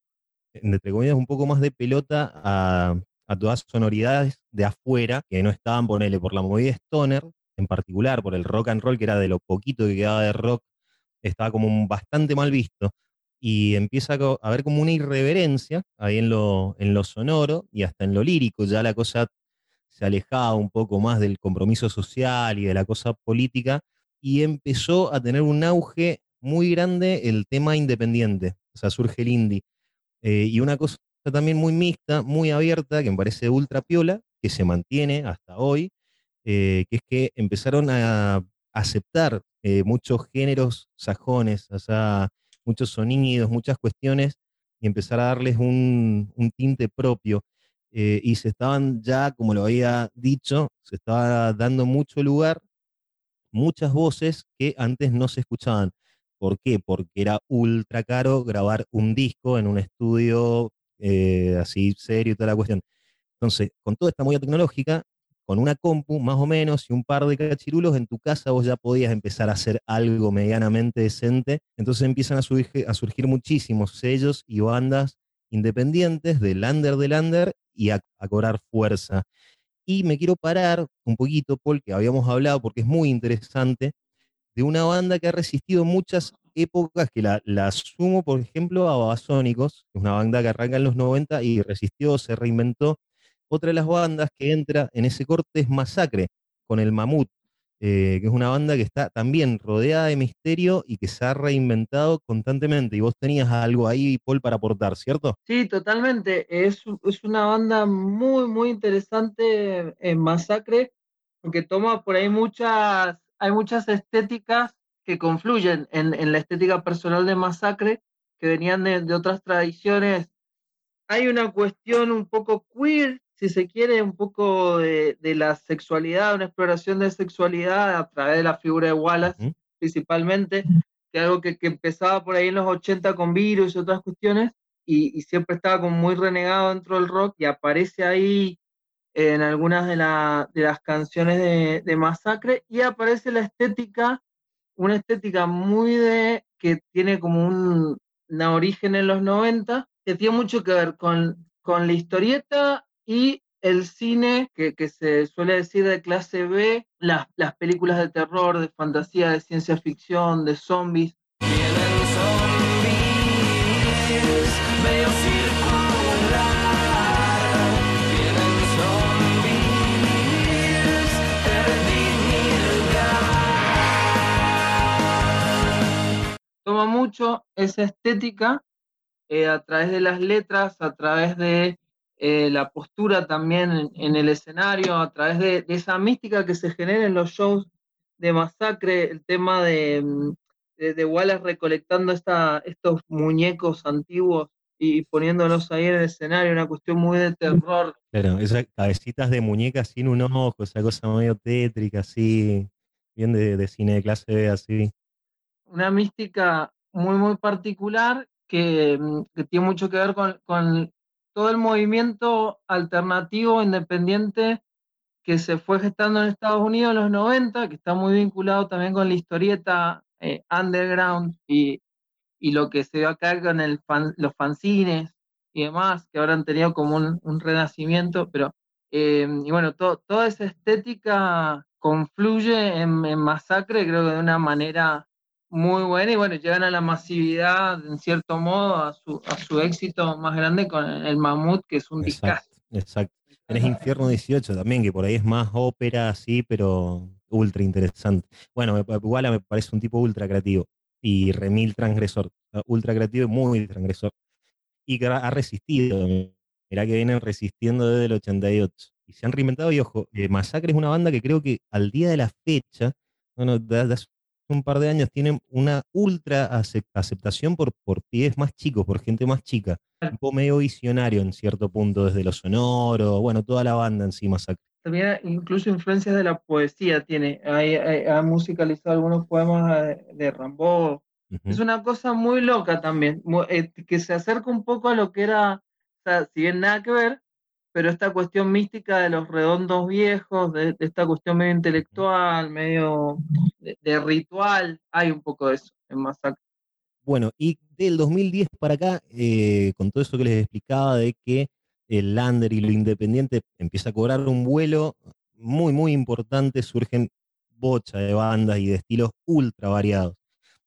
Speaker 5: entre comillas, un poco más de pelota a, todas sonoridades de afuera que no estaban, ponele, por la movida stoner, en particular por el rock and roll, que era de lo poquito que quedaba de rock, estaba como bastante mal visto. Y empieza a haber como una irreverencia ahí en lo, en lo sonoro y hasta en lo lírico, ya la cosa se alejaba un poco más del compromiso social y de la cosa política y empezó a tener un auge muy grande el tema independiente, o sea, surge el indie. Eh, y una cosa también muy mixta, muy abierta, que me parece ultra piola, que se mantiene hasta hoy, eh, que es que empezaron a aceptar eh, muchos géneros sajones, o sea, muchos sonidos, muchas cuestiones, y empezar a darles un, tinte propio. Y se estaban ya, como lo había dicho, se estaba dando mucho lugar, muchas voces que antes no se escuchaban. ¿Por qué? Porque era ultra caro grabar un disco en un estudio eh, así serio y toda la cuestión. Entonces, con toda esta movida tecnológica, con una compu más o menos y un par de cachirulos en tu casa vos ya podías empezar a hacer algo medianamente decente. Entonces empiezan a surgir, muchísimos sellos y bandas independientes del under del under y a, a cobrar fuerza. Y me quiero parar un poquito, Paul, que habíamos hablado porque es muy interesante, de una banda que ha resistido muchas épocas, que la, la sumo, por ejemplo, a Babasónicos, que es una banda que arranca en los 90 y resistió, se reinventó. Otra de las bandas que entra en ese corte es Masacre, con el Mamut, eh, que es una banda que está también rodeada de misterio y que se ha reinventado constantemente. Y vos tenías algo ahí, Paul, para aportar, ¿cierto?
Speaker 1: Sí, totalmente. Es, es una banda muy, muy interesante en Masacre, porque toma por ahí muchas, hay muchas estéticas que confluyen en, en la estética personal de Masacre, que venían de, de otras tradiciones. Hay una cuestión un poco queer, si se quiere, un poco de, de la sexualidad, una exploración de sexualidad a través de la figura de Wallace, principalmente, que algo que, que empezaba por ahí en los 80 con virus y otras cuestiones, y, y siempre estaba como muy renegado dentro del rock, y aparece ahí en algunas de, la- de las canciones de, de Masacre, y aparece la estética, una estética muy de, que tiene como un, una origen en los 90, que tiene mucho que ver con, con la historieta y el cine, que, que se suele decir de clase B, las, las películas de terror, de fantasía, de ciencia ficción, de zombies.
Speaker 12: medio
Speaker 1: Mucho esa estética eh, a través de las letras, a través de eh, la postura también en, el escenario, a través de, esa mística que se genera en los shows de masacre, el tema de, mm, de, de Wallace recolectando esta, estos muñecos antiguos y poniéndolos ahí en el escenario, una cuestión muy de terror.
Speaker 5: Claro, esas cabecitas de muñecas sin un ojo, esa cosa medio tétrica, así, bien de, de cine de clase B, así.
Speaker 1: Una mística muy, muy particular que, mm, tiene mucho que ver con, todo el movimiento alternativo independiente que se fue gestando en Estados Unidos en los 90, que está muy vinculado también con la historieta eh, underground y, y lo que se ve acá con los fanzines y demás, que ahora han tenido como un, renacimiento, pero eh, y bueno, to- toda esa estética confluye en Masacre, creo que de una manera muy buena, y bueno, llegan a la masividad, en cierto modo, a su, a su éxito más grande con el Mamut, que es un discazo.
Speaker 5: Exacto. Tenés Infierno 18 también, que por ahí es más ópera, así, pero ultra interesante. Bueno, Walla me parece un tipo ultra creativo y remil transgresor. uh, Ultra creativo y muy transgresor. Y que ha resistido. Mirá que vienen resistiendo desde el 88. Y se han reinventado. Y ojo, eh, Masacre es una banda que creo que al día de la fecha, bueno, de hace un par de años, tienen una ultra acep- aceptación por, por pies más chicos, por gente más chica. Un poco medio visionario en cierto punto, desde lo sonoro, bueno, toda la banda en sí, Masacre.
Speaker 1: También incluso influencias de la poesía tiene. Hay- hay- ha musicalizado algunos poemas de, de Rimbaud. Es una cosa muy loca también, eh, que se acerca un poco a lo que era, o sea, si bien nada que ver, pero esta cuestión mística de los redondos viejos, de, de esta cuestión medio intelectual, medio de, de ritual, hay un poco de eso en Masacre.
Speaker 5: Bueno, y del 2010 para acá, eh, con todo eso que les explicaba de que el lander y lo independiente empieza a cobrar un vuelo muy, muy importante, surgen bocha de bandas y de estilos ultra variados.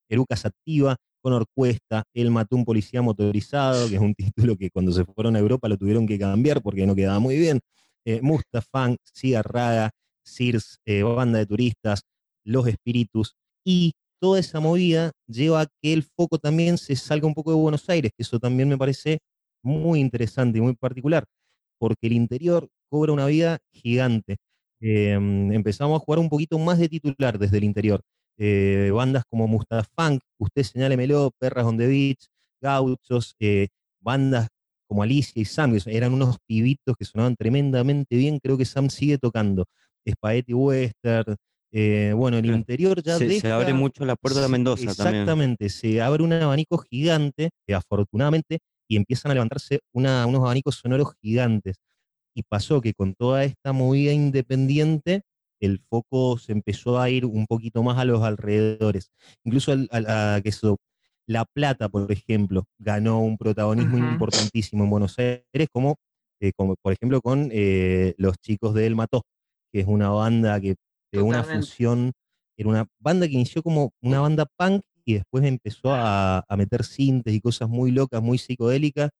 Speaker 5: Eruca Sativa, Conor Cuesta, Él mató un policía motorizado, que es un título que cuando se fueron a Europa lo tuvieron que cambiar porque no quedaba muy bien. Eh, Mustafán, Cigarraga, Sears, eh, Banda de Turistas, Los Espíritus, y toda esa movida lleva a que el foco también se salga un poco de Buenos Aires, que eso también me parece muy interesante y muy particular, porque el interior cobra una vida gigante. eh, empezamos a jugar un poquito más de titular desde el interior. Eh, bandas como Mustafunk, Usted Señálemelo, Perras on the Beach, Gauchos, eh, bandas como Alicia y Sam, que eran unos pibitos que sonaban tremendamente bien, creo que Sam sigue tocando. Spaghetti Western, eh, bueno, el interior ya
Speaker 6: Se, se abre mucho la puerta de Mendoza también.
Speaker 5: Exactamente, se abre un abanico gigante, eh, afortunadamente, y empiezan a levantarse una- unos abanicos sonoros gigantes. Y pasó que con toda esta movida independiente, el foco se empezó a ir un poquito más a los alrededores. Incluso al- al- a, que La Plata, por ejemplo, ganó un protagonismo importantísimo en Buenos Aires, como, eh, como por ejemplo con eh, los chicos de El Mató, que es una banda que pegó una fusión, era una banda que inició como una banda punk y después empezó a, a meter sintes y cosas muy locas, muy psicodélicas,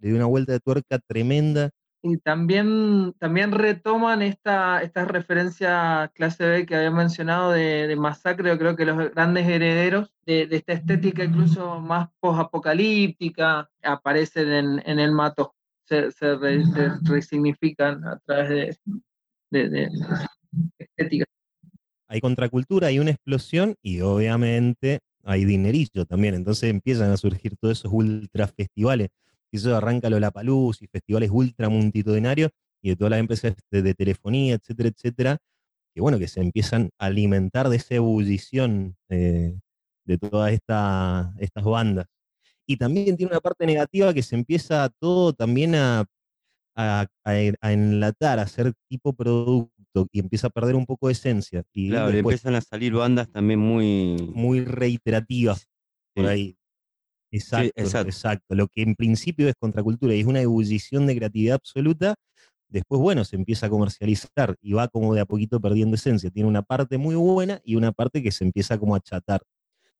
Speaker 5: le dio una vuelta de tuerca tremenda.
Speaker 1: Y también, también retoman esta, esta referencia clase B que había mencionado de, Masacre, yo creo que los grandes herederos de, esta estética incluso más post-apocalíptica aparecen en, en el mato, se, se, re- se resignifican a través de- de estética.
Speaker 5: Hay contracultura, hay una explosión y obviamente hay dinerillo también. Entonces empiezan a surgir todos esos ultra festivales. Y eso arranca Lollapalooza y festivales ultra multitudinarios y de todas las empresas de, de telefonía, etcétera, etcétera, que bueno, que se empiezan a alimentar de esa ebullición eh, de todas esta- estas bandas. Y también tiene una parte negativa que se empieza todo también a, a, a- a enlatar, a ser tipo producto y empieza a perder un poco de esencia. Y
Speaker 6: Claro,
Speaker 5: después
Speaker 6: empiezan a salir bandas también muy...
Speaker 5: muy reiterativas por ahí. Exacto,
Speaker 6: exacto.
Speaker 5: exacto. Lo que en principio es contracultura y es una ebullición de creatividad absoluta, después, bueno, se empieza a comercializar y va como de a poquito perdiendo esencia. Tiene una parte muy buena y una parte que se empieza como a achatar.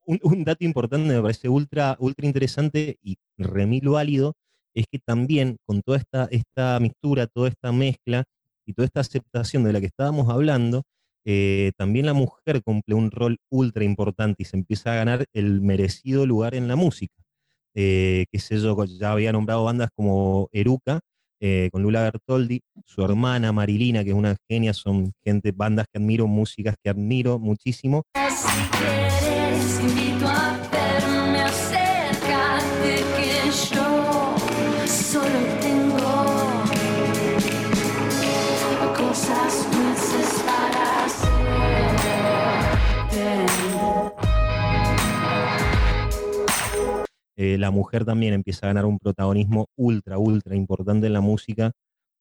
Speaker 5: Un, un dato importante me parece ultra, ultra interesante y remil válido es que también con toda esta, esta mixtura, toda esta mezcla y toda esta aceptación de la que estábamos hablando, eh, también la mujer cumple un rol ultra importante y se empieza a ganar el merecido lugar en la música. Eh, qué sé yo, ya había nombrado bandas como Eruca, eh, con Lula Bertoldi, su hermana Marilina, que es una genia, son gente, bandas que admiro, músicas que admiro muchísimo. Eh, la mujer también empieza a ganar un protagonismo ultra, ultra importante en la música,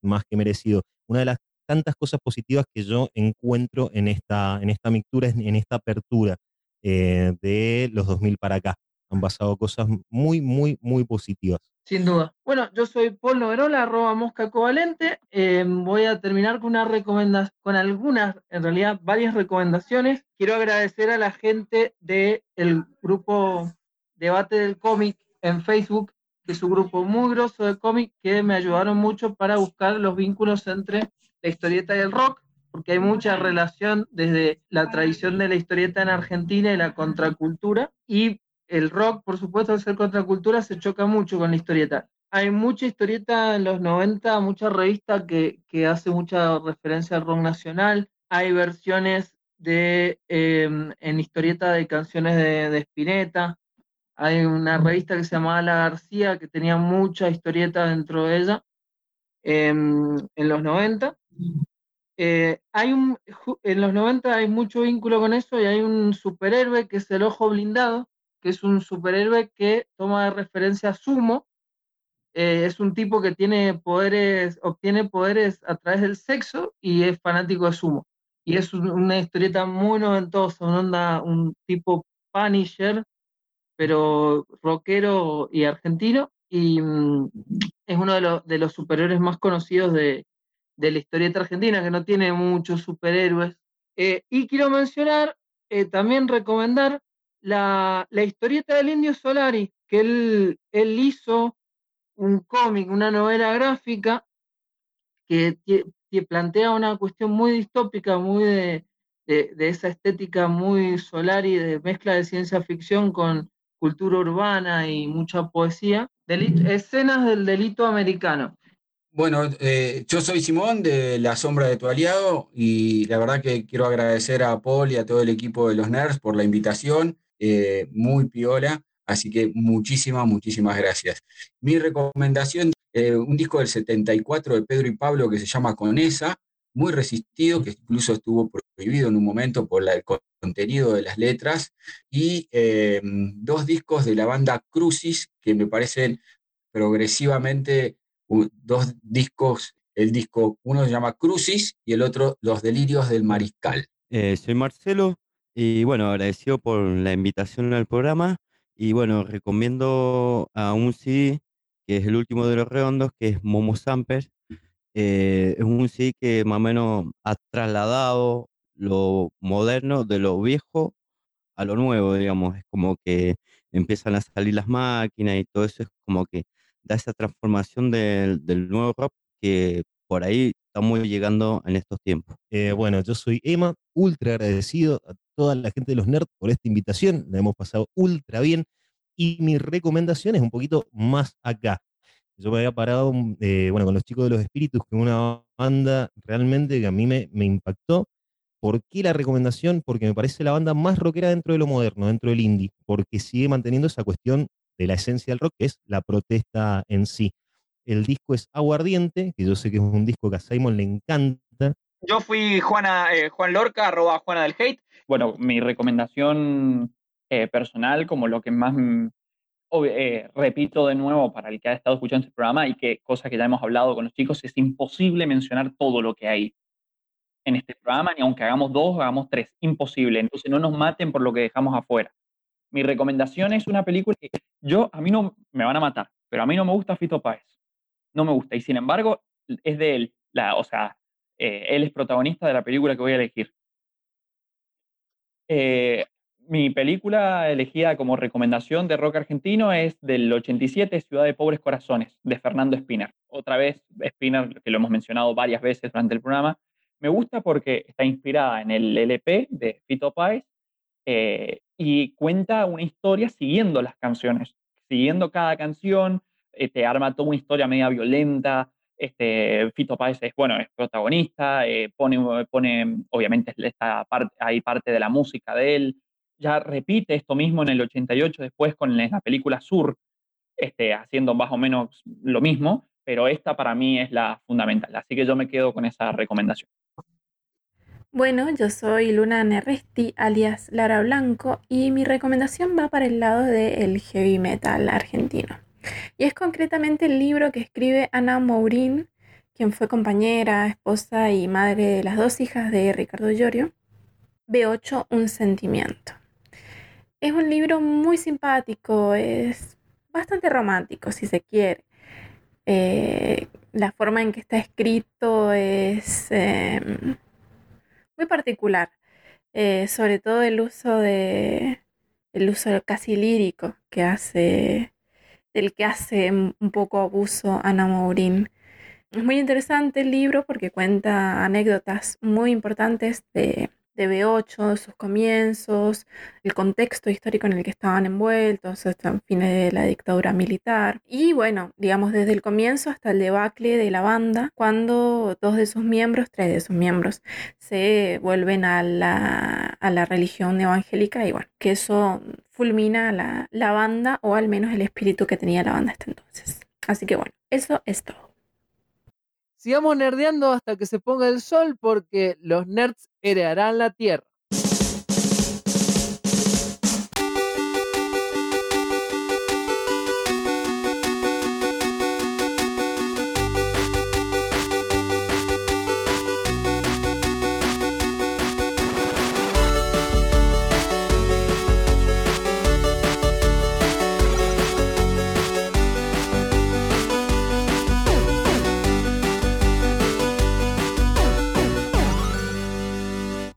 Speaker 5: más que merecido. Una de las tantas cosas positivas que yo encuentro en esta, en esta mixtura, en esta apertura eh, de los 2000 para acá. Han pasado cosas muy, muy, muy positivas.
Speaker 1: Sin duda. Bueno, yo soy Paul Noverola, arroba mosca covalente. Eh, voy a terminar con una recomendación, con algunas, en realidad varias recomendaciones. Quiero agradecer a la gente del grupo Debate del Cómic en Facebook, que es un grupo muy grosso de cómic que me ayudaron mucho para buscar los vínculos entre la historieta y el rock, porque hay mucha relación desde la tradición de la historieta en Argentina y la contracultura, y el rock, por supuesto, al ser contracultura, se choca mucho con la historieta. Hay mucha historieta en los 90, mucha revista que, que hace mucha referencia al rock nacional. Hay versiones de, eh, en historieta de canciones de, de Spinetta. Hay una revista que se llamaba La García que tenía mucha historieta dentro de ella eh, en los 90. Eh, hay un, en los 90 hay mucho vínculo con eso y hay un superhéroe que es el Ojo Blindado, que es un superhéroe que toma de referencia a Sumo. Eh, es un tipo que tiene poderes, obtiene poderes a través del sexo y es fanático de Sumo. Y es un- una historieta muy noventosa, una onda- un tipo Punisher, pero rockero y argentino. Y mm, es uno de, los- superhéroes más conocidos de, la historieta argentina, que no tiene muchos superhéroes. Eh, y quiero mencionar, eh, también recomendar la, historieta del Indio Solari, que él, hizo un cómic, una novela gráfica que, plantea una cuestión muy distópica, muy de esa estética muy solar y de mezcla de ciencia ficción con cultura urbana y mucha poesía. Escenas del delito americano.
Speaker 4: Bueno, eh, yo soy Simón de La Sombra de tu Aliado y la verdad que quiero agradecer a Paul y a todo el equipo de los Nerds por la invitación, eh, muy piola, así que muchísimas, muchísimas gracias. Mi recomendación, eh, un disco del 74 de Pedro y Pablo que se llama Conesa, muy resistido, que incluso estuvo prohibido en un momento por el contenido de las letras, y eh, dos discos de la banda Crucis que me parecen progresivamente dos discos, el disco, uno se llama Crucis y el otro Los Delirios del Mariscal.
Speaker 6: Eh, soy Marcelo y bueno, agradecido por la invitación al programa y bueno, recomiendo a un CD que es el último de los redondos, que es Momo Samper. Eh, es un CD que más o menos ha trasladado lo moderno de lo viejo a lo nuevo, digamos. Es como que empiezan a salir las máquinas y todo eso es como que da esa transformación del, del nuevo rock que por ahí estamos llegando en estos tiempos.
Speaker 5: Eh, bueno, yo soy Emma, ultra agradecido a toda la gente de los nerds por esta invitación, la hemos pasado ultra bien y mi recomendación es un poquito más acá. Yo me había parado, eh, bueno, con los chicos de los espíritus, que una banda realmente que a mí me, me impactó. ¿Por qué la recomendación? Porque me parece la banda más rockera dentro de lo moderno, dentro del indie, porque sigue manteniendo esa cuestión de la esencia del rock, que es la protesta en sí. El disco es Aguardiente, que yo sé que es un disco que a Simon le encanta,
Speaker 2: Yo fui Juana, eh, Juan Lorca, arroba Juana del Hate. Bueno, mi recomendación eh, personal, como lo que más mm, eh, repito de nuevo para el que ha estado escuchando este programa y que cosa que ya hemos hablado con los chicos, es imposible mencionar todo lo que hay en este programa, ni aunque hagamos dos hagamos tres, imposible. Entonces no nos maten por lo que dejamos afuera. Mi recomendación es una película que yo, a mí no me van a matar, pero a mí no me gusta Fito Páez. No me gusta. Y sin embargo, es de él. La, o sea, eh, él es protagonista de la película que voy a elegir. Eh, mi película elegida como recomendación de rock argentino es del 87, Ciudad de Pobres Corazones, de Fernando Spinner. Otra vez, Spinner, que lo hemos mencionado varias veces durante el programa. Me gusta porque está inspirada en el LP de Fito Páez eh, y cuenta una historia siguiendo las canciones, siguiendo cada canción, eh, te arma toda una historia media violenta. Este, Fito Páez es, bueno, es protagonista, eh, pone, pone, obviamente está parte, hay parte de la música de él. Ya repite esto mismo en el 88 después con la película Sur, este, haciendo más o menos lo mismo, pero esta para mí es la fundamental. Así que yo me quedo con esa recomendación.
Speaker 23: Bueno, yo soy Luna Neresti, alias Lara Blanco, y mi recomendación va para el lado del heavy metal argentino. Y es concretamente el libro que escribe Ana Mourín, quien fue compañera, esposa y madre de las dos hijas de Ricardo Llorio. B8, Un sentimiento. Es un libro muy simpático, es bastante romántico si se quiere. Eh, la forma en que está escrito es eh, muy particular, eh, sobre todo el uso de el uso casi lírico que hace del que hace un poco abuso Ana Mourín. Es muy interesante el libro porque cuenta anécdotas muy importantes de, de B8, sus comienzos, el contexto histórico en el que estaban envueltos, hasta el fin de la dictadura militar. Y bueno, digamos desde el comienzo hasta el debacle de la banda, cuando dos de sus miembros, tres de sus miembros, se vuelven a la, a la religión evangélica y bueno, que eso fulmina la, la banda o al menos el espíritu que tenía la banda hasta entonces. Así que bueno, eso es todo.
Speaker 1: Sigamos nerdeando hasta que se ponga el sol porque los nerds heredarán la tierra.